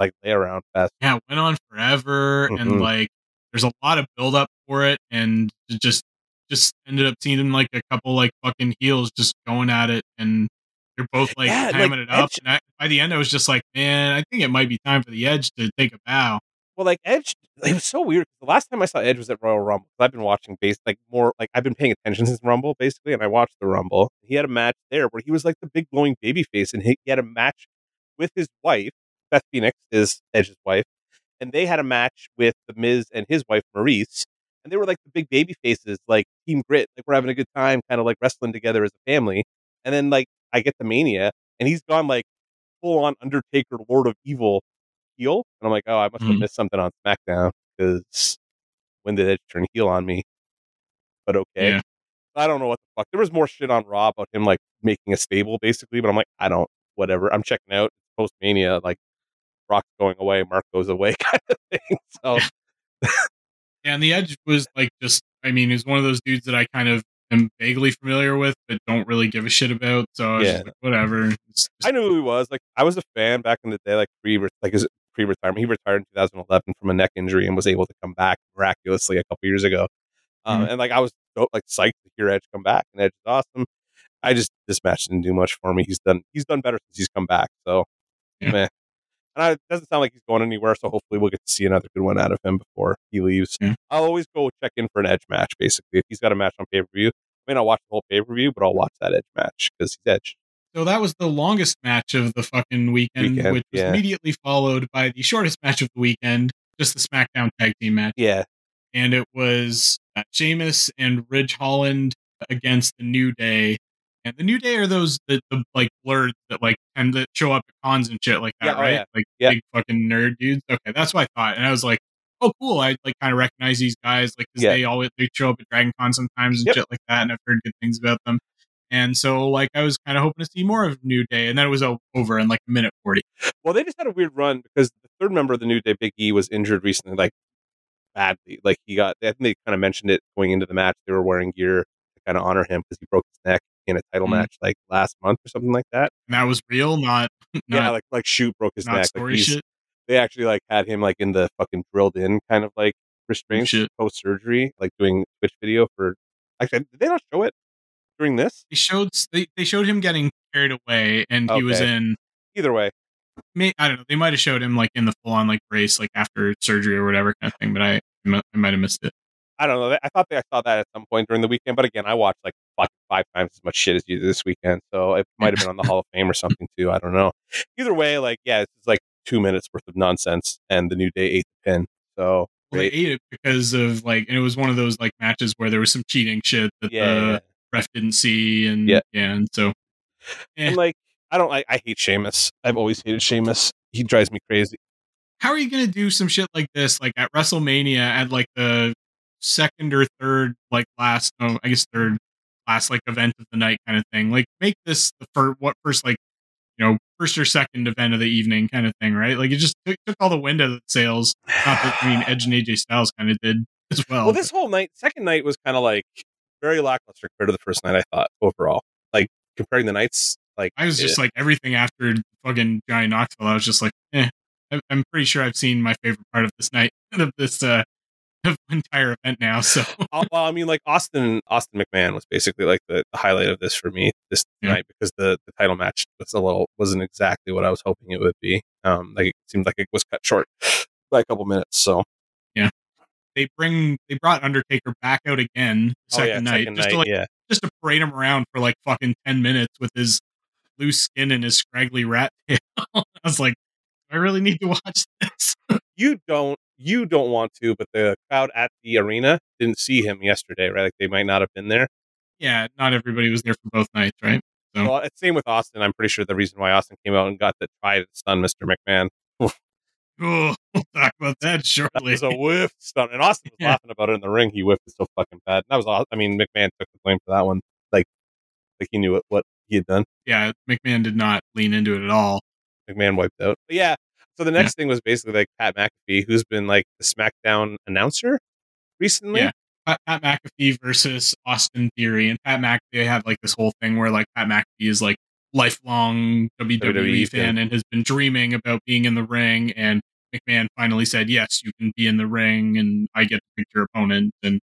like lay around fest. Yeah, it went on forever, and Mhm. like there's a lot of build up for it, and it just just ended up seeing like a couple like fucking heels just going at it, and they're both like Yeah, like, it up. Edge- And I, by the end, I was just like, man, I think it might be time for the Edge to take a bow. Well, like Edge, it was so weird. The last time I saw Edge was at Royal Rumble. I've been watching base like more like I've been paying attention since Rumble basically, and I watched the Rumble. He had a match there where he was like the big glowing baby face, and he, he had a match with his wife. Beth Phoenix is Edge's wife, and they had a match with the Miz and his wife Maryse, and they were like the big baby faces, like Team Grit, like we're having a good time, kind of like wrestling together as a family. And then like I get the Mania, and he's gone like full on Undertaker, Lord of Evil heel, and I'm like, oh, I must have Mhm. missed something on SmackDown because when did Edge turn heel on me? But okay, Yeah. I don't know what the fuck. There was more shit on Raw about him like making a stable, basically, but I'm like, I don't, whatever. I'm checking out post Mania, like Rock's going away, Mark goes away, [LAUGHS] kind of thing. So Yeah, and the Edge was like just, I mean, he's one of those dudes that I kind of am vaguely familiar with, but don't really give a shit about. So Yeah. like, whatever. Just- I knew who he was. Like I was a fan back in the day, like pre like his pre retirement. He retired in 2011 from a neck injury and was able to come back miraculously a couple years ago. Um, Mhm. And like I was so, like psyched to hear Edge come back, and Edge is awesome. I just this match didn't do much for me. He's done he's done better since he's come back. So, Yeah. And I, it doesn't sound like he's going anywhere. So hopefully we'll get to see another good one out of him before he leaves. I'll always go check in for an Edge match. Basically, if he's got a match on pay per view, I may not watch the whole pay per view, but I'll watch that Edge match because he's Edge. So that was the longest match of the fucking weekend, Weekend, which was yeah. immediately followed by the shortest match of the weekend, just the SmackDown Tag Team match. Yeah, And it was uh, Sheamus and Ridge Holland against the New Day. And the New Day are those the, the like blurs that like tend to show up at cons and shit like that, Yeah, oh, right? yeah. Like Yeah. big fucking nerd dudes. Okay, that's what I thought. And I was like, oh cool. I like kind of recognize these guys, like 'cause Yeah. they always they show up at Dragon Con sometimes and Yep. shit like that, and I've heard good things about them. And so like I was kind of hoping to see more of New Day, and then it was over in like a minute forty. Well, they just had a weird run because the third member of the New Day, Big E, was injured recently, like badly. Like he got, I think they kind of mentioned it going into the match. They were wearing gear to kind of honor him because he broke his neck in a title Mhm. match like last month or something like that. And that was real, not not, yeah, like like shoot broke his not neck. Story he's- shit. they actually like had him like in the fucking drilled in kind of like restraints post surgery, like doing Twitch video for. Actually, did they not show it during this? They showed they, they showed him getting carried away, and he was in. Either way, May, I don't know. They might have showed him like in the full on like brace, like after surgery or whatever kind of thing. But I I might have missed it. I don't know. I thought that I saw that at some point during the weekend, but again, I watched like five times as much shit as you did this weekend, so it might have been on the Hall of Fame or something too. I don't know. Either way, like yeah, it's like two minutes worth of nonsense, and the New Day ate the pin. So Well, they ate it because of like, and it was one of those like matches where there was some cheating shit that Yeah, the ref didn't see, and Yeah. yeah, and so Eh. And like, I don't like. I hate Sheamus. I've always hated Sheamus. He drives me crazy. How are you gonna do some shit like this, like at WrestleMania, at like the second or third, like last, oh, I guess third last like event of the night kind of thing? Like make this the first, what first like you know first or second event of the evening kind of thing, right? Like it just took, took all the wind out of the sails. Not that I mean Edge and AJ Styles kind of did as well. Well, this whole night, second night was kind of like very lackluster compared to the first night. I thought overall, like comparing the nights, like I was just eh, like everything after fucking Johnny Knoxville. I was just like, eh. I'm pretty sure I've seen my favorite part of this night [LAUGHS] of this uh of entire event now. So [LAUGHS] well, I mean, like Austin Austin McMahon was basically like the, the highlight of this for me this Yeah. night because the, the title match was a little wasn't exactly what I was hoping it would be. Um, like it seemed like it was cut short [SIGHS] by a couple minutes. So yeah, they bring they brought Undertaker back out again the Oh, second yeah, night second just to like yeah. just to parade him around for like fucking ten minutes with his loose skin and his scraggly rat tail. [LAUGHS] I was like, I really need to watch this. You don't you don't want to, but the crowd at the arena didn't see him yesterday, right? Like they might not have been there. yeah, not everybody was there for both nights, right? So Well, it's same with Austin. I'm pretty sure the reason why Austin came out and got the try to stun Mr. McMahon oh, [LAUGHS] we'll talk about that That shortly. was a whiff stun, And Austin was [LAUGHS] Yeah. laughing about it in the ring. He whiffed it so fucking bad. That was, I mean, McMahon took the blame for that one. Like, like he knew what, what he had done. yeah, McMahon did not lean into it at all. McMahon wiped out. But yeah. So the next thing was basically like Pat McAfee, who's been like the SmackDown announcer recently. Yeah. Pat, Pat McAfee versus Austin Theory, and Pat McAfee had like this whole thing where like Pat McAfee is like lifelong WWE, WWE fan fan. and has been dreaming about being in the ring, and McMahon finally said, "Yes, you can be in the ring, and I get to pick your opponent." And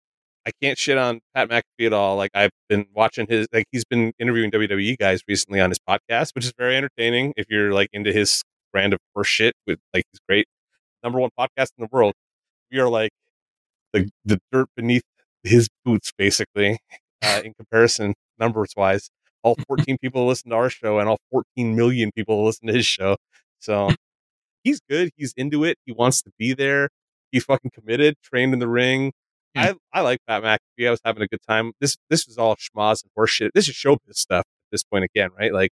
I can't shit on Pat McAfee at all. Like I've been watching his, like he's been interviewing WWE guys recently on his podcast, which is very entertaining if you're like into his brand of horse shit. With like he's great, number one podcast in the world. We are like the the dirt beneath his boots, basically, uh, [LAUGHS] in comparison numbers wise. All 14 people listen to our show, and all 14 million people [LAUGHS] listen to his show. So he's good. He's into it. He wants to be there. He's fucking committed. Trained in the ring. Yeah. I, I like Pat McAfee. I was having a good time. This this was all schmoz and horseshit. This is showbiz stuff at this point again, right? Like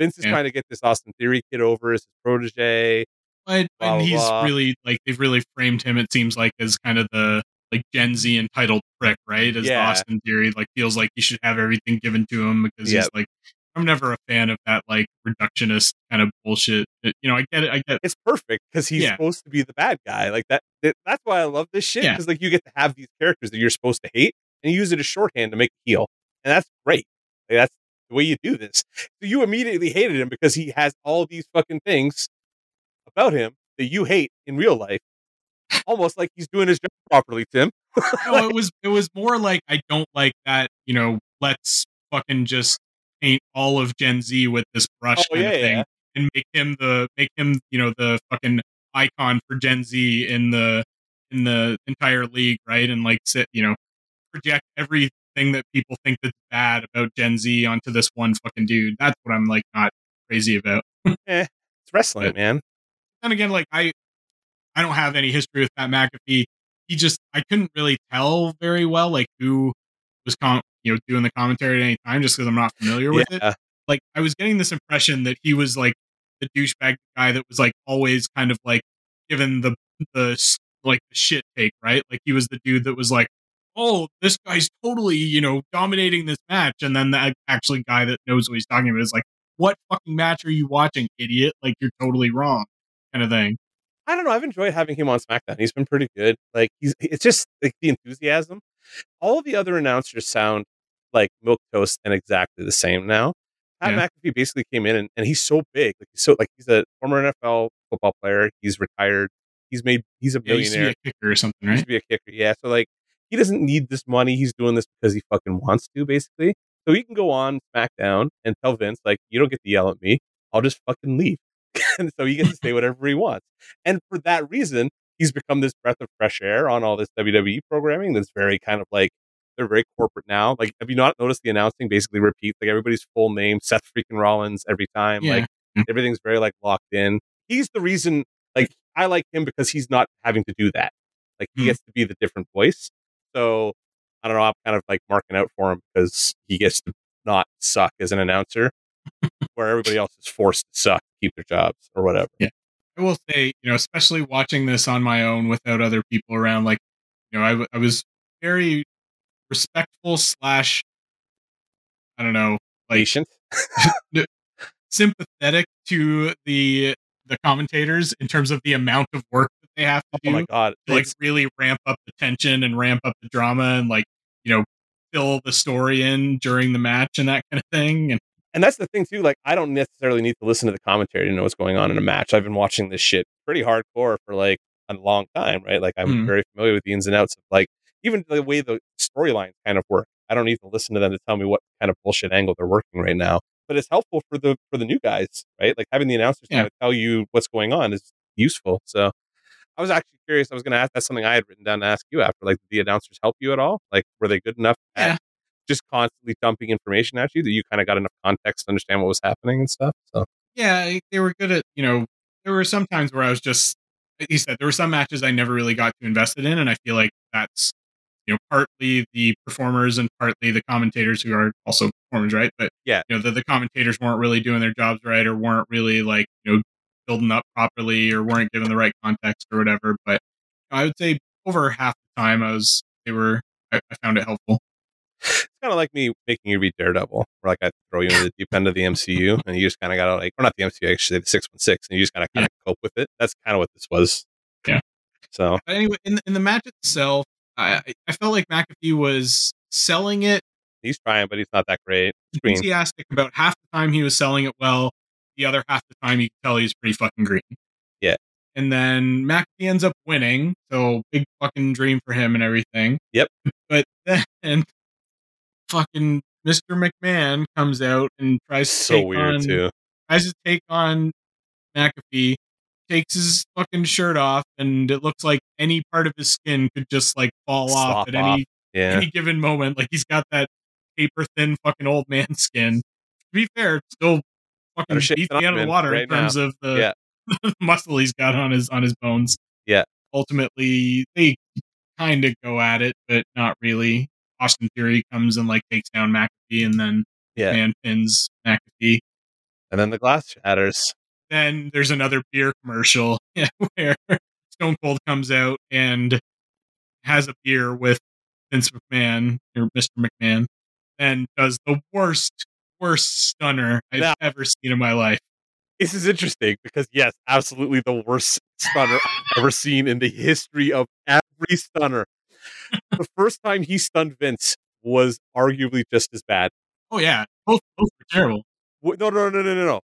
Vince is Yeah. trying to get this Austin Theory kid over as his protege. but Blah, and he's blah. really like they've really framed him. It seems like as kind of the like Gen Z entitled prick, right? As Yeah. Austin Theory, like feels like he should have everything given to him because Yeah. he's like. I'm never a fan of that like reductionist kind of bullshit. It- you know, I get it. I get It's perfect because he's Yeah. supposed to be the bad guy. Like that. it- that's why I love this shit Yeah. because like you get to have these characters that you're supposed to hate and you use it as shorthand to make a heel, and that's great. Like, that's the way you do this. So you immediately hated him because he has all these fucking things about him that you hate in real life. Almost like he's doing his job properly, Tim. [LAUGHS] no, it was it was more like I don't like that. You know, let's fucking just paint all of Gen Z with this brush Oh, kind yeah, of thing, yeah. and make him the make him you know the fucking icon for Gen Z in the in the entire league, right? And like sit you know project everything that people think that's bad about Gen Z onto this one fucking dude. That's what I'm like not crazy about. [LAUGHS] Eh, it's wrestling, But- man. And again, like I, I don't have any history with Pat McAfee. He just, I couldn't really tell very well, like who was, com- you know, doing the commentary at any time, just because I'm not familiar with it. Like I was getting this impression that he was like the douchebag guy that was like always kind of like given the the like the shit take, right? Like he was the dude that was like, oh, this guy's totally, you know, dominating this match, and then the actually guy that knows what he's talking about is like, what fucking match are you watching, idiot? Like you're totally wrong, kind of thing. I don't know. I've enjoyed having him on SmackDown. He's been pretty good. Like he's it's just like the enthusiasm. All of the other announcers sound like milk toast and exactly the same now. Pat Yeah. McAfee basically came in and, and he's so big. Like he's so like he's a former NFL football player. He's retired. He's made he's a Yeah, he used to be a kicker or something, He used right? to be a kicker. Yeah. So like he doesn't need this money. He's doing this because he fucking wants to, basically. So he can go on SmackDown and tell Vince, like, you don't get to yell at me. I'll just fucking leave. [LAUGHS] and so he gets to say [LAUGHS] whatever he wants. And for that reason, he's become this breath of fresh air on all this WWE programming that's very kind of like they're very corporate now. Like, have you not noticed the announcing basically repeats like everybody's full name, Seth freaking Rollins every time? Yeah. Like Mm. everything's very like locked in. He's the reason like I like him because he's not having to do that. Like he Hmm. gets to be the different voice. So I don't know. I'm kind of like marking out for him because he gets to not suck as an announcer. where everybody else is forced to suck, keep their jobs or whatever. Yeah. I will say, you know, especially watching this on my own without other people around, like, you know, I, w- I was very respectful slash, I don't know, like Patient. sympathetic to the the commentators in terms of the amount of work they have to Oh my god. to like It's- really ramp up the tension and ramp up the drama and like you know fill the story in during the match and that kind of thing and and that's the thing too. Like, I don't necessarily need to listen to the commentary to know what's going on in a match. I've been watching this shit pretty hardcore for like a long time, right? Like, I'm Mhm. very familiar with the ins and outs of like even the way the storylines kind of work. I don't need to listen to them to tell me what kind of bullshit angle they're working right now. But it's helpful for the for the new guys, right? Like having the announcers Yeah. kind of tell you what's going on is useful. So I was actually curious. I was going to ask. That's something I had written down to ask you after. Like, did the announcers help you at all? Like, were they good enough Yeah. just constantly dumping information at you that you kind of got enough context to understand what was happening and stuff? So yeah they were good at you know there were some times where i was just like you said there were some matches i never really got too invested in and i feel like that's you know partly the performers and partly the commentators who are also performers right but Yeah. you know the, the commentators weren't really doing their jobs right or weren't really like you know building up properly or weren't given the right context or whatever but i would say over half the time i was they were i, I found it helpful it's kind of like me making you read Daredevil, where like I throw you into the deep end of the MCU, and you just kind of got to like, or not the MCU, actually the six one six, and you just kind of kind of cope with it. That's kind of what this was. Yeah. So But anyway in, the- in the match itself I, I- felt like mcafee was selling it he's trying, but he's not that great. Enthusiastic about half the time he was selling it well. The other half the time you could tell he's pretty fucking green. Yeah. And then McAfee ends up winning, so big fucking dream for him and everything. Yep. But then [LAUGHS] fucking Mr. McMahon comes out and tries to So take weird on, too. tries to take on McAfee, takes his fucking shirt off, and it looks like any part of his skin could just like fall off at off. any Yeah. any given moment. Like he's got that paper thin fucking old man [LAUGHS] skin. To be fair, still fucking beats me out of the water right in terms of the Yeah. [LAUGHS] muscle he's got on his on his bones. Yeah. Ultimately, they kind of go at it, but not really. Austin Theory comes and like takes down McAfee, and then Yeah. man pins McAfee. And then the glass shatters. Then there's another beer commercial [LAUGHS] where Stone Cold comes out and has a beer with Vince McMahon or Mr. McMahon and does the worst, worst stunner I've Now- ever seen in my life. This is interesting because yes, absolutely the worst stunner I've ever seen in the history of every stunner. the first time he stunned Vince was arguably just as bad. Oh yeah, both both were terrible. No, no, no, no, no, no.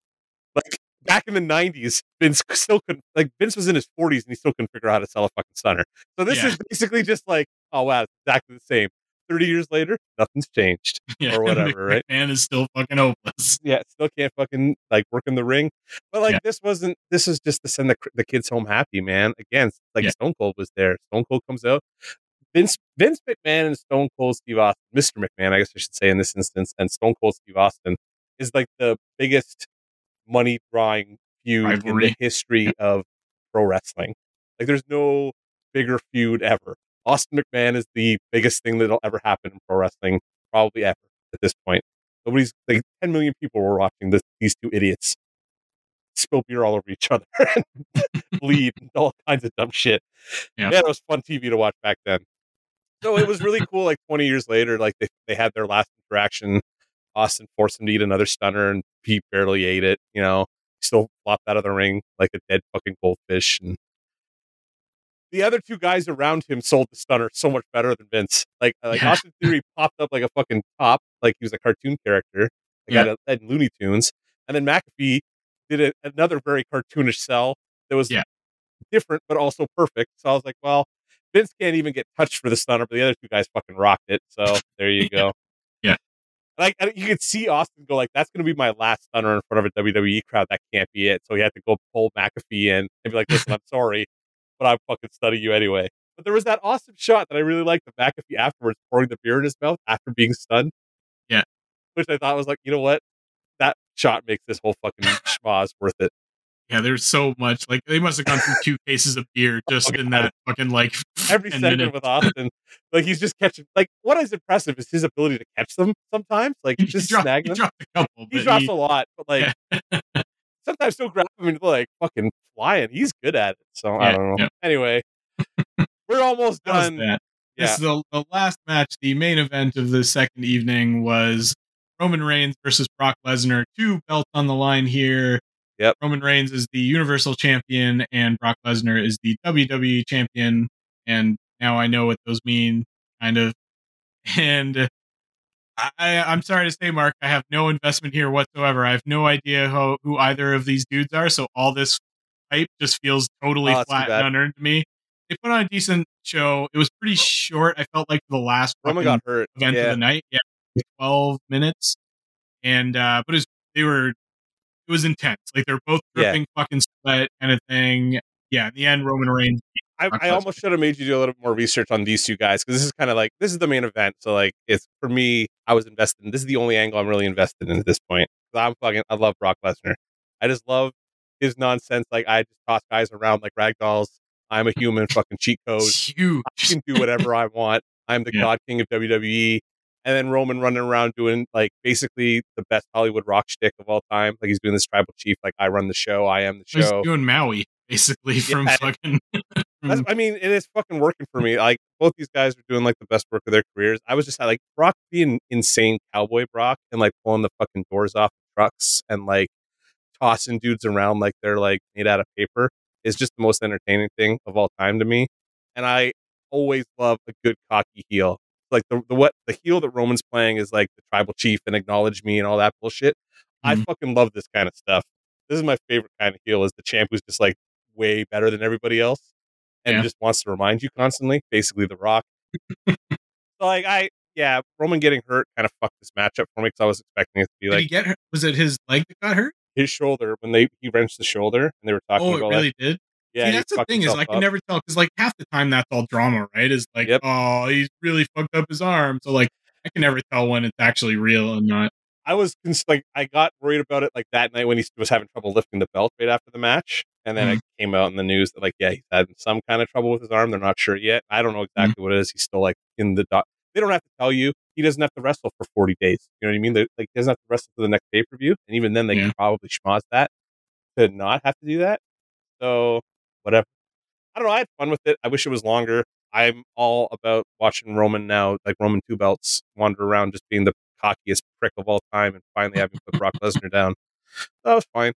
Like back in the '90s, Vince still couldn't. Like Vince was in his 40s and he still couldn't figure out how to sell a fucking stunner. So this Yeah. is basically just like, oh wow, it's exactly the same. 30 years later, nothing's changed. [LAUGHS] Yeah, Or whatever, right? McMahon is still fucking hopeless. Yeah, still can't fucking like work in the ring. But like Yeah. this wasn't. This is just to send the the kids home happy, man. Again, like Yeah. Stone Cold was there. Stone Cold comes out. Vince Vince McMahon and Stone Cold Steve Austin, Mr. McMahon, I guess I should say in this instance, and Stone Cold Steve Austin is like the biggest money drawing feud in the history of pro wrestling. Like there's no bigger feud ever. Austin McMahon is the biggest thing that'll ever happen in pro wrestling, probably ever at this point. Nobody's like 10 million people were watching this, these two idiots spill beer all over each [LAUGHS] other and bleed and all kinds of dumb shit. Yeah. Man, it was fun TV to watch back then. So it was really cool. Like 20 years later, like they, they had their last interaction. Austin forced him to eat another stunner and he barely ate it, you know, still flopped out of the ring like a dead fucking goldfish. And the other two guys around him sold the stunner so much better than Vince. Like, like Yeah. Austin Theory popped up like a fucking top, like he was a cartoon character. Like Yeah. had, a, had Looney Tunes. And then McAfee did a, another very cartoonish sell that was Yeah. different, but also perfect. So I was like, well, Vince can't even get touched for the stunner, but the other two guys fucking rocked it. So there you [LAUGHS] go. Yeah. Like and you could see Austin go like, "That's going to be my last stunner in front of a WWE crowd. That can't be it." So he had to go pull McAfee in and be like, "Listen, I'm sorry, but I'm fucking studying you anyway." But there was that awesome shot that I really liked the back of McAfee afterwards pouring the beer in his mouth after being stunned. Yeah. which I thought was like, you know what, that shot makes this whole fucking [LAUGHS] schmoz worth it. Yeah, there's so much. Like they must have gone through two cases of beer [LAUGHS] oh just in that fucking like Every 10 segment minutes. with Austin, like he's just catching. Like what is impressive is his ability to catch them sometimes. Like He, just dropped, snag he them. dropped a couple, He drops he- a lot, but like [LAUGHS] sometimes he'll grab him and like fucking flying. He's good at it. So I don't know. yeah. [LAUGHS] Anyway, we're almost done. Yeah. This the, the last match, the main event of the second evening was Roman Reigns versus Brock Lesnar. Two belts on the line here. Yep. Roman Reigns is the Universal Champion and Brock Lesnar is the WWE Champion. And now I know what those mean, kind of. [LAUGHS] And I, I'm sorry to say, Mark, I have no investment here whatsoever. I have no idea how, who either of these dudes are. So all this hype just feels totally Oh, flat and unearned to me. They put on a decent show. It was pretty short. I felt like the last Roman fucking got hurt. event yeah. of the night. Yeah, 12 minutes. And uh but it was, they were it was intense. Like they're both Yeah. fucking sweat kind of thing. Yeah, in the end Roman Reigns I, I almost should have made you do a little more research on these two guys because this is kind of like this is the main event. So like it's for me, I was invested in. This is the only angle I'm really invested in at this point. I'm fucking. I love Brock Lesnar. I just love his nonsense. Like I just toss guys around like rag dolls. I'm a [LAUGHS] human. Fucking cheat code. huge. I can do whatever I want. I'm the Yeah. God King of WWE. And then Roman running around doing like basically the best Hollywood rock shtick of all time. Like he's doing this tribal chief, like I run the show, I am the He's show. doing Maui basically from Yeah. fucking [LAUGHS] That's, I mean, it is fucking working for me. Like both these guys are doing like the best work of their careers. I was just like Brock being insane cowboy Brock and like pulling the fucking doors off trucks and like tossing dudes around like they're like made out of paper is just the most entertaining thing of all time to me. And I always love a good cocky heel. Like the, the what the heel that Roman's playing is like the tribal chief and acknowledge me and all that bullshit. I Mhm. fucking love this kind of stuff. This is my favorite kind of heel is the champ who's just like way better than everybody else and Yeah. just wants to remind you constantly, basically the rock. [LAUGHS] so like I yeah, Roman getting hurt kind of fucked this matchup for me because I was expecting it to be Did like he get hurt? Was it his leg that got hurt? His shoulder when they he wrenched the shoulder and they were talking about Oh, it about really did. Yeah, See, that's the thing is I can up. never tell because like half the time that's all drama, right? Is like, Yep. oh, he's really fucked up his arm. So like I can never tell when it's actually real and not. I was cons- like, I got worried about it like that night when he was having trouble lifting the belt right after the match, and then Mhm. it came out in the news that like, yeah, he's had some kind of trouble with his arm. They're not sure yet. I don't know exactly what it is. He's still like in the doc. They don't have to tell you. He doesn't have to wrestle for forty days. You know what I mean? They, like, he doesn't have to wrestle for the next pay per view, and even then, they Yeah. can probably schmoz that to not have to do that. So whatever. I don't know. I had fun with it. I wish it was longer. I'm all about watching Roman now, like Roman two belts, wander around just being the cockiest prick of all time and finally having to put Brock Lesnar down. That was fine.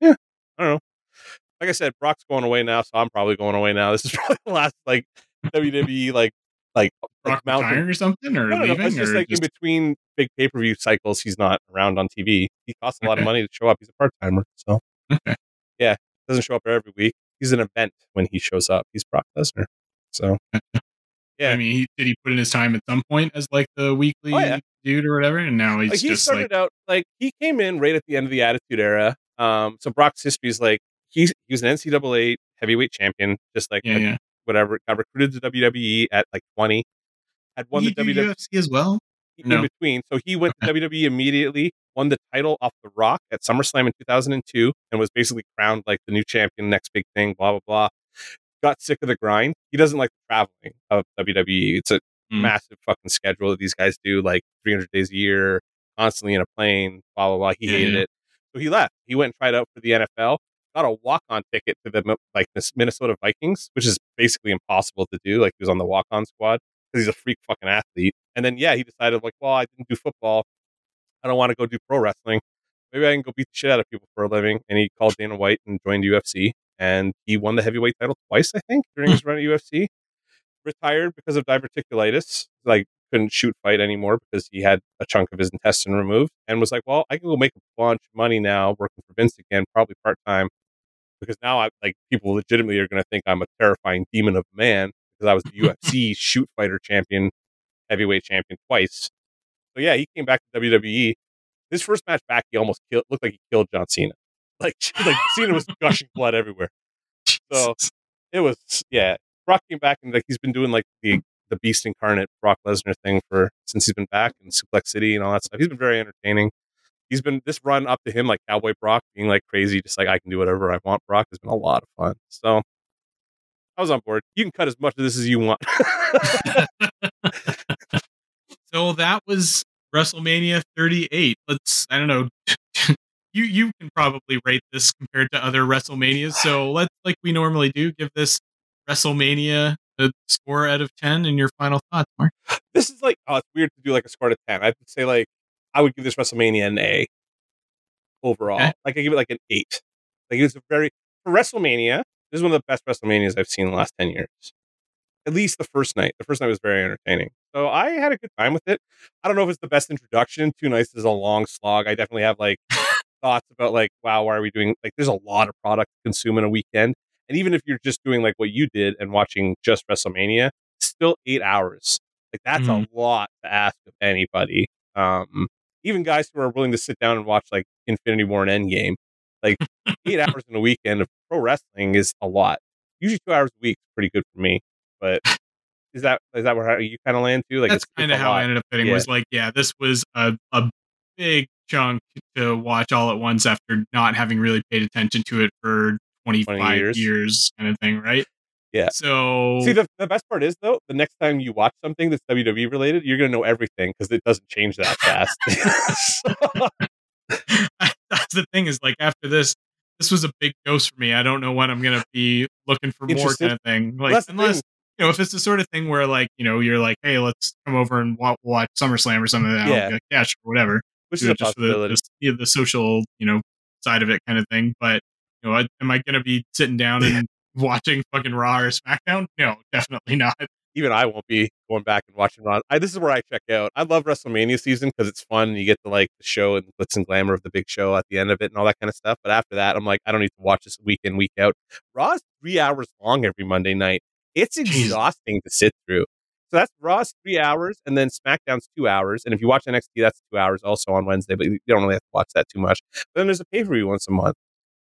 Yeah. I don't know. Like I said, Brock's going away now, so I'm probably going away now. This is [LAUGHS] probably the last like WWE like like Brock like mountain. or something or leaving It's just or like just in between big pay per view cycles, he's not around on TV. He costs a lot of money to show up. He's a part timer, so Okay. yeah, doesn't show up every week. He's an event when he shows up. He's Brock Lesnar. So [LAUGHS] yeah. I mean, he, did he put in his time at some point as like the weekly Oh, yeah. dude or whatever? And now he's like he just started like, out like he came in right at the end of the Attitude Era. Um, so Brock's history is like he's he was an NCAA heavyweight champion, just like yeah, yeah. whatever. Got recruited to WWE at like twenty. Had won the he WWE UFC as well? in No. between. So he went to WWE immediately, won the title off The Rock at SummerSlam in 2002, and was basically crowned like the new champion, next big thing, blah, blah, blah. Got sick of the grind. He doesn't like the traveling of WWE. It's a Mm. massive fucking schedule that these guys do, like 300 days a year, constantly in a plane, blah, blah, blah. He Yeah, hated yeah. it. So he left. He went and tried out for the NFL. Got a walk-on ticket to the like the Minnesota Vikings, which is basically impossible to do. Like he was on the walk-on squad because he's a freak fucking athlete. And then yeah, he decided like, well, I didn't do football. I don't want to go do pro wrestling. Maybe I can go beat the shit out of people for a living. And he called Dana White and joined UFC. And he won the heavyweight title twice, I think, during hmm. his run at UFC. Retired because of diverticulitis. Like couldn't shoot fight anymore because he had a chunk of his intestine removed. And was like, well, I can go make a bunch of money now working for Vince again, probably part time. Because now I like people legitimately are going to think I'm a terrifying demon of a man because I was the [LAUGHS] UFC shoot fighter champion, heavyweight champion twice. So yeah, he came back to WWE. His first match back, he almost killed. Looked like he killed John Cena. [LAUGHS] Like like Cena was gushing [LAUGHS] blood everywhere. So it was yeah. Brock came back and like he's been doing like the the beast incarnate Brock Lesnar thing for since he's been back in Suplex City and all that stuff. He's been very entertaining. he's been this run up to him like Cowboy Brock being like crazy, just like I can do whatever I want. Brock has been a lot of fun. So I was on board. You can cut as much of this as you want. [LAUGHS] so that was WrestleMania 38. Let's I don't know. [LAUGHS] you you can probably rate this compared to other WrestleManias. So let's like we normally do give this WrestleMania a score out of 10 and your final thoughts, Mark. This is like oh, it's weird to do like a score out of 10. I would say like I would give this WrestleMania an A overall. Okay. Like I give it like an 8. Like it was a very for WrestleMania, this is one of the best WrestleManias I've seen in the last 10 years. At least the first night. The first night was very entertaining. So I had a good time with it. I don't know if it's the best introduction. Two Nights is a long slog. I definitely have like [LAUGHS] thoughts about like, wow, why are we doing like there's a lot of product to consume in a weekend. And even if you're just doing like what you did and watching just WrestleMania, still eight hours. Like that's mm-hmm. a lot to ask of anybody. Um, even guys who are willing to sit down and watch like Infinity War and Endgame, like [LAUGHS] eight hours in a weekend of pro wrestling is a lot. Usually two hours a week is pretty good for me. But is that is that where you kind of land too? Like that's kind of how lot. I ended up fitting. Yeah. Was like, yeah, this was a a big chunk to watch all at once after not having really paid attention to it for 25 20 years. years kind of thing, right? Yeah. So see, the, the best part is though, the next time you watch something that's WWE related, you're gonna know everything because it doesn't change that fast. [LAUGHS] [LAUGHS] that's the thing is like after this, this was a big dose for me. I don't know when I'm gonna be looking for more kind of thing. Like unless you know, if it's the sort of thing where like you know you're like, hey, let's come over and watch, watch SummerSlam or something. Yeah, like, yeah, sure, whatever. Which is a just possibility. The, the social you know side of it kind of thing. But you know, I, am I gonna be sitting down [LAUGHS] and watching fucking Raw or SmackDown? No, definitely [LAUGHS] not. Even I won't be going back and watching Raw. I, this is where I check out. I love WrestleMania season because it's fun. and You get to like the show and glitz and glamour of the big show at the end of it and all that kind of stuff. But after that, I'm like, I don't need to watch this week in, week out. Raw's three hours long every Monday night. It's exhausting to sit through. So that's Raw's three hours, and then SmackDown's two hours. And if you watch NXT, that's two hours also on Wednesday, but you don't really have to watch that too much. But then there's a pay per view once a month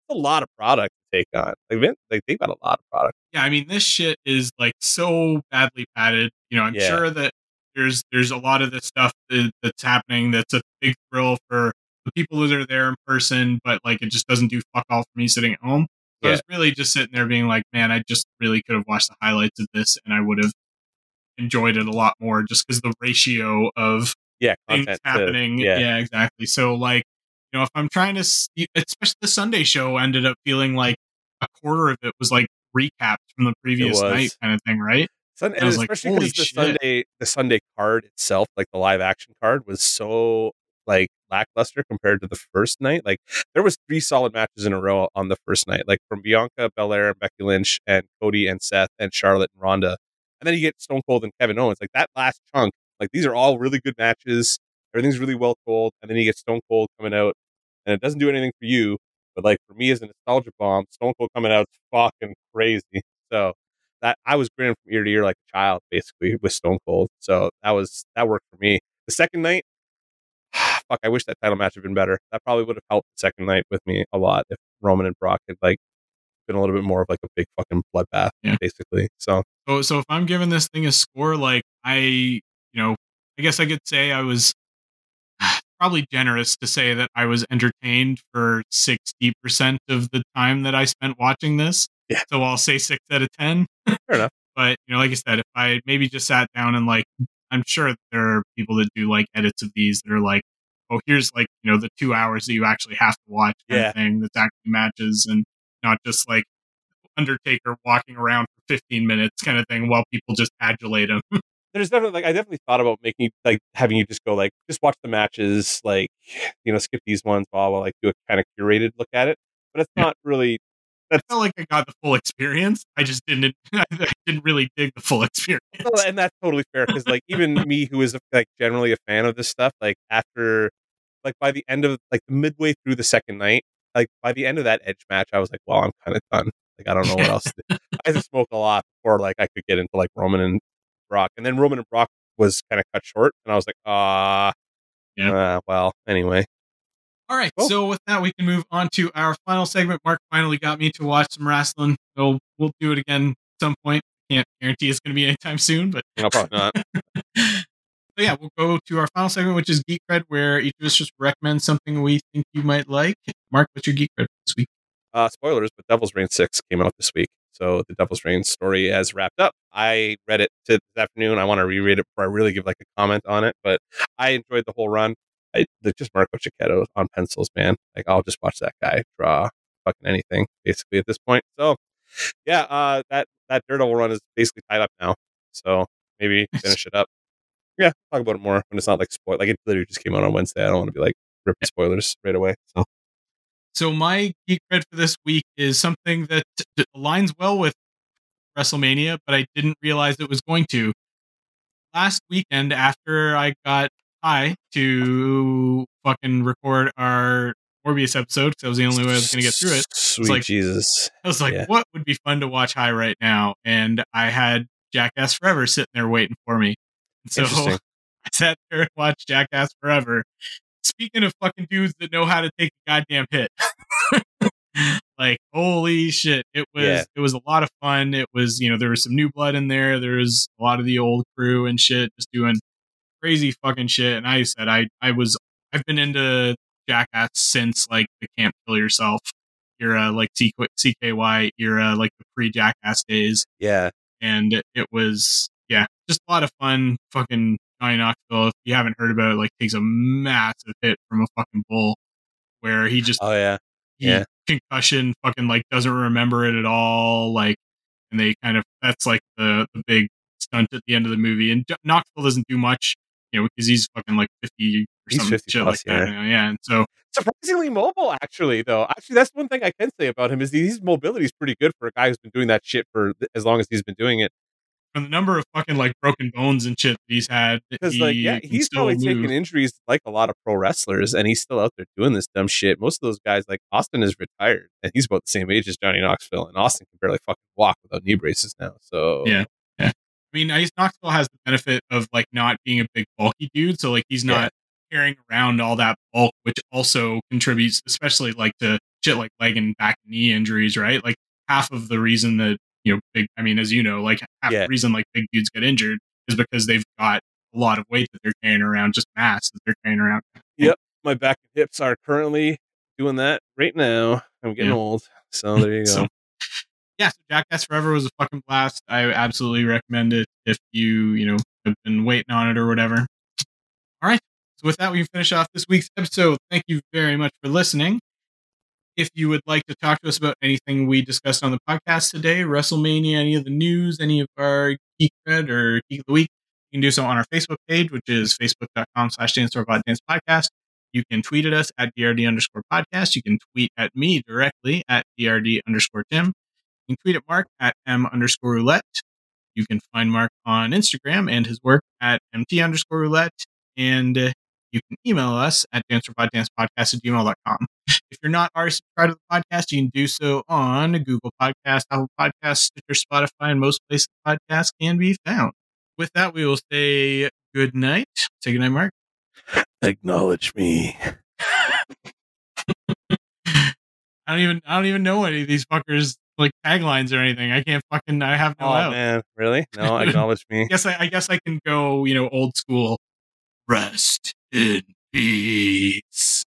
a lot of product to take on. Like, Vince, like they've got a lot of product. Yeah, I mean, this shit is like so badly padded. You know, I'm yeah. sure that there's there's a lot of this stuff that, that's happening that's a big thrill for the people that are there in person, but like it just doesn't do fuck all for me sitting at home. So yeah. I was really just sitting there being like, man, I just really could have watched the highlights of this and I would have enjoyed it a lot more just because the ratio of yeah things happening. To, yeah. yeah, exactly. So like you know, if I'm trying to, especially the Sunday show ended up feeling like a quarter of it was like recaps from the previous night kind of thing, right? Sun- and, and especially because like, the shit. Sunday, the Sunday card itself, like the live action card, was so like lackluster compared to the first night. Like there was three solid matches in a row on the first night, like from Bianca Belair and Becky Lynch and Cody and Seth and Charlotte and Ronda, and then you get Stone Cold and Kevin Owens. Like that last chunk, like these are all really good matches. Everything's really well told, and then you get Stone Cold coming out, and it doesn't do anything for you, but like for me as a nostalgia bomb, Stone Cold coming out is fucking crazy. So that I was grinning from ear to ear like a child, basically with Stone Cold. So that was that worked for me. The second night, [SIGHS] fuck, I wish that title match had been better. That probably would have helped the second night with me a lot if Roman and Brock had like been a little bit more of like a big fucking bloodbath, yeah. basically. So, so, so if I'm giving this thing a score, like I, you know, I guess I could say I was probably generous to say that I was entertained for 60% of the time that I spent watching this. Yeah. So I'll say six out of 10. Fair enough. [LAUGHS] but, you know, like I said, if I maybe just sat down and like, I'm sure there are people that do like edits of these that are like, oh, here's like, you know, the two hours that you actually have to watch kind yeah. of thing that's actually matches and not just like Undertaker walking around for 15 minutes kind of thing while people just adulate him. [LAUGHS] there's definitely like I definitely thought about making like having you just go like just watch the matches, like you know, skip these ones, blah blah, like do a kind of curated look at it. But it's yeah. not really. That's, felt like I got the full experience. I just didn't. [LAUGHS] I didn't really dig the full [LAUGHS] experience. Well, and that's totally fair because like even me, who is like generally a fan of this stuff, like after, like by the end of like midway through the second night, like by the end of that Edge match, I was like, well, I'm kind of done. Like I don't know what [LAUGHS] else. I had to smoke a lot before like I could get into like Roman and Brock, and then Roman and Brock was kind of cut short, and I was like, ah, uh, yeah. Uh, well, anyway. All right, cool. so with that, we can move on to our final segment. Mark finally got me to watch some wrestling. So we'll do it again at some point. Can't guarantee it's going to be anytime soon, but no, probably not. [LAUGHS] So yeah, we'll go to our final segment, which is Geek Cred, where each of us just recommends something we think you might like. Mark, what's your Geek Cred this week? Uh, spoilers, but Devil's Reign 6 came out this week. So the Devil's Reign story has wrapped up. I read it this afternoon. I want to reread it before I really give like a comment on it, but I enjoyed the whole run. I just Marco Checchetto on pencils, man. Like I'll just watch that guy draw fucking anything basically at this point. So yeah, uh, that that Daredevil run is basically tied up now. So maybe [LAUGHS] finish it up. Yeah, talk about it more when it's not like spoil. Like it literally just came out on Wednesday. I don't want to be like ripping spoilers right away. So So my geek cred for this week is something that aligns well with WrestleMania, but I didn't realize it was going to. Last weekend, after I got high to fucking record our Morbius episode, because that was the only way I was going to get through it. Sweet like- Jesus. I was like, Yeah. what would be fun to watch high right now? And I had Jackass Forever sitting there waiting for me. And so [LAUGHS] I sat there and watched Jackass Forever. Speaking of fucking dudes that know how to take a goddamn hit. [LAUGHS] like holy shit. It was Yeah. it was a lot of fun. It was, you know, there was some new blood in there. There was a lot of the old crew and shit just doing crazy fucking shit. And I said I I was I've been into Jackass since like the Camp Kill Yourself era, like C- CKY era, like the pre Jackass days Yeah. and it was yeah, just a lot of fun. Fucking Johnny Knoxville, if you haven't heard about it, like takes a massive hit from a fucking bull, where he just Oh yeah. yeah. concussion, fucking like doesn't remember it at all, like, and they kind of that's like the the big stunt at the end of the movie. And Knoxville doesn't do much, you know, because he's fucking like fifty or He's some 50 shit plus, like that. yeah. know, yeah, and so Surprisingly mobile, actually. Though, actually, that's one thing I can say about him is his mobility is pretty good for a guy who's been doing that shit for as long as he's been doing it. From the number of fucking like broken bones and shit that he's had, Because he like, yeah, he's still probably move. taking injuries like a lot of pro wrestlers, and he's still out there doing this dumb shit. Most of those guys, like Austin, is retired, and he's about the same age as Johnny Knoxville, and Austin can barely fucking walk without knee braces now. So Yeah. yeah. I mean, I Knoxville has the benefit of like not being a big bulky dude, so like he's Yeah. not carrying around all that bulk, which also contributes, especially like to shit like leg and back knee injuries, right? Like half of the reason that you know big, I mean, as you know, like half Yeah. the reason like big dudes get injured is because they've got a lot of weight that they're carrying around, just mass that they're carrying around. Yep, my back and hips are currently doing that right now. I'm getting Yeah. old, so [LAUGHS] there you go. So, yeah, so Jackass Forever was a fucking blast. I absolutely recommend it if you, you know, have been waiting on it or whatever. All right. So with that, we can finish off this week's episode. Thank you very much for listening. If you would like to talk to us about anything we discussed on the podcast today, WrestleMania, any of the news, any of our Geek Cred or Geek of the Week, you can do so on our Facebook page, which is facebook.com slash dance or dance podcast. You can tweet at us at DRD underscore podcast. You can tweet at me directly at DRD underscore Tim. You can tweet at Mark at M underscore roulette. You can find Mark on Instagram and his work at MT underscore roulette. And uh, you can email us at dancerpoddancepodcast at gmail.com. If you're not already subscribed to the podcast, you can do so on Google Podcast, Apple Podcast, Stitcher, Spotify, and most places podcasts can be found. With that, we will say good night. Say good night, Mark. Acknowledge me. [LAUGHS] I don't even I don't even know any of these fuckers like taglines or anything. I can't fucking I have no Oh out. man, really? No, [LAUGHS] acknowledge me. I guess I, I guess I can go, you know, old school. Rest in peace.